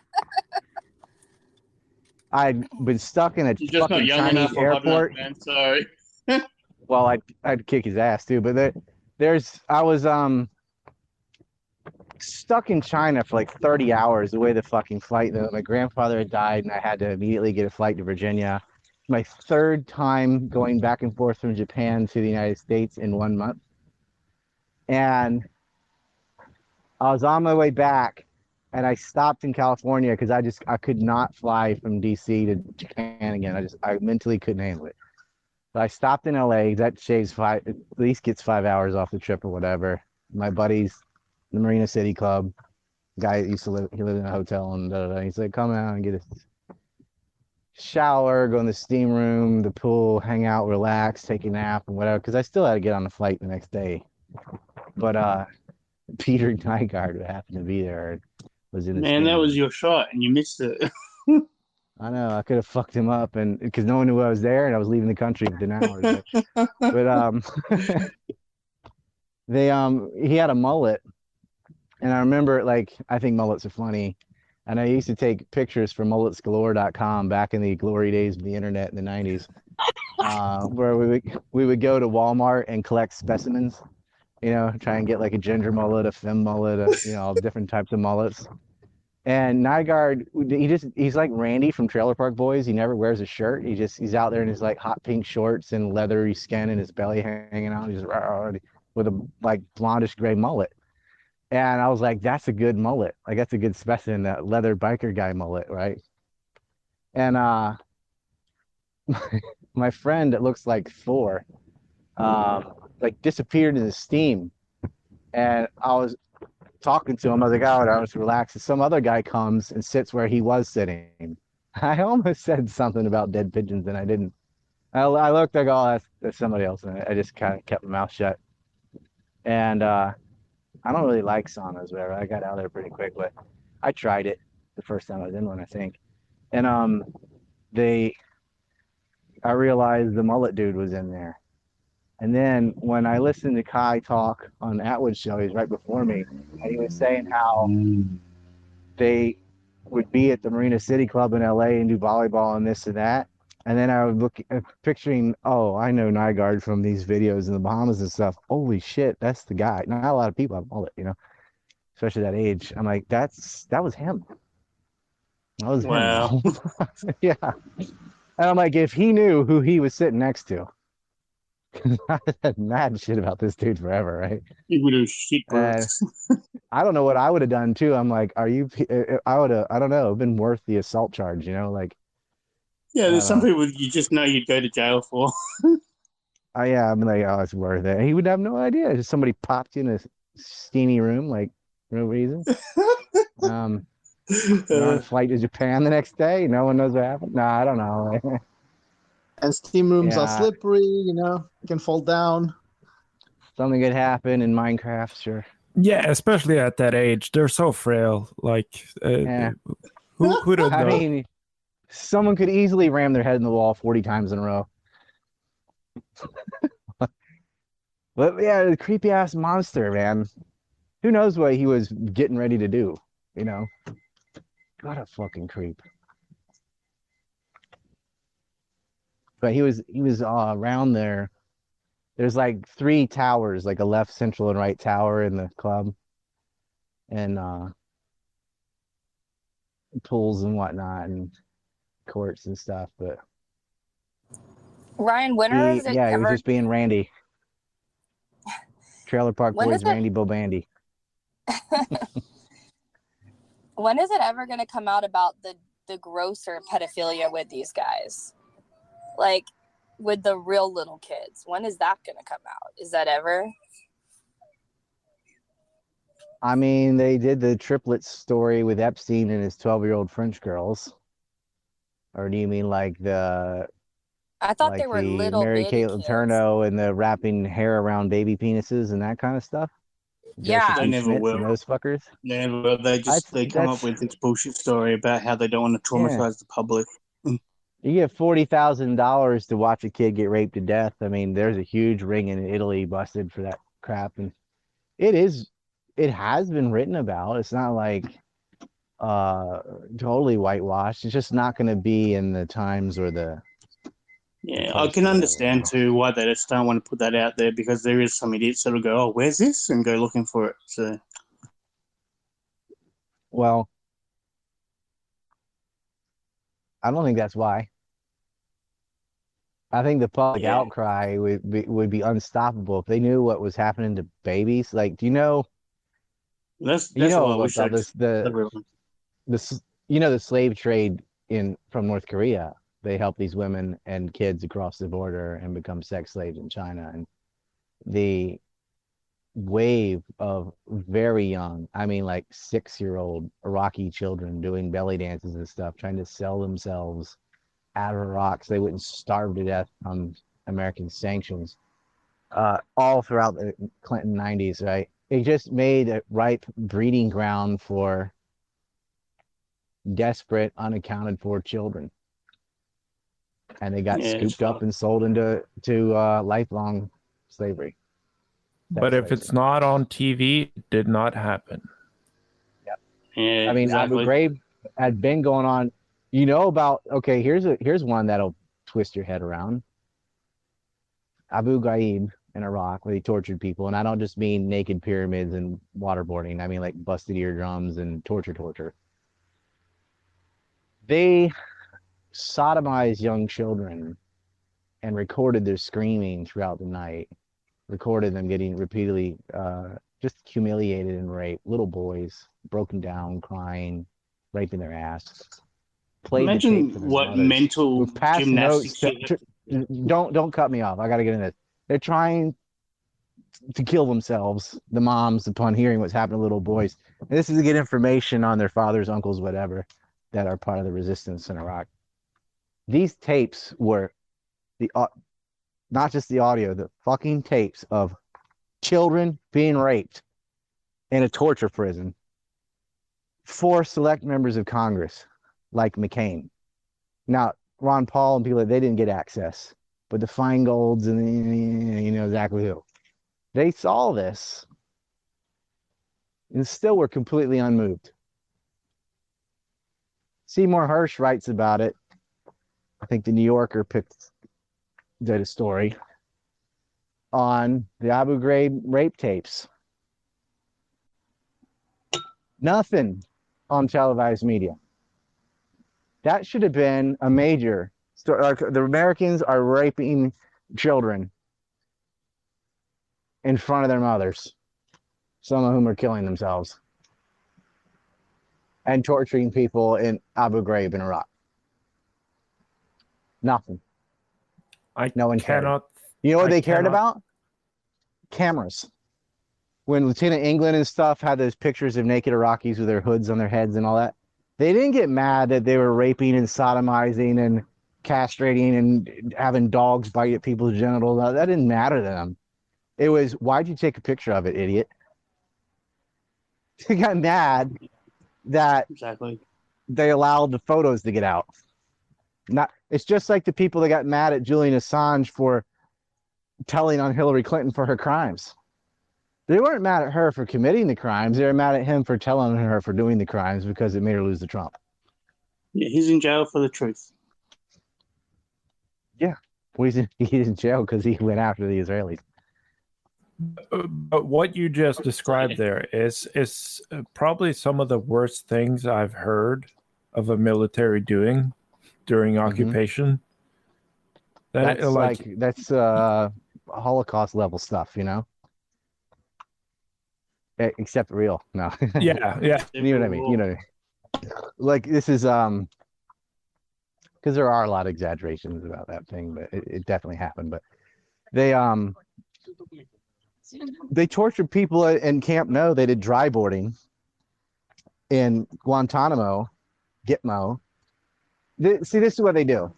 [SPEAKER 1] I'd been stuck in a
[SPEAKER 14] You're just not
[SPEAKER 1] fucking
[SPEAKER 14] young
[SPEAKER 1] Chinese
[SPEAKER 14] enough or enough,
[SPEAKER 1] airport
[SPEAKER 14] man. Sorry.
[SPEAKER 1] well i'd i'd kick his ass too but there, there's i was um stuck in china for like 30 hours the way the fucking flight though my grandfather had died and i had to immediately get a flight to virginia my third time going back and forth from japan to the united states in one month and i was on my way back and i stopped in california because i just i could not fly from dc to japan again i just i mentally couldn't handle it so I stopped in LA. That shaves five, at least gets five hours off the trip or whatever. My buddies, the Marina City Club, guy used to live, he lived in a hotel and da, da, da. he's like, come out and get a shower, go in the steam room, the pool, hang out, relax, take a nap and whatever. Cause I still had to get on the flight the next day. But uh, Peter Nygard who happened to be there was in the
[SPEAKER 14] Man, that
[SPEAKER 1] room.
[SPEAKER 14] was your shot, and you missed it.
[SPEAKER 1] I know I could have fucked him up, and because no one knew I was there, and I was leaving the country within hours. But, but um, they um, he had a mullet, and I remember like I think mullets are funny, and I used to take pictures for mulletsgalore.com back in the glory days of the internet in the '90s, uh, where we would we would go to Walmart and collect specimens, you know, try and get like a ginger mullet, a femme mullet, a, you know, all different types of mullets. And Nygard, he just he's like Randy from Trailer Park Boys. He never wears a shirt. He just he's out there in his like hot pink shorts and leathery skin and his belly hanging out. He's with a like blondish gray mullet. And I was like, that's a good mullet. Like that's a good specimen, that leather biker guy mullet, right? And uh my, friend that looks like Thor, um, like disappeared in the steam. And I was talking to him. I was like, oh, I was relaxed. And some other guy comes and sits where he was sitting. I almost said something about dead pigeons and I didn't. I, I looked, go, oh, that's, that's somebody else. And I, I just kind of kept my mouth shut. And uh, I don't really like saunas, whatever. I got out there pretty quick, but I tried it the first time I was in one, I think. And um, they, I realized the mullet dude was in there. And then when I listened to Kai talk on Attwood's show, he's right before me, and he was saying how they would be at the Marina City Club in LA and do volleyball and this and that. And then I would look uh, picturing, oh, I know Nygard from these videos in the Bahamas and stuff. Holy shit, that's the guy. Not a lot of people have mullet, you know, especially that age. I'm like, that's that was him. That was him.
[SPEAKER 14] Wow.
[SPEAKER 1] yeah. And I'm like, if he knew who he was sitting next to, I had mad shit about this dude forever, right?
[SPEAKER 14] He would have shit bricks.
[SPEAKER 1] I don't know what I would have done too. I'm like, are you? uh, I would have. I don't know. Been worth the assault charge, you know? Like,
[SPEAKER 14] Yeah, there's
[SPEAKER 1] I
[SPEAKER 14] some people you just know you'd go to jail for.
[SPEAKER 1] oh yeah, I'm like, oh, it's worth it. He would have no idea. Just somebody popped you in a steamy room, like for no reason. um, on a flight to Japan the next day. No one knows what happened. No, I don't know.
[SPEAKER 12] And steam rooms are slippery, you know, you can fall down.
[SPEAKER 1] Something could happen in Minecraft, sure.
[SPEAKER 2] Yeah, especially at that age, they're so frail. Like, uh,
[SPEAKER 1] Yeah.
[SPEAKER 2] who who'd have
[SPEAKER 1] I
[SPEAKER 2] known?
[SPEAKER 1] Someone could easily ram their head in the wall 40 times in a row. but yeah, the creepy ass monster, man. Who knows what he was getting ready to do, you know? What a fucking creep. But he was he was uh, around there. There's like three towers, like a left, central, and right tower in the club. And uh pools and whatnot and courts and stuff. But
[SPEAKER 8] Ryan, when
[SPEAKER 1] he,
[SPEAKER 8] is it
[SPEAKER 1] yeah, he was just being Randy. Trailer Park
[SPEAKER 8] When
[SPEAKER 1] Boys,
[SPEAKER 8] it-
[SPEAKER 1] Randy Bobandy.
[SPEAKER 8] when is it ever going to come out about the the grosser pedophilia with these guys? Like with the real little kids. When is that going to come out? Is that ever?
[SPEAKER 1] I mean, they did the triplets story with Epstein and his 12 year old French girls. Or do you mean like the
[SPEAKER 8] I thought
[SPEAKER 1] like
[SPEAKER 8] they were
[SPEAKER 1] the
[SPEAKER 8] little
[SPEAKER 1] Mary
[SPEAKER 8] bitty
[SPEAKER 1] Kate
[SPEAKER 8] kids.
[SPEAKER 1] Letourneau and the wrapping hair around baby penises and that kind of stuff?
[SPEAKER 8] Yeah.
[SPEAKER 1] Joseph
[SPEAKER 14] They never
[SPEAKER 1] Smith
[SPEAKER 14] will.
[SPEAKER 1] and those fuckers?
[SPEAKER 14] Yeah, they just
[SPEAKER 1] I-
[SPEAKER 14] they come up
[SPEAKER 1] that's-
[SPEAKER 14] with this bullshit story about how they don't want to traumatize the public. Mm.
[SPEAKER 1] You get forty thousand dollars to watch a kid get raped to death. I mean, there's a huge ring in Italy busted for that crap, and it is, it has been written about. It's not like uh totally whitewashed. It's just not going to be in the Times or the.
[SPEAKER 14] Yeah, I can understand too why they just don't want to put that out there because there is some idiots that'll go, "Oh, where's this?" and go looking for it. So
[SPEAKER 1] Well, I don't think that's why. I think the public
[SPEAKER 14] Yeah.
[SPEAKER 1] outcry would be would be unstoppable if they knew what was happening to babies. Like, do you know?
[SPEAKER 14] that's
[SPEAKER 1] You know about this the the s- you know the slave trade in from North Korea. They help these women and kids across the border and become sex slaves in China. And the wave of very young, I mean like six year old Iraqi children doing belly dances and stuff, trying to sell themselves out of Iraq so they wouldn't starve to death on American sanctions. Uh, all throughout the Clinton 90s, right? It just made a ripe breeding ground for desperate, unaccounted for children. And they got
[SPEAKER 14] Yeah,
[SPEAKER 1] scooped up and sold into to uh, lifelong slavery.
[SPEAKER 2] But if it's not on TV, it did not happen.
[SPEAKER 14] Yeah,
[SPEAKER 1] I mean,
[SPEAKER 14] exactly.
[SPEAKER 1] Abu Ghraib had been going on. You know about? Okay, here's a here's one that'll twist your head around. Abu Ghraib in Iraq, where they tortured people, and I don't just mean naked pyramids and waterboarding. I mean like busted eardrums and torture, torture. They sodomized young children and recorded their screaming throughout the night. Recorded them getting repeatedly uh, just humiliated and raped. Little boys broken down, crying, raping their ass. Played
[SPEAKER 14] Imagine
[SPEAKER 1] their
[SPEAKER 14] what
[SPEAKER 1] mothers.
[SPEAKER 14] mental gymnastics.
[SPEAKER 1] to- to- don't don't cut me off. I got to get in this. They're trying to kill themselves. The moms, upon hearing what's happened to little boys, and this is to get information on their fathers, uncles, whatever, that are part of the resistance in Iraq. These tapes were the au- not just the audio, the fucking tapes of children being raped in a torture prison for select members of Congress, like McCain. Now, Ron Paul and people, that they didn't get access, but the Feingolds and the, you know exactly who. They saw this and still were completely unmoved. Seymour Hersh writes about it. I think the New Yorker picked did a story on the Abu Ghraib rape tapes. Nothing on televised media. That should have been a major story. the Americans are raping children in front of their mothers, some of whom are killing themselves, and torturing people in Abu Ghraib in Iraq. Nothing.
[SPEAKER 2] I
[SPEAKER 1] no one cared. You know what
[SPEAKER 2] I
[SPEAKER 1] they cared
[SPEAKER 2] cannot-
[SPEAKER 1] about? Cameras. When Lieutenant England and stuff had those pictures of naked Iraqis with their hoods on their heads and all that, they didn't get mad that they were raping and sodomizing and castrating and having dogs bite at people's genitals. That didn't matter to them. It was, why'd you take a picture of it, idiot? They got mad that
[SPEAKER 14] exactly
[SPEAKER 1] they allowed the photos to get out. Not it's just like the people that got mad at Julian Assange for telling on Hillary Clinton for her crimes. They weren't mad at her for committing the crimes. They were mad at him for telling her for doing the crimes because it made her lose the Trump.
[SPEAKER 14] Yeah, he's in jail for the truth.
[SPEAKER 1] Yeah. Well, he's in, he's in jail because he went after the Israelis.
[SPEAKER 2] Uh, But what you just described there is is uh, probably some of the worst things I've heard of a military doing during occupation. That
[SPEAKER 1] Mm-hmm. That's like, that's uh Holocaust level stuff, you know. Except real, no.
[SPEAKER 2] Yeah, yeah.
[SPEAKER 1] you know what I mean. You know, like this is um, because there are a lot of exaggerations about that thing, but it, it definitely happened. But they um, they tortured people in Camp No. They did dry boarding in Guantanamo, Gitmo. See, this is what they do.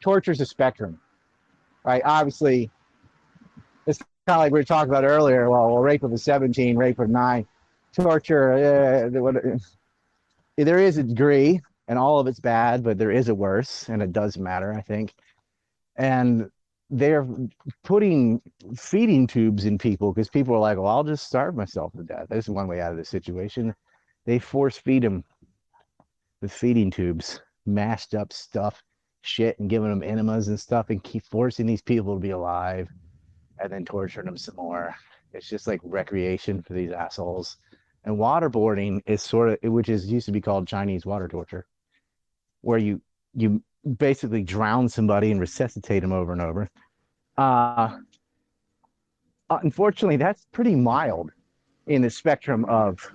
[SPEAKER 1] Torture's a spectrum, right? Obviously, it's kind of like we were talking about earlier. Well, well rape of a 17, rape of nine, torture. Uh, what, there is a degree, and all of it's bad, but there is a worse, and it does matter, I think. And they're putting feeding tubes in people because people are like, well, I'll just starve myself to death. This is one way out of this situation. They force feed them with feeding tubes, mashed up stuff, shit, and giving them enemas and stuff, and keep forcing these people to be alive, and then torturing them some more. It's just like recreation for these assholes. And waterboarding is sort of, which is used to be called Chinese water torture, where you you basically drown somebody and resuscitate them over and over. Uh, unfortunately, that's pretty mild in the spectrum of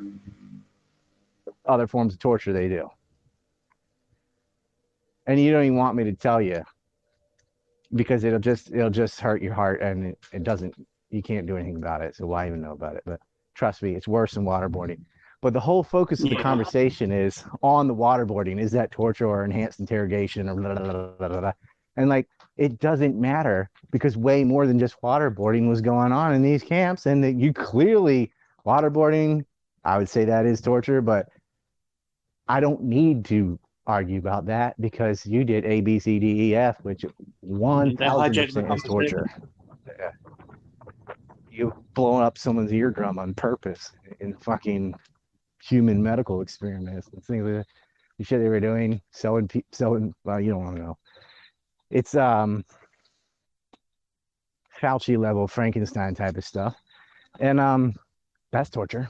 [SPEAKER 1] other forms of torture they do. And you don't even want me to tell you because it'll just it'll just hurt your heart and it, it doesn't you can't do anything about it. So why even know about it? But trust me, it's worse than waterboarding. But the whole focus of the
[SPEAKER 14] Yeah.
[SPEAKER 1] conversation is on the waterboarding. Is that torture or enhanced interrogation or blah, blah, blah, blah, blah, blah. and like it doesn't matter because way more than just waterboarding was going on in these camps, and that you clearly waterboarding. I would say that is torture, but I don't need to argue about that because you did A, B, C, D, E, F, which one thousand percent is torture. Yeah. You blowing up someone's eardrum on purpose in fucking human medical experiments and things like that. The shit they were doing, selling, selling. Well, you don't want to know. It's um, Fauci level Frankenstein type of stuff, and um, that's torture.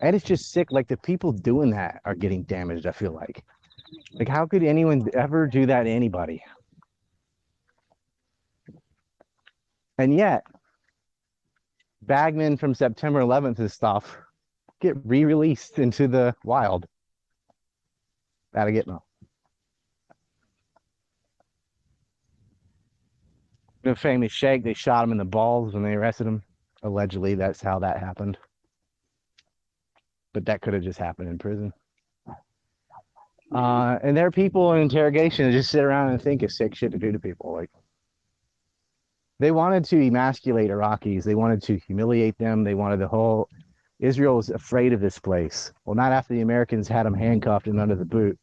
[SPEAKER 1] And it's just sick. Like the people doing that are getting damaged. I feel like, like how could anyone ever do that to anybody? And yet, Bagman from September 11th and stuff get re-released into the wild. Out of Gitmo. The famous Shake, they shot him in the balls when they arrested him. Allegedly, that's how that happened. But that could have just happened in prison. Uh, and there are people in interrogation that just sit around and think of sick shit to do to people. Like they wanted to emasculate Iraqis. They wanted to humiliate them. They wanted the whole Israel was afraid of this place. Well, not after the Americans had them handcuffed and under the boot.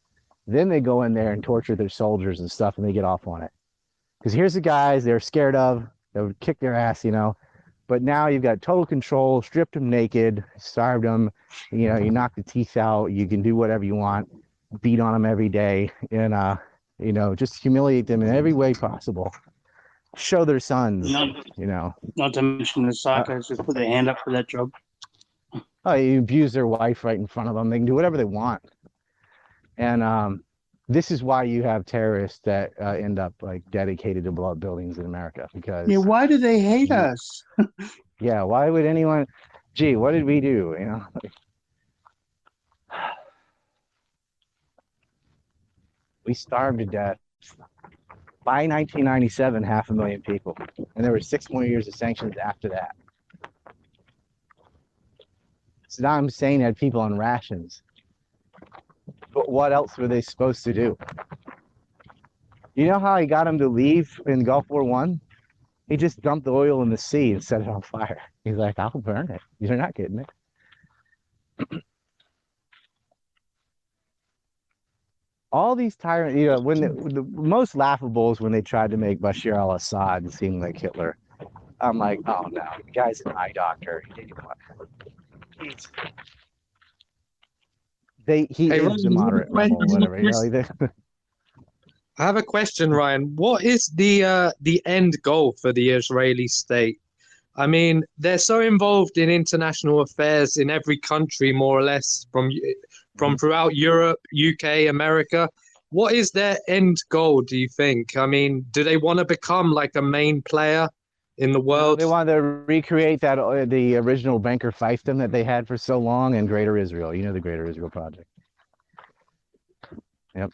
[SPEAKER 1] Then they go in there and torture their soldiers and stuff, and they get off on it. Because here's the guys they're scared of. They would kick their ass, you know. But now you've got total control, stripped them naked, starved them. You know, you knock the teeth out. You can do whatever you want, beat on them every day, and uh, you know, just humiliate them in every way possible. Show their sons,
[SPEAKER 14] Not,
[SPEAKER 1] you know.
[SPEAKER 14] not to mention the psychos just put their hand up for that job.
[SPEAKER 1] Oh, you abuse their wife right in front of them. They can do whatever they want. And um, this is why you have terrorists that uh, end up like dedicated to blow up buildings in America because
[SPEAKER 14] Yeah, why do they hate us?
[SPEAKER 1] yeah, why would anyone? Gee, what did we do? You know, we starved to death. By 1997, half a million people, and there were six more years of sanctions after that. Saddam Hussein had people on rations, but what else were they supposed to do? You know how he got them to leave in Gulf War One? He just dumped the oil in the sea and set it on fire. He's like, I'll burn it. You're not getting it. All these tyrants, you know, when the, the most laughable is when they tried to make Bashar al-Assad seem like Hitler. I'm like, oh no, the guy's an eye doctor. He- He's, they he
[SPEAKER 15] Hey,
[SPEAKER 1] is
[SPEAKER 15] Ryan,
[SPEAKER 1] a
[SPEAKER 15] you have a
[SPEAKER 1] moderate whatever. You know, they-
[SPEAKER 15] I have a question, Ryan. What is the uh, the end goal for the Israeli state? I mean, they're so involved in international affairs in every country, more or less, from from throughout Europe, UK, America. What is their end goal? Do you think? I mean, do they want to become like a main player in the world?
[SPEAKER 1] They want to recreate that uh, the original banker fiefdom that they had for so long in Greater Israel. You know the Greater Israel Project. Yep.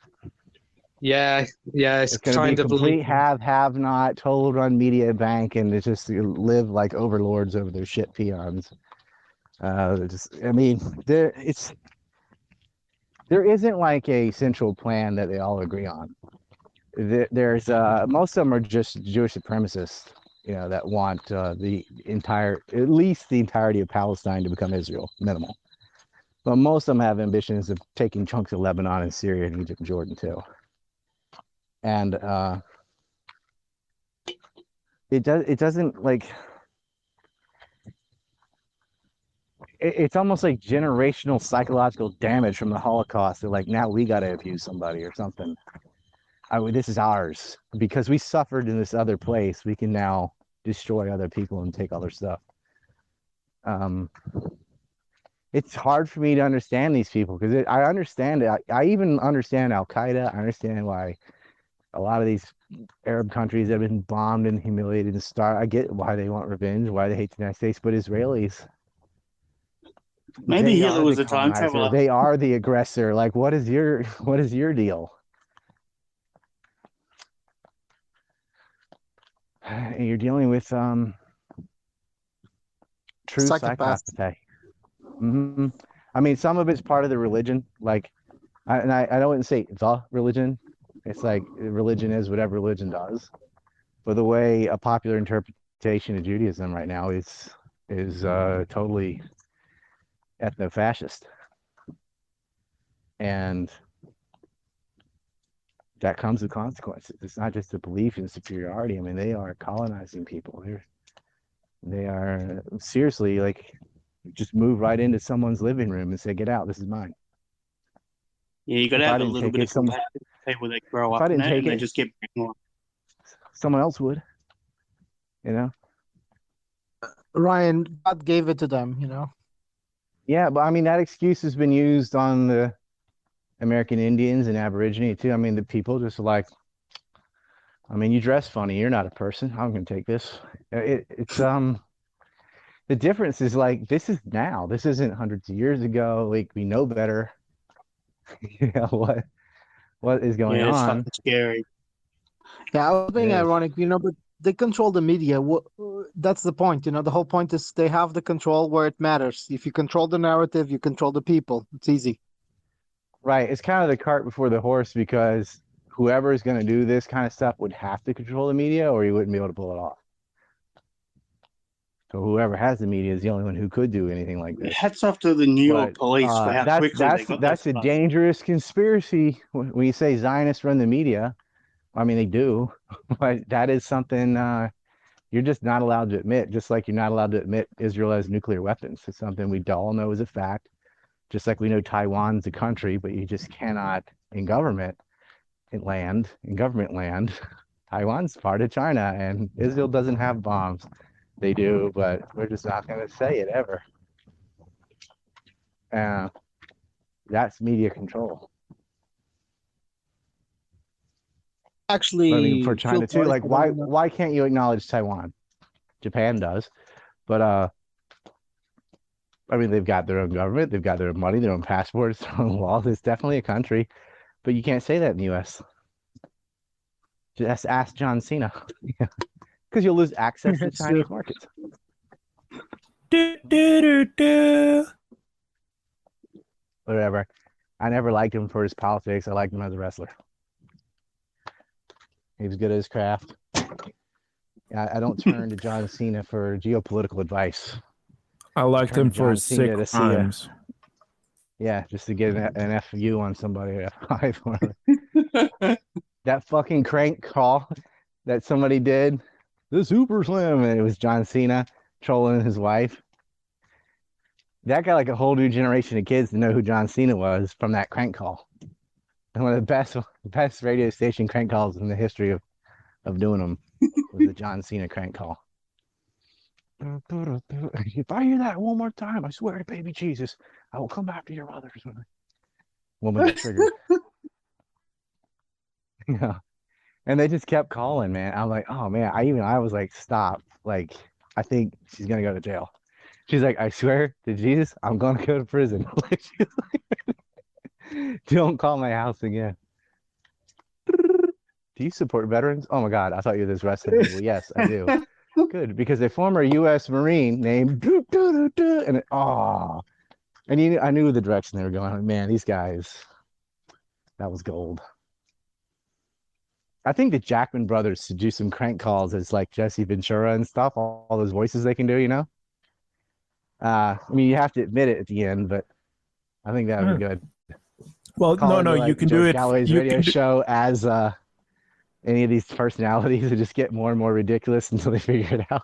[SPEAKER 15] Yeah, yeah, it's,
[SPEAKER 1] It's to
[SPEAKER 15] kind of
[SPEAKER 1] complete have have not total run media bank and it's just live like overlords over their shit peons. Uh, just I mean there it's there isn't like a central plan that they all agree on. There- There's uh most of them are just Jewish supremacists, you know, that want uh, the entire at least the entirety of Palestine to become Israel, minimal. But most of them have ambitions of taking chunks of Lebanon and Syria and Egypt and Jordan too and uh it does it doesn't like it, it's almost like generational psychological damage from the holocaust that like now we got to abuse somebody or something i this is ours because we suffered in this other place we can now destroy other people and take all their stuff um it's hard for me to understand these people because I understand it. I, I even understand Al Qaeda. I understand why a lot of these Arab countries have been bombed and humiliated and starved. I get why they want revenge, why they hate the United States, but Israelis.
[SPEAKER 14] Maybe Hitler was a time traveler.
[SPEAKER 1] They are the aggressor. Like, what is your what is your deal? you're dealing with um true
[SPEAKER 12] Psychopaths.
[SPEAKER 1] psychopathy. hmm I mean, some of it's part of the religion. Like, I, and I, I don't want to say the religion. It's like religion is whatever religion does. But the way a popular interpretation of Judaism right now is is uh, totally ethno-fascist, and that comes with consequences. It's not just a belief in superiority. I mean, they are colonizing people. They're they are seriously like just move right into someone's living room and say, "Get out! This is mine."
[SPEAKER 14] Yeah, you got to have a little
[SPEAKER 1] take
[SPEAKER 14] bit
[SPEAKER 1] it,
[SPEAKER 14] of
[SPEAKER 1] some-
[SPEAKER 14] people that grow
[SPEAKER 1] if
[SPEAKER 14] up
[SPEAKER 1] I
[SPEAKER 14] in
[SPEAKER 1] didn't
[SPEAKER 14] it
[SPEAKER 1] take
[SPEAKER 14] and
[SPEAKER 1] it-
[SPEAKER 14] just get brainwashed.
[SPEAKER 1] Someone else would, you know.
[SPEAKER 12] Ryan, God gave it to them, you know.
[SPEAKER 1] Yeah, but I mean that excuse has been used on the American Indians and Aborigine too. I mean the people just like, I mean you dress funny, you're not a person. I'm gonna take this. It, it's um, the difference is like this is now. This isn't hundreds of years ago. Like we know better. you know what what is going
[SPEAKER 14] yeah, it's
[SPEAKER 1] on?
[SPEAKER 14] fucking scary.
[SPEAKER 12] Yeah, I was being
[SPEAKER 1] It is.
[SPEAKER 12] ironic, you know, but they control the media. What that's the point, you know. The whole point is they have the control where it matters. If you control the narrative, you control the people. It's easy.
[SPEAKER 1] Right. It's kind of the cart before the horse because whoever is going to do this kind of stuff would have to control the media or you wouldn't be able to pull it off. So whoever has the media is the only one who could do anything like this.
[SPEAKER 14] Hats off to the New York
[SPEAKER 1] But,
[SPEAKER 14] police
[SPEAKER 1] uh,
[SPEAKER 14] for how
[SPEAKER 1] that's
[SPEAKER 14] quickly
[SPEAKER 1] that's
[SPEAKER 14] they got
[SPEAKER 1] that's a dangerous conspiracy when when you say Zionists run the media. I mean they do, but that is something uh, you're just not allowed to admit. Just like you're not allowed to admit Israel has nuclear weapons. It's something we all know is a fact. Just like we know Taiwan's a country, but you just cannot in government in land in government land. Taiwan's part of China, and Israel doesn't have bombs. They do, but we're just not going to say it ever. Uh, that's media control.
[SPEAKER 12] actually
[SPEAKER 1] I mean, for China too. Like, why why can't you acknowledge Taiwan? Japan does, but uh, I mean, they've got their own government, they've got their own money, their own passports, their own laws. It's definitely a country, but you can't say that in the U.S. Just ask John Cena, because you'll lose access to Chinese markets.
[SPEAKER 2] Do, do, do, do.
[SPEAKER 1] Whatever. I never liked him for his politics. I liked him as a wrestler. He was good at his craft. I, I don't turn to John Cena for geopolitical advice.
[SPEAKER 2] I liked him for
[SPEAKER 1] John
[SPEAKER 2] his
[SPEAKER 1] Cena
[SPEAKER 2] sick
[SPEAKER 1] to see a-
[SPEAKER 2] crimes.
[SPEAKER 1] Yeah, just to get an, an FU on somebody or F5 whatever. that fucking crank call that somebody did, the Super Slam, and it was John Cena trolling his wife. That got like a whole new generation of kids to know who John Cena was from that crank call. And one of the best best radio station crank calls in the history of, of doing them was the John Cena crank call. If I hear that one more time, I swear to baby Jesus, I will come after your mothers. Woman triggered. yeah. And they just kept calling, man. I'm like, oh man. I even I was like, stop. Like, I think she's gonna go to jail. She's like, I swear to Jesus, I'm gonna go to prison. Don't call my house again. Do you support veterans? Oh my God, I thought you were this wrestling people. Yes, I do. Good, because a former U.S. Marine named doo, doo, doo, doo, and it, oh, and you, I knew the direction they were going. Like, man, these guys, that was gold. I think the Jackman brothers should do some crank calls as like Jesse Ventura and stuff. All, all those voices they can do, you know. Uh, I mean, you have to admit it at the end, but I think that would be good.
[SPEAKER 2] Well,
[SPEAKER 1] Call
[SPEAKER 2] no, no,
[SPEAKER 1] like,
[SPEAKER 2] you can
[SPEAKER 1] George
[SPEAKER 2] do it.
[SPEAKER 1] Galloway's
[SPEAKER 2] you
[SPEAKER 1] radio
[SPEAKER 2] do-
[SPEAKER 1] show as uh, any of these personalities and just get more and more ridiculous until they figure it out.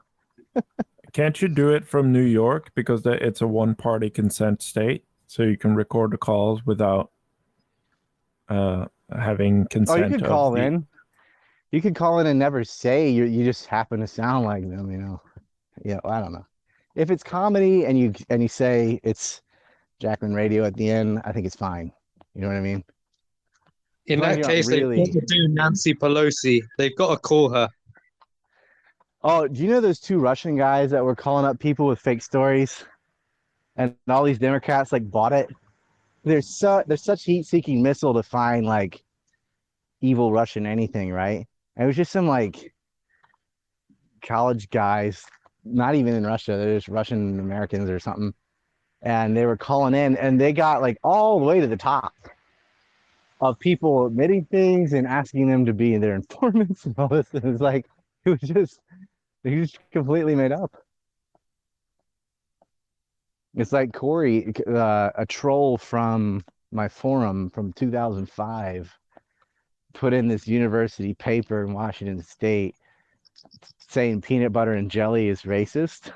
[SPEAKER 2] Can't you do it from New York because it's a one-party consent state, so you can record the calls without uh, having
[SPEAKER 1] Oh,
[SPEAKER 2] consent.
[SPEAKER 1] you could
[SPEAKER 2] of
[SPEAKER 1] call
[SPEAKER 2] the-
[SPEAKER 1] in. You could call in and never say you. You just happen to sound like them, you know. Yeah, I don't know. If it's comedy and you and you say it's Jackman Radio at the end, I think it's fine. You know what I mean?
[SPEAKER 15] In
[SPEAKER 1] As long as
[SPEAKER 15] that case,
[SPEAKER 1] really-
[SPEAKER 15] they've got to do Nancy Pelosi. They've got to call her.
[SPEAKER 1] Oh, do you know those two Russian guys that were calling up people with fake stories, and all these Democrats like bought it? There's so there's such heat-seeking missile to find like evil Russian anything, right? And it was just some like college guys, not even in Russia. They're just Russian Americans or something, and they were calling in, and they got like all the way to the top of people admitting things and asking them to be their informants and all this. And it's like it was just he was completely made up. It's like Corey, uh, a troll from my forum from 2005, put in this university paper in Washington State saying peanut butter and jelly is racist.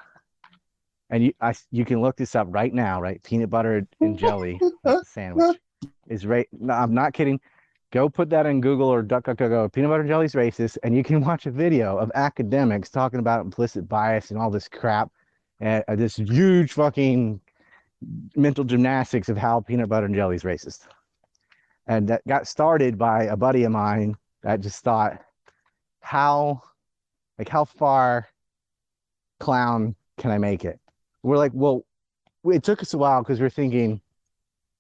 [SPEAKER 1] And you, I, you can look this up right now, right? Peanut butter and jelly sandwich is right. No, I'm not kidding. Go put that in Google or DuckDuckGo. Peanut butter and jelly is racist, and you can watch a video of academics talking about implicit bias and all this crap, and uh, this huge fucking mental gymnastics of how peanut butter and jelly is racist. And that got started by a buddy of mine that just thought, how, like, how far clown can I make it? We're like, well, it took us a while because we're thinking,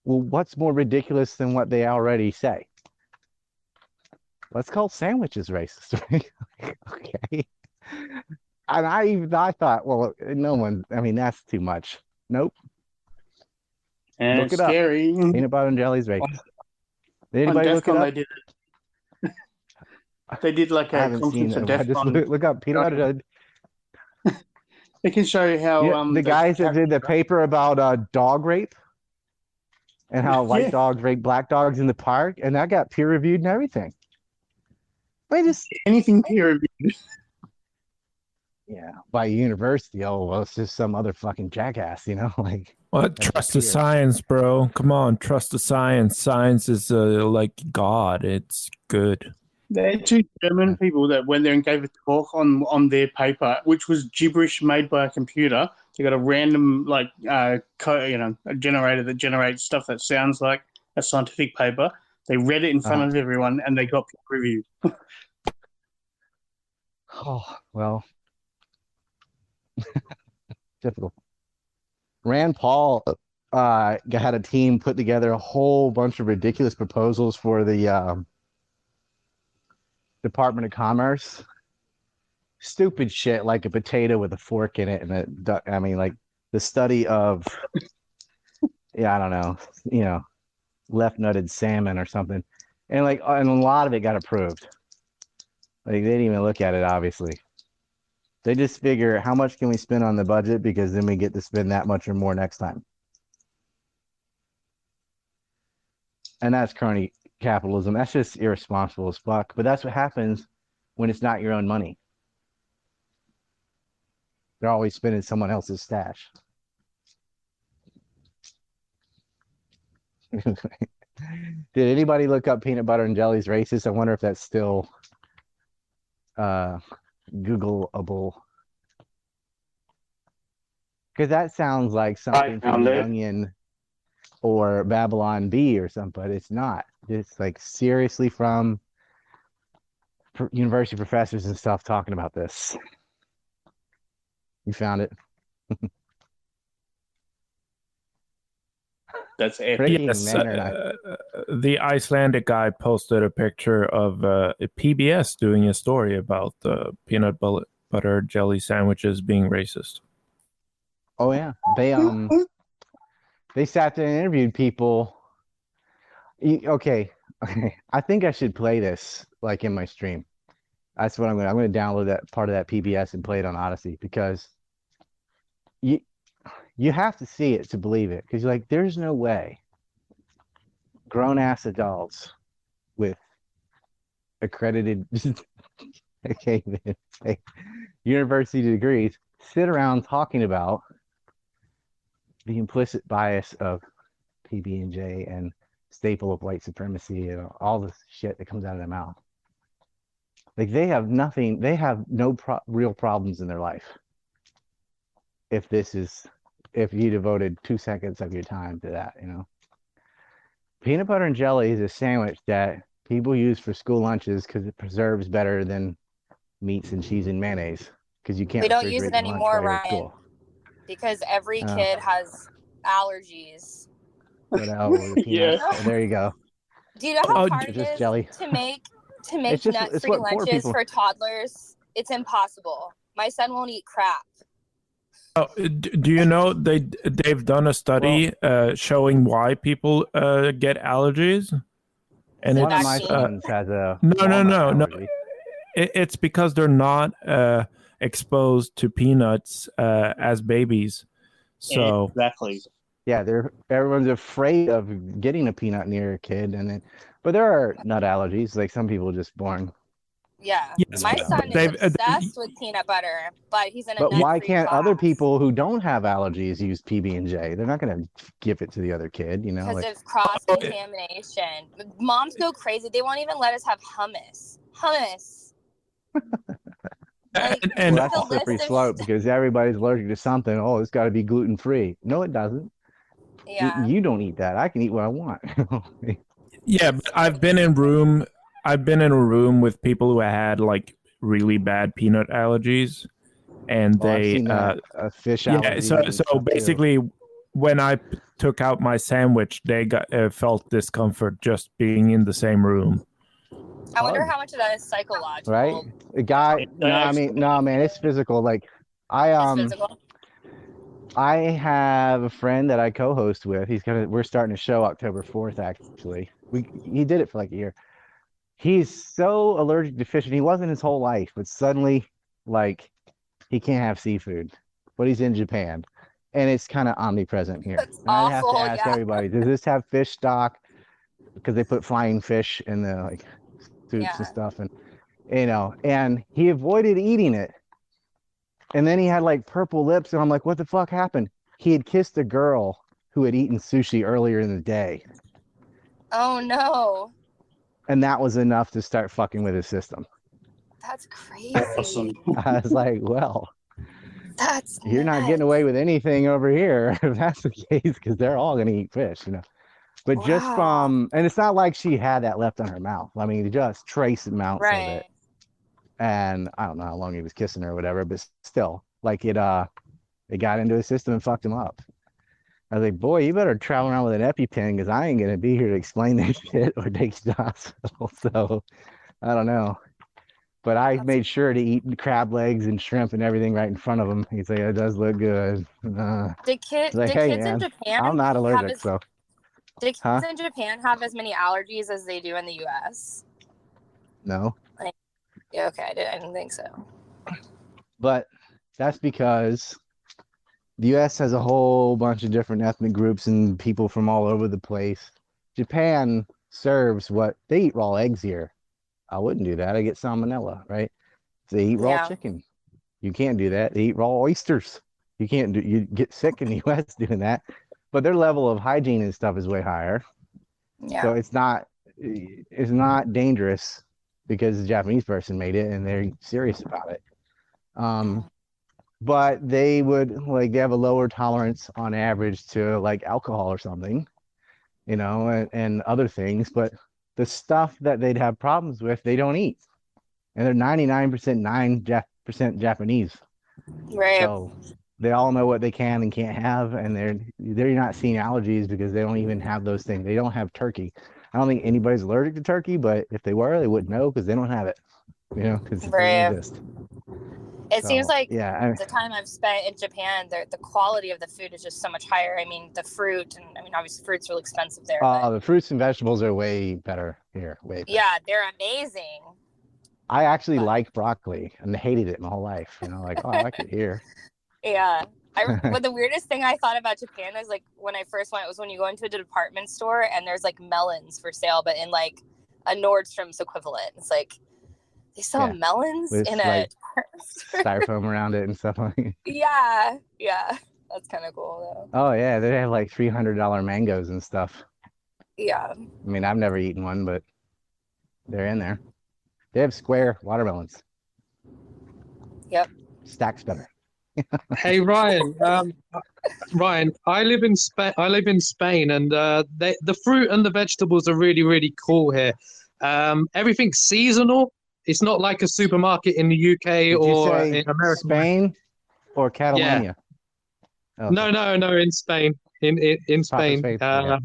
[SPEAKER 1] well, what's more ridiculous than what they already say? Let's call sandwiches racist. okay. And I even I thought, well, no one. I mean, that's too much. Nope.
[SPEAKER 14] And
[SPEAKER 1] look
[SPEAKER 14] it's
[SPEAKER 1] it up.
[SPEAKER 14] scary.
[SPEAKER 1] Peanut butter and jelly is racist. Did anybody look it up?
[SPEAKER 14] they did it. They did like a
[SPEAKER 1] haven't seen
[SPEAKER 14] conference
[SPEAKER 1] it.
[SPEAKER 14] at
[SPEAKER 1] I just
[SPEAKER 14] DEFCON.
[SPEAKER 1] look, look up peanut butter. and jelly.
[SPEAKER 14] They can show you how
[SPEAKER 1] Yeah,
[SPEAKER 14] um
[SPEAKER 1] the
[SPEAKER 14] they-
[SPEAKER 1] guys that did the paper about uh, dog rape and how white
[SPEAKER 14] Yeah.
[SPEAKER 1] dogs rape black dogs in the park, and that got peer reviewed and everything. I just
[SPEAKER 14] anything peer reviewed.
[SPEAKER 1] Yeah, by a university. Oh, well, it's just some other fucking jackass, you know? Like,
[SPEAKER 2] What?
[SPEAKER 1] That's
[SPEAKER 2] Trust the science, bro. Come on, trust the science. Science is uh, like God. It's good.
[SPEAKER 14] They're two German people that went there and gave a talk on on their paper, which was gibberish made by a computer. They got a random like uh co- you know a generator that generates stuff that sounds like a scientific paper. They read it in front
[SPEAKER 1] Uh.
[SPEAKER 14] of everyone and they got peer review.
[SPEAKER 1] Oh, well, difficult. Rand Paul uh, had a team put together a whole bunch of ridiculous proposals for the um, Department of Commerce. Stupid shit like a potato with a fork in it, and a duck. I mean, like the study of, yeah, I don't know, you know, left nutted salmon or something, and like, uh, and a lot of it got approved. Like they didn't even look at it, obviously. They just figure how much can we spend on the budget because then we get to spend that much or more next time. And that's crony capitalism. That's just irresponsible as fuck. But that's what happens when it's not your own money. They're always spending someone else's stash. Did anybody look up peanut butter and jelly's racist? I wonder if that's still uh Googleable. Because that sounds like something from
[SPEAKER 10] found
[SPEAKER 1] The
[SPEAKER 10] it.
[SPEAKER 1] Onion or Babylon Bee or something, but it's not. It's like seriously from university professors and stuff talking about this. You found it?
[SPEAKER 14] That's epic.
[SPEAKER 2] Yes,
[SPEAKER 1] men are not-
[SPEAKER 2] uh, the Icelandic guy posted a picture of uh, PBS doing a story about uh, peanut butter, butter jelly sandwiches being racist.
[SPEAKER 1] Oh yeah, they um they sat there and interviewed people. Y- Okay, okay. I think I should play this like in my stream. That's what I'm gonna. I'm gonna download that part of that PBS and play it on Odysee because you you have to see it to believe it because you're like, there's no way grown ass adults with accredited okay university degrees sit around talking about the implicit bias of PB and J and staple of white supremacy and all this shit that comes out of their mouth. Like they have nothing, they have no pro- real problems in their life. If this is, if you devoted two seconds of your time to that, you know. Peanut butter and jelly is a sandwich that people use for school lunches because it preserves better than meats and cheese and mayonnaise because you can't.
[SPEAKER 8] We don't use it anymore,
[SPEAKER 1] while
[SPEAKER 8] Ryan, because every
[SPEAKER 1] Oh.
[SPEAKER 8] kid has allergies.
[SPEAKER 1] What else? The
[SPEAKER 8] Yeah.
[SPEAKER 1] peanuts. There you go.
[SPEAKER 8] Do you know how
[SPEAKER 1] Oh,
[SPEAKER 8] hard it
[SPEAKER 1] just jelly.
[SPEAKER 8] to make to make
[SPEAKER 1] It's just-
[SPEAKER 8] nut free lunches
[SPEAKER 1] people-
[SPEAKER 8] for toddlers? It's impossible. My son won't eat crap.
[SPEAKER 2] Oh, do you know they they've done a study uh, showing why people uh, get allergies? And
[SPEAKER 1] One of
[SPEAKER 2] it's
[SPEAKER 1] my
[SPEAKER 2] uh,
[SPEAKER 1] sons has a
[SPEAKER 2] no, no, no, no. It, it's because they're not uh, exposed to peanuts uh, as babies. So
[SPEAKER 14] exactly.
[SPEAKER 1] Yeah, they're everyone's afraid of getting a peanut near a kid, and then, but there are nut allergies. Like some people are just born.
[SPEAKER 8] Yeah,
[SPEAKER 2] Yes,
[SPEAKER 8] my son is
[SPEAKER 2] they've- uh,
[SPEAKER 8] obsessed with peanut butter, but he's in a
[SPEAKER 1] But why can't
[SPEAKER 8] class
[SPEAKER 1] other people who don't have allergies use PB and J? They're not going to give it to the other kid, you know.
[SPEAKER 8] Because
[SPEAKER 1] Like
[SPEAKER 8] of cross contamination. Moms go crazy. They won't even let us have hummus. Hummus.
[SPEAKER 2] and, and
[SPEAKER 1] well, that's a slippery slope because everybody's allergic to something. Oh, it's got to be gluten free. No, it doesn't. Y-
[SPEAKER 8] Yeah.
[SPEAKER 1] You don't eat that. I can eat what I want.
[SPEAKER 2] yeah, I've been in room. I've been in a room with people who had like really bad peanut allergies, and
[SPEAKER 1] Oh, I've
[SPEAKER 2] they
[SPEAKER 1] seen
[SPEAKER 2] uh,
[SPEAKER 1] that, uh, fish
[SPEAKER 2] yeah. So so
[SPEAKER 1] stuff, too.
[SPEAKER 2] basically, when I took out my sandwich, they got uh, felt discomfort just being in the same room.
[SPEAKER 8] I wonder how much of that is psychological.
[SPEAKER 1] right? A guy. No, I mean, no, man, it's physical. Like I um. I have a friend that I co-host with. He's gonna. We're starting a show October fourth. Actually, we he did it for like a year. He's so allergic to fish, and he wasn't his whole life, but suddenly, like, he can't have seafood. But he's in Japan, and it's kind of omnipresent here. I have to ask
[SPEAKER 8] yeah.
[SPEAKER 1] everybody: Does this have fish stock? Because they put flying fish in the like soups
[SPEAKER 8] Yeah.
[SPEAKER 1] and stuff, and you know, and he avoided eating it. And then he had like purple lips, and I'm like, what the fuck happened? He had kissed a girl who had eaten sushi earlier in the day,
[SPEAKER 8] Oh no.
[SPEAKER 1] and that was enough to start fucking with his system.
[SPEAKER 8] That's crazy. Awesome.
[SPEAKER 1] I was like, well,
[SPEAKER 8] That's
[SPEAKER 1] you're not getting away with anything over here if that's the case, because they're all gonna eat fish, you know. But just from, and it's not like she had that left on her mouth. I mean, just trace amounts of
[SPEAKER 8] Right.
[SPEAKER 1] it. And I don't know how long he was kissing her or whatever, but still, like it, uh, it got into his system and fucked him up. I was like, boy, you better travel around with an EpiPen because I ain't gonna be here to explain this shit or take you to the hospital. So I don't know. But I made sure to eat crab legs and shrimp and everything right in front of him. He's like, it does look good. Uh,
[SPEAKER 8] Did, kid,
[SPEAKER 1] like,
[SPEAKER 8] did
[SPEAKER 1] hey,
[SPEAKER 8] kids in Japan
[SPEAKER 1] I'm not
[SPEAKER 8] have
[SPEAKER 1] allergic,
[SPEAKER 8] as,
[SPEAKER 1] so
[SPEAKER 8] did kids
[SPEAKER 1] Huh?
[SPEAKER 8] in Japan have as many allergies as they do in the U.S.?
[SPEAKER 1] no.
[SPEAKER 8] Like, yeah, okay, I, did, I didn't think so.
[SPEAKER 1] But that's because the US has a whole bunch of different ethnic groups and people from all over the place. Japan serves what they eat raw eggs here. I wouldn't do that. I get salmonella, right? They eat raw
[SPEAKER 8] Yeah.
[SPEAKER 1] chicken. You can't do that. They eat raw oysters. You can't do you get sick in the US doing that. But their level of hygiene and stuff is way higher.
[SPEAKER 8] Yeah.
[SPEAKER 1] So it's not it's not dangerous because the Japanese person made it and they're serious about it. Um, but they would like they have a lower tolerance on average to like alcohol or something, you know, and, and other things. But the stuff that they'd have problems with, they don't eat, and they're ninety nine percent nine percent Japanese.
[SPEAKER 8] Right.
[SPEAKER 1] So they all know what they can and can't have, and they're they're not seeing allergies because they don't even have those things. They don't have turkey. I don't think anybody's allergic to turkey, but if they were, they wouldn't know because they don't have it. You know, because it
[SPEAKER 8] Right.
[SPEAKER 1] doesn't exist.
[SPEAKER 8] It seems like
[SPEAKER 1] yeah, I-
[SPEAKER 8] the time I've spent in Japan, the the quality of the food is just so much higher. I mean, the fruit, and I mean, obviously, fruit's really expensive there.
[SPEAKER 1] Uh, the fruits and vegetables are way better here. Way.
[SPEAKER 8] but yeah, they're amazing.
[SPEAKER 1] I actually like broccoli and hated it my whole life. You know, like oh, I like it here.
[SPEAKER 8] Yeah. I, but the weirdest thing I thought about Japan is like when I first went was when you go into a department store and there's like melons for sale, but in like a Nordstrom's equivalent. It's like they sell
[SPEAKER 1] Yeah,
[SPEAKER 8] melons
[SPEAKER 1] with,
[SPEAKER 8] in a
[SPEAKER 1] like,
[SPEAKER 8] department.
[SPEAKER 1] Styrofoam around it and stuff like.
[SPEAKER 8] yeah, yeah, that's kind of cool though.
[SPEAKER 1] Oh yeah, they have like three hundred dollar mangoes and stuff.
[SPEAKER 8] Yeah,
[SPEAKER 1] I mean, I've never eaten one, but they're in there. They have square watermelons.
[SPEAKER 8] Yep.
[SPEAKER 1] Stacks better.
[SPEAKER 15] hey Ryan, um, Ryan, I live in Spain. I live in Spain, and uh, they, the fruit and the vegetables are really, really cool here. Um, everything's seasonal. It's not like a supermarket in the UK
[SPEAKER 1] Did
[SPEAKER 15] or in America.
[SPEAKER 1] Spain or Catalonia?
[SPEAKER 15] No, no, no. In Spain, in in, in Spain. Uh,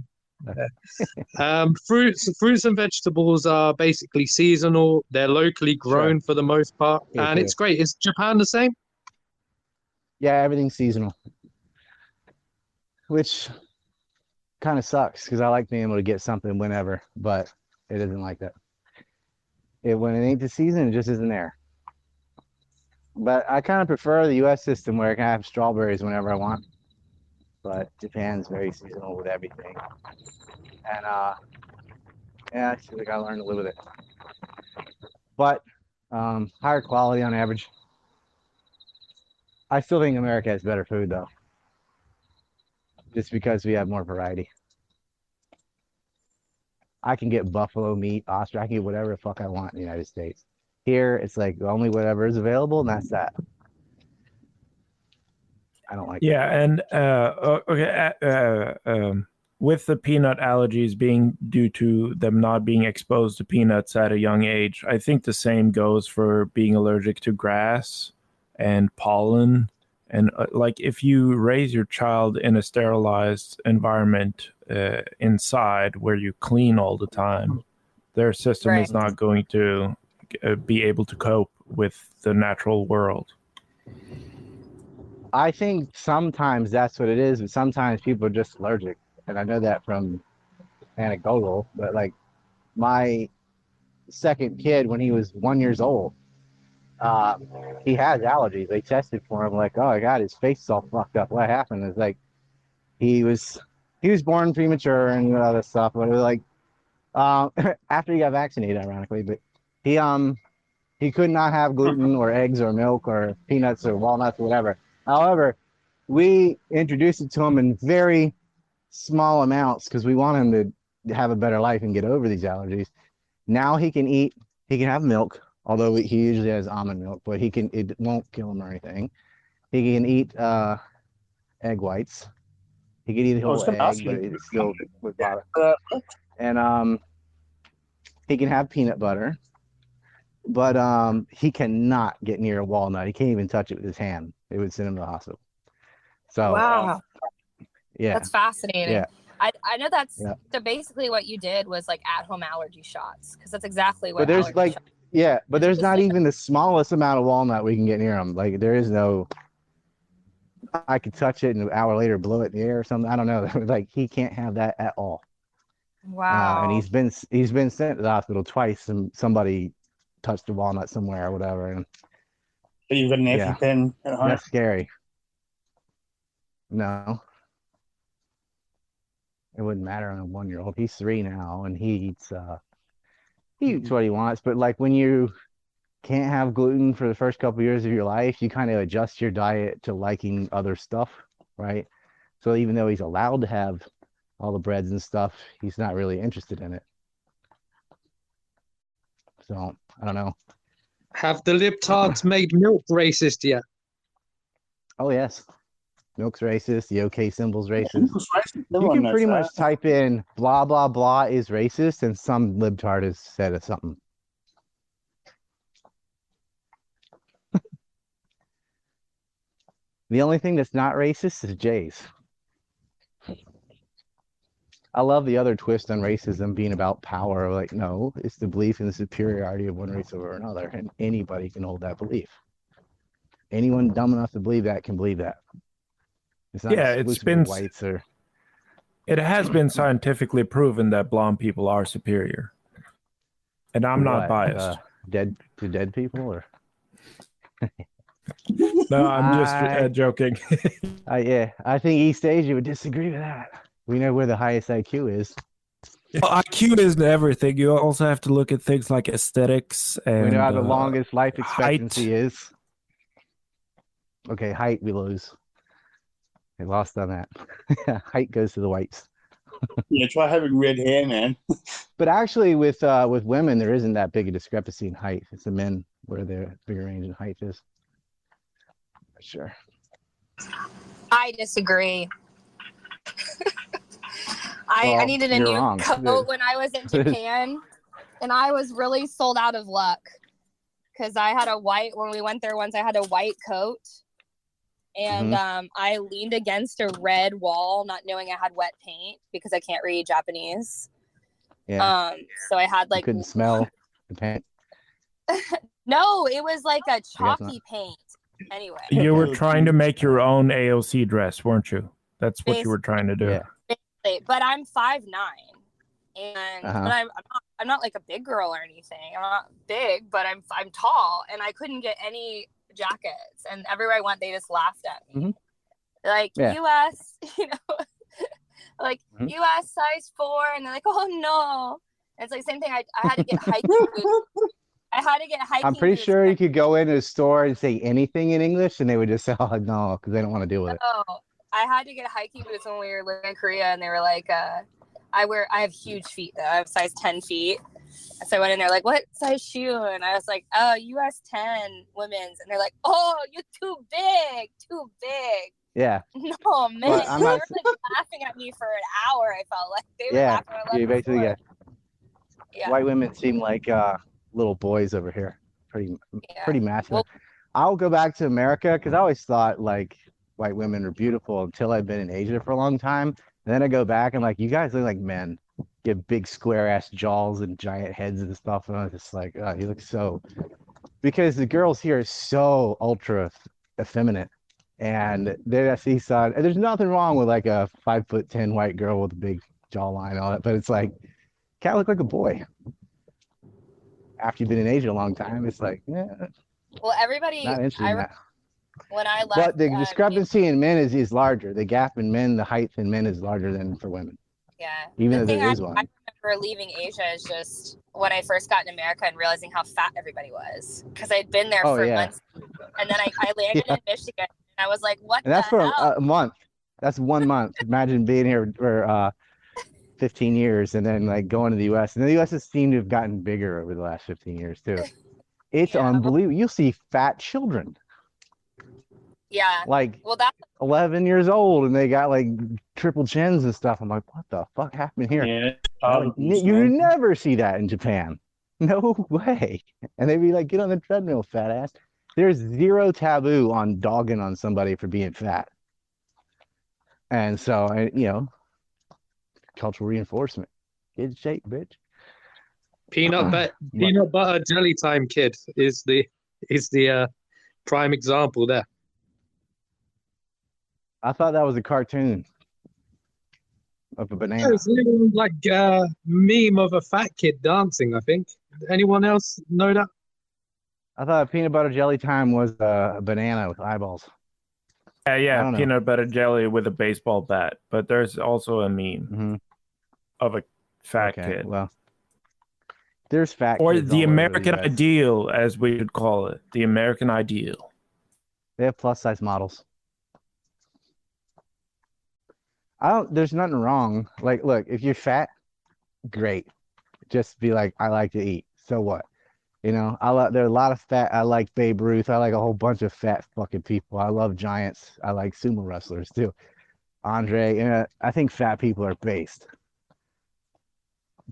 [SPEAKER 15] um, fruits, fruits and vegetables are basically seasonal. They're locally grown for the most part,
[SPEAKER 1] Here
[SPEAKER 15] and it's great. Is Japan the same?
[SPEAKER 1] Yeah, everything's seasonal. Which kind of sucks because I like being able to get something whenever, but it isn't like that. It when it ain't the season, it just isn't there. But I kind of prefer the US system where I can have strawberries whenever I want. But Japan's very seasonal with everything. And uh yeah, I feel like I learned to live with it. But um higher quality on average. I still think America has better food though. Just because we have more variety. I can get buffalo meat, ostrich, I can get whatever the fuck I want in the United States. Here it's like only whatever is available and that's that. I don't like
[SPEAKER 2] Yeah, and uh, okay, uh, um, with the peanut allergies being due to them not being exposed to peanuts at a young age, I think the same goes for being allergic to grass and pollen. And uh, like, if you raise your child in a sterilized environment uh, inside where you clean all the time, their system is not going to uh, be able to cope with the natural world.
[SPEAKER 1] I think sometimes that's what it is, but sometimes people are just allergic. And I know that from anecdotal, but like my second kid when he was one years old, uh, he has allergies. They tested for him, like, oh my god, his face is all fucked up. What happened? It's like he was he was born premature and all this stuff, but it was like uh, after he got vaccinated, ironically, but he um he could not have gluten or eggs or milk or peanuts or walnuts or whatever. However, we introduced it to him in very small amounts because we want him to have a better life and get over these allergies. Now he can eat, he can have milk, although he usually has almond milk, but he can, it won't kill him or anything. He can eat uh, egg whites. He can eat a
[SPEAKER 14] I
[SPEAKER 1] whole egg, but
[SPEAKER 14] you.
[SPEAKER 1] it's still with butter. And um, he can have peanut butter, but um, he cannot get near a walnut. He can't even touch it with his hand. It would send him to the hospital. So
[SPEAKER 8] wow.
[SPEAKER 1] yeah,
[SPEAKER 8] That's fascinating.
[SPEAKER 1] Yeah.
[SPEAKER 8] I, I know that's
[SPEAKER 1] Yeah.
[SPEAKER 8] so basically what you did was like at home allergy shots because that's exactly what
[SPEAKER 1] but there's
[SPEAKER 8] allergy
[SPEAKER 1] like
[SPEAKER 8] shots-
[SPEAKER 1] yeah, but there's not even the smallest amount of walnut we can get near him. Like there is no. I could touch it and an hour later blow it in the air or something. I don't know. like he can't have that at all.
[SPEAKER 8] wow
[SPEAKER 1] Uh, and he's been he's been sent to the hospital twice, and somebody touched a walnut somewhere or whatever, and
[SPEAKER 14] you've got an
[SPEAKER 1] Yeah.
[SPEAKER 14] EpiPen at home.
[SPEAKER 1] that's scary. No, it wouldn't matter on a one year old. He's three now, and he eats uh he eats hmm. what he wants. But like when you can't have gluten for the first couple years of your life, you kind of adjust your diet to liking other stuff, right? So even though he's allowed to have all the breads and stuff, he's not really interested in it. So I don't know.
[SPEAKER 15] Have the libtards made milk racist yet?
[SPEAKER 1] Oh yes, milk's racist. The OK symbol's racist. You can pretty much
[SPEAKER 14] that.
[SPEAKER 1] type in blah blah blah is racist, and some libtard has said something. the only thing that's not racist is Jay's. I love the other twist on racism being about power. Like, no, it's the belief in the superiority of one race over another, and anybody can hold that belief. Anyone dumb enough to believe that can believe that. It's not
[SPEAKER 2] Yeah, it's been
[SPEAKER 1] whites or
[SPEAKER 2] It has been scientifically proven that blonde people are superior. And I'm not
[SPEAKER 1] What,
[SPEAKER 2] biased.
[SPEAKER 1] uh, dead to dead people, or
[SPEAKER 2] no, I'm just
[SPEAKER 1] I-
[SPEAKER 2] uh, joking.
[SPEAKER 1] I yeah, I think East Asia would disagree with that. We know where the highest IQ is.
[SPEAKER 2] Well, IQ isn't everything. You also have to look at things like aesthetics and
[SPEAKER 1] we know how the
[SPEAKER 2] uh,
[SPEAKER 1] longest life
[SPEAKER 2] height.
[SPEAKER 1] expectancy is. Okay, height we lose. I lost on that. height goes to the whites.
[SPEAKER 14] Yeah, try having red hair, man.
[SPEAKER 1] But actually, with uh, with women, there isn't that big a discrepancy in height. It's the men where the bigger range in height is. Sure.
[SPEAKER 8] I disagree. I, I needed a new
[SPEAKER 1] wrong.
[SPEAKER 8] coat when I was in Japan, and I was really sold out of luck because I had a white when we went there once. I had a white coat, and
[SPEAKER 1] Mhm.
[SPEAKER 8] um, I leaned against a red wall, not knowing I had wet paint because I can't read Japanese.
[SPEAKER 1] Yeah.
[SPEAKER 8] Um, so I had
[SPEAKER 1] you
[SPEAKER 8] like
[SPEAKER 1] couldn't smell the paint.
[SPEAKER 8] no, it was like a chalky paint. Anyway,
[SPEAKER 2] You were trying to make your own AOC dress, weren't you? That's what you were trying to do.
[SPEAKER 1] Yeah.
[SPEAKER 8] Basically, but I'm five nine, and
[SPEAKER 2] Uh-huh.
[SPEAKER 8] but I'm, I'm not I'm not like a big girl or anything. I'm not big, but I'm I'm tall, and I couldn't get any jackets, and everywhere I went, they just laughed at me.
[SPEAKER 1] Mhm.
[SPEAKER 8] Like
[SPEAKER 1] Yeah.
[SPEAKER 8] U.S., you know, like
[SPEAKER 1] Mhm.
[SPEAKER 8] U.S. size four, and they're like, oh no. And it's like same thing. I, I had to get hiking boots. I had to get hiking.
[SPEAKER 1] I'm pretty sure you could go into a store and say anything in English, and they would just say, "Oh no," because they don't want to deal with it.
[SPEAKER 8] Oh, I had to get hiking boots when we were living in Korea, and they were like, uh, I wear, I have huge feet though. I have size 10 feet. So I went in there like, what size shoe? And I was like, oh, US 10 women's. And they're like, oh, you're too big, too big.
[SPEAKER 1] Yeah,
[SPEAKER 8] No, man.
[SPEAKER 1] Well, I'm
[SPEAKER 8] they
[SPEAKER 1] not
[SPEAKER 8] were like laughing at me for an hour. I felt like they were
[SPEAKER 1] yeah.
[SPEAKER 8] laughing at me
[SPEAKER 1] basically get
[SPEAKER 8] Yeah.
[SPEAKER 1] white women seem like uh, little boys over here. Pretty, yeah. pretty masculine. I'll go back to America because I always thought like white women are beautiful until I've been in Asia for a long time. And then I go back and like, you guys look like men. You have big square ass jaws and giant heads and stuff. And I'm just like, oh, you look so. Because the girls here are so ultra effeminate. And then I see side, and there's nothing wrong with like a five foot ten white girl with a big jawline and all that, but it's like, kind of look like a boy. After you've been in Asia a long time, it's like, yeah,
[SPEAKER 8] Well, everybody, I,
[SPEAKER 1] that.
[SPEAKER 8] When I left,
[SPEAKER 1] But the
[SPEAKER 8] um,
[SPEAKER 1] discrepancy in men is, is larger. The gap in men, the height in men is larger than for women.
[SPEAKER 8] Yeah.
[SPEAKER 1] Even
[SPEAKER 8] the
[SPEAKER 1] though there
[SPEAKER 8] thing I,
[SPEAKER 1] is
[SPEAKER 8] I
[SPEAKER 1] one.
[SPEAKER 8] remember leaving Asia is just when I first got in America and realizing how fat everybody was because I'd been there
[SPEAKER 1] Oh,
[SPEAKER 8] for
[SPEAKER 1] yeah.
[SPEAKER 8] months, and then I, I landed
[SPEAKER 1] Yeah.
[SPEAKER 8] in Michigan and I was like, "What
[SPEAKER 1] And that's for a,
[SPEAKER 8] hell?"
[SPEAKER 1] a month. That's one month. Imagine being here for uh, 15 years and then like going to the US. And the US has seemed to have gotten bigger over the last 15 years too. It's unbelievable. You'll see fat children.
[SPEAKER 8] Yeah.
[SPEAKER 1] Like
[SPEAKER 8] well, that
[SPEAKER 1] 11 years old and they got like triple chins and stuff. I'm like, what the fuck happened here?
[SPEAKER 14] Yeah,
[SPEAKER 1] I'm like, you never see that in Japan. No way. And they'd be like, get on the treadmill, fat ass. There's zero taboo on dogging on somebody for being fat. And so, I, you know, cultural reinforcement. Get in shape, bitch.
[SPEAKER 15] Peanut butter, peanut butter jelly time kid is the is the uh, prime example there.
[SPEAKER 1] I thought that was a cartoon of a banana.
[SPEAKER 15] Yeah, it's a like uh, meme of a fat kid dancing. I think. Anyone else know that?
[SPEAKER 1] I thought peanut butter jelly time was uh, a banana with eyeballs.
[SPEAKER 2] Yeah, yeah,
[SPEAKER 1] don't know.
[SPEAKER 2] peanut butter jelly with a baseball bat. But there's also a meme of a fat
[SPEAKER 1] Mm-hmm. Okay,
[SPEAKER 2] kid.
[SPEAKER 1] well, there's fat
[SPEAKER 2] or
[SPEAKER 1] kids
[SPEAKER 2] the American
[SPEAKER 1] US.
[SPEAKER 2] ideal, as we would call it. The American ideal.
[SPEAKER 1] They have plus size models. I don't. There's nothing wrong. Like, look, if you're fat, great. Just be like, I like to eat. So what? You know, I like. There are a lot of fat. I like Babe Ruth. I like a whole bunch of fat fucking people. I love giants. I like sumo wrestlers too. Andre. you know, I think fat people are based.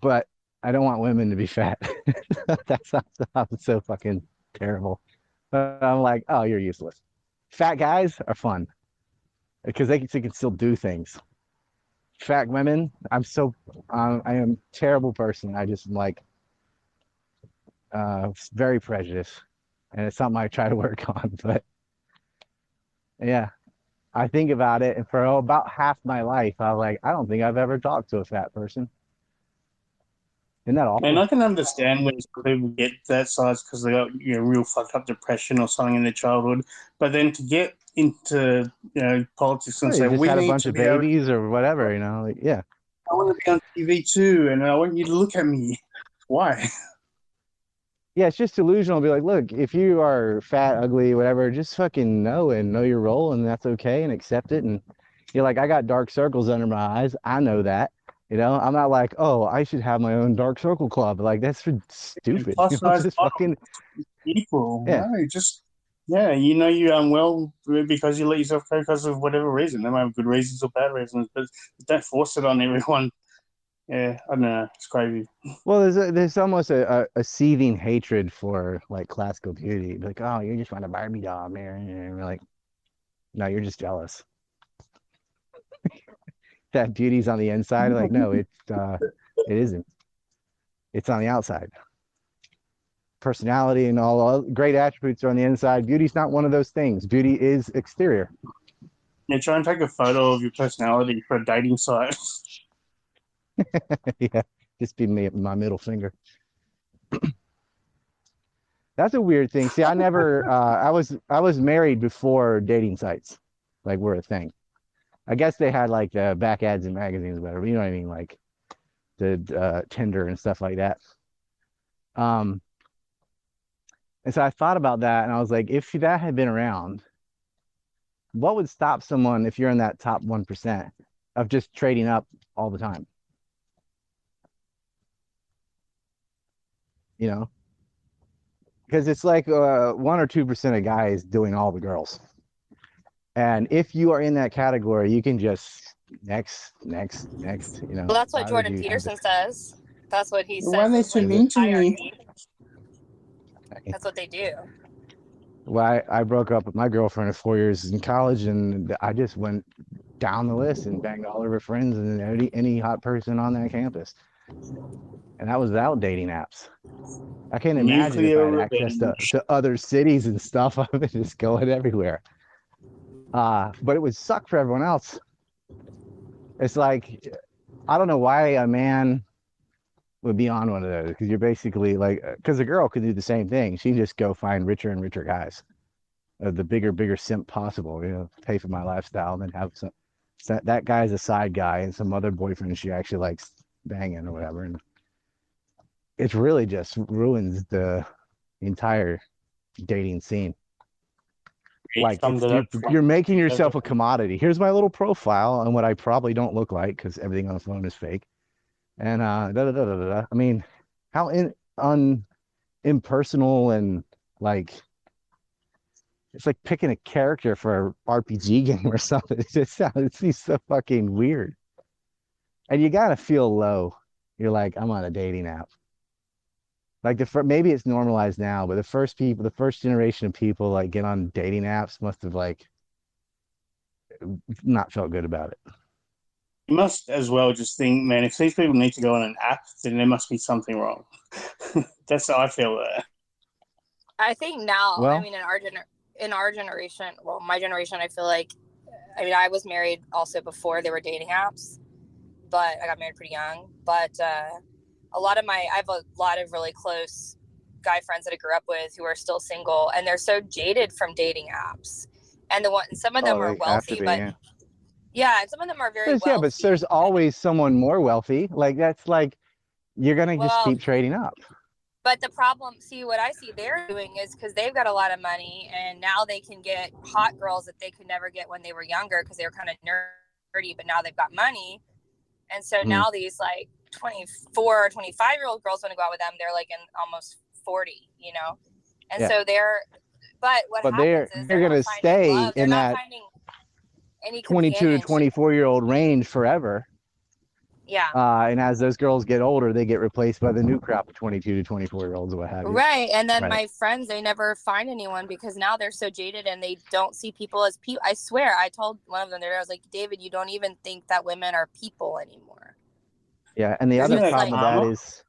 [SPEAKER 1] But I don't want women to be fat. that sounds, sounds so fucking terrible. But I'm like, oh, you're useless. Fat guys are fun because they, can- they can still do things. Fat women, I'm so um, I am terrible person. I just like uh, very prejudiced, and it's something I try to work on. But yeah, I think about it, and for about half my life, I was like, I don't think I've ever talked to a fat person. Isn't that awful?
[SPEAKER 14] And I can understand when people get that size because they got you know real fucked up depression or something in their childhood. But then to get into you know politics and
[SPEAKER 1] Yeah,
[SPEAKER 14] say we
[SPEAKER 1] had a bunch of
[SPEAKER 14] be able-
[SPEAKER 1] babies or whatever, you know, like yeah.
[SPEAKER 14] I want to be on TV too, and I want you to look at me. Why?
[SPEAKER 1] Yeah, it's just delusional. Be like, look, if you are fat, ugly, whatever, just fucking know and know your role, and that's okay, and accept it. And you're like, I got dark circles under my eyes. I know that. You know, I'm not like, oh, I should have my own dark circle club. Like that's for stupid.
[SPEAKER 14] plus
[SPEAKER 1] You know,
[SPEAKER 14] size
[SPEAKER 1] fucking
[SPEAKER 14] Equal.
[SPEAKER 1] Yeah.
[SPEAKER 14] No, just yeah, you know you're unwell um, because you let yourself go because of whatever reason. They might have good reasons or bad reasons, but don't force it on everyone. Yeah, I don't know. It's crazy.
[SPEAKER 1] Well, there's a, there's almost a, a, a seething hatred for like classical beauty. Like, oh, you're just want a Barbie doll, man. And we're like, no, you're just jealous. That beauty's on the inside. Like, no, it's uh, it isn't. It's on the outside. Personality and all, all great attributes are on the inside. Beauty's not one of those things. Beauty is exterior.
[SPEAKER 14] Yeah, try and take a photo of your personality for a dating site.
[SPEAKER 1] yeah, just be me my middle finger. That's a weird thing. See, I never uh I was I was married before dating sites like were a thing. I guess they had like uh, back ads in magazines whatever, you know what I mean, like the uh Tinder and stuff like that. Um and so I thought about that and I was like, if that had been around, what would stop someone if you're in that top 1% of just trading up all the time? you know because it's like uh, one or two percent of guys doing all the girls and if you are in that category you can just next next next you know
[SPEAKER 8] Well, that's what Jordan
[SPEAKER 1] you have
[SPEAKER 8] Peterson says. That's what he says.
[SPEAKER 14] Why are they
[SPEAKER 8] is,
[SPEAKER 14] so
[SPEAKER 8] like,
[SPEAKER 14] mean to me?
[SPEAKER 8] That's what they do.
[SPEAKER 1] well I, I broke up with my girlfriend at four years in college and i just went down the list and banged all of her friends and any, any hot person on that campus and that was without dating apps i can't imagine if i
[SPEAKER 14] Nuclear
[SPEAKER 1] had access to, to other cities and stuff i would just going everywhere uh but it would suck for everyone else. It's like i don't know why a man would be on one of those because you're basically like because a girl could do the same thing. She just go find richer and richer guys uh, the bigger bigger simp possible you know pay for my lifestyle and then have some that, that guy's a side guy and some other boyfriend she actually likes banging or whatever. And it really just ruins the entire dating scene like
[SPEAKER 14] summed
[SPEAKER 1] it's-
[SPEAKER 14] it
[SPEAKER 1] you're, you're making yourself a commodity here's my little profile and what i probably don't look like because everything on the phone is fake and uh da, da, da, da, da, da. i mean how in un impersonal and like it's like picking a character for a RPG game or something. It just sounds it seems so fucking weird. And you gotta feel low. You're like, I'm on a dating app. Like the fir- maybe it's normalized now, but the first people, the first generation of people like get on dating apps must have like not felt good about it.
[SPEAKER 14] You must as well just think, man, if these people need to go on an app, then there must be something wrong. That's how I feel there.
[SPEAKER 8] I think now, I mean, in our gener- in our generation, well, my generation, I feel like, I mean, I was married also before there were dating apps, but I got married pretty young. But uh, a lot of my, I have a lot of really close guy friends that I grew up with who are still single, and they're so jaded from dating apps. And the one, some of them
[SPEAKER 1] Oh,
[SPEAKER 8] are
[SPEAKER 1] they have to
[SPEAKER 8] wealthy,
[SPEAKER 1] be,
[SPEAKER 8] but
[SPEAKER 1] yeah.
[SPEAKER 8] yeah, and some of them are very
[SPEAKER 1] yeah, but there's always someone more wealthy. Like that's like you're gonna just
[SPEAKER 8] Well-
[SPEAKER 1] keep trading up.
[SPEAKER 8] But the problem, see, what I see they're doing is because they've got a lot of money and now they can get hot girls that they could never get when they were younger because they were kind of nerdy, but now they've got money. And so
[SPEAKER 1] Mhm.
[SPEAKER 8] now these like 24 or 25 year old girls want to go out with them. They're like in almost 40, you know? And
[SPEAKER 1] Yeah.
[SPEAKER 8] so they're, but what
[SPEAKER 1] But they're
[SPEAKER 8] is
[SPEAKER 1] they're
[SPEAKER 8] they're
[SPEAKER 1] gonna stay
[SPEAKER 8] love.
[SPEAKER 1] In that
[SPEAKER 8] any
[SPEAKER 1] 22 to 24 year old range forever.
[SPEAKER 8] Yeah.
[SPEAKER 1] Uh, and as those girls get older, they get replaced by the new crop of 22 to 24 year olds, what have you.
[SPEAKER 8] Right. And then
[SPEAKER 1] Right.
[SPEAKER 8] my friends, they never find anyone because now they're so jaded and they don't see people as people. I swear, I told one of them there, I was like, David, you don't even think that women are people anymore.
[SPEAKER 1] Yeah, and the
[SPEAKER 8] Isn't
[SPEAKER 1] other
[SPEAKER 8] it
[SPEAKER 1] problem
[SPEAKER 8] like-
[SPEAKER 1] of that is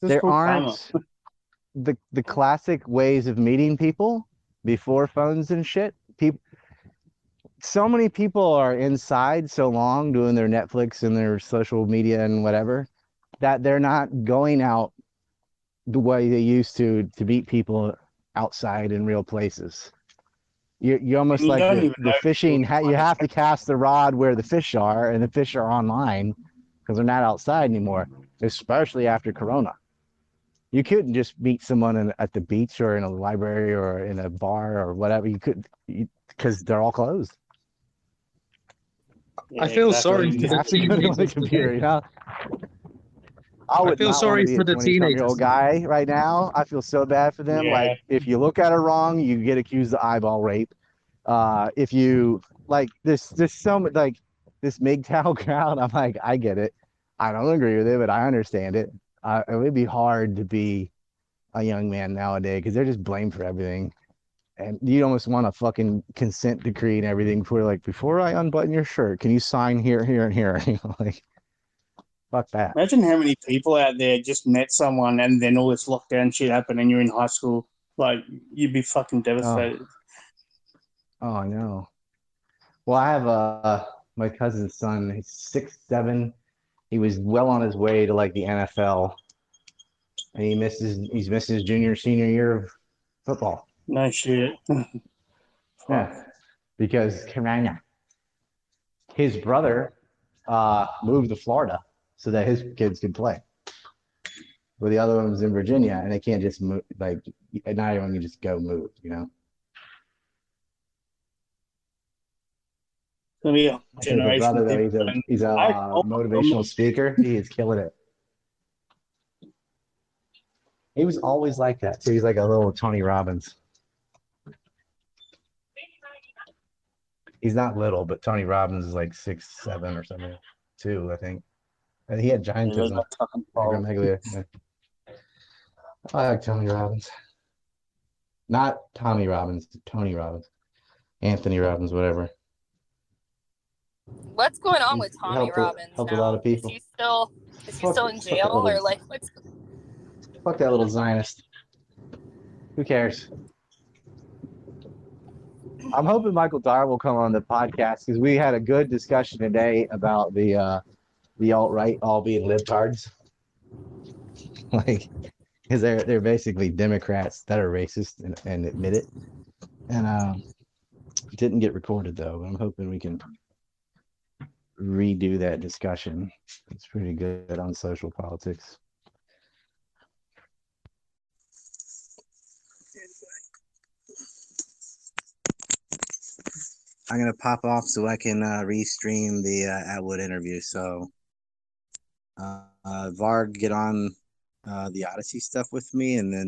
[SPEAKER 1] there aren't the the classic ways of meeting people before phones and shit. People, so many people are inside so long doing their Netflix and their social media and whatever that they're not going out the way they used to to meet people outside in real places. You you almost
[SPEAKER 14] You
[SPEAKER 1] like
[SPEAKER 14] don't
[SPEAKER 1] the,
[SPEAKER 14] even
[SPEAKER 1] the
[SPEAKER 14] know
[SPEAKER 1] fishing.
[SPEAKER 14] people
[SPEAKER 1] Ha- you have to cast the rod where the fish are, and the fish are online because they're not outside anymore, especially after Corona. You couldn't just meet someone in, at the beach or in a library or in a bar or whatever. You could because they're all closed.
[SPEAKER 14] Yeah,
[SPEAKER 15] I feel
[SPEAKER 14] exactly.
[SPEAKER 15] sorry
[SPEAKER 1] You
[SPEAKER 15] for the
[SPEAKER 1] have to go on the
[SPEAKER 15] teenagers.
[SPEAKER 1] computer. You know? I would
[SPEAKER 15] feel sorry for the
[SPEAKER 1] 20-some old guy right now. I feel so bad for them.
[SPEAKER 14] Yeah.
[SPEAKER 1] Like if you look at it wrong, you get accused of eyeball rape. Uh, if you like this, this so much like this MGTOW crowd. I'm like, I get it. I don't agree with it, but I understand it. Uh, it would be hard to be a young man nowadays because they're just blamed for everything. And you almost want a fucking consent decree and everything before like before I unbutton your shirt, can you sign here, here, and here? You know, like fuck that.
[SPEAKER 14] Imagine how many people out there just met someone and then all this lockdown shit happened and you're in high school. Like, you'd be fucking devastated.
[SPEAKER 1] Oh, I know. Well, I have a my cousin's son. He's six seven. He was well on his way to like the NFL, and he misses. He's missed his junior senior year of football.
[SPEAKER 14] Nice shit.
[SPEAKER 1] Yeah, because. His brother uh, moved to Florida so that his kids could play. But the other one was in Virginia, and they can't just move. Like, not everyone can just go move. You know.
[SPEAKER 14] It's gonna be a generation.
[SPEAKER 1] brother, though, he's a he's a
[SPEAKER 14] I-
[SPEAKER 1] uh, motivational speaker. He is killing it. He was always like that too. He's like a little Tony Robbins. He's not little, but Tony Robbins is like six seven or something, two, I think. And he had giantism. Yeah. I like Tony Robbins. Not Tommy Robbins, Tony Robbins. Anthony Robbins, whatever.
[SPEAKER 8] What's going on with Tommy
[SPEAKER 1] helped a-
[SPEAKER 8] Robbins
[SPEAKER 1] helped a lot of people.
[SPEAKER 8] Is he still is he
[SPEAKER 1] Fuck-
[SPEAKER 8] still in jail or
[SPEAKER 1] little-
[SPEAKER 8] like what's
[SPEAKER 1] Fuck that little Zionist. Who cares? I'm hoping Michael Dyer will come on the podcast because we had a good discussion today about the uh, the alt right all being libtards. like, because they're they're basically Democrats that are racist and, and admit it. And uh, it didn't get recorded though. I'm hoping we can redo that discussion. It's pretty good on social politics. I'm gonna pop off so I can uh, restream the uh, Attwood interview. So, uh, uh, Varg, get on uh, the Odysee stuff with me, and then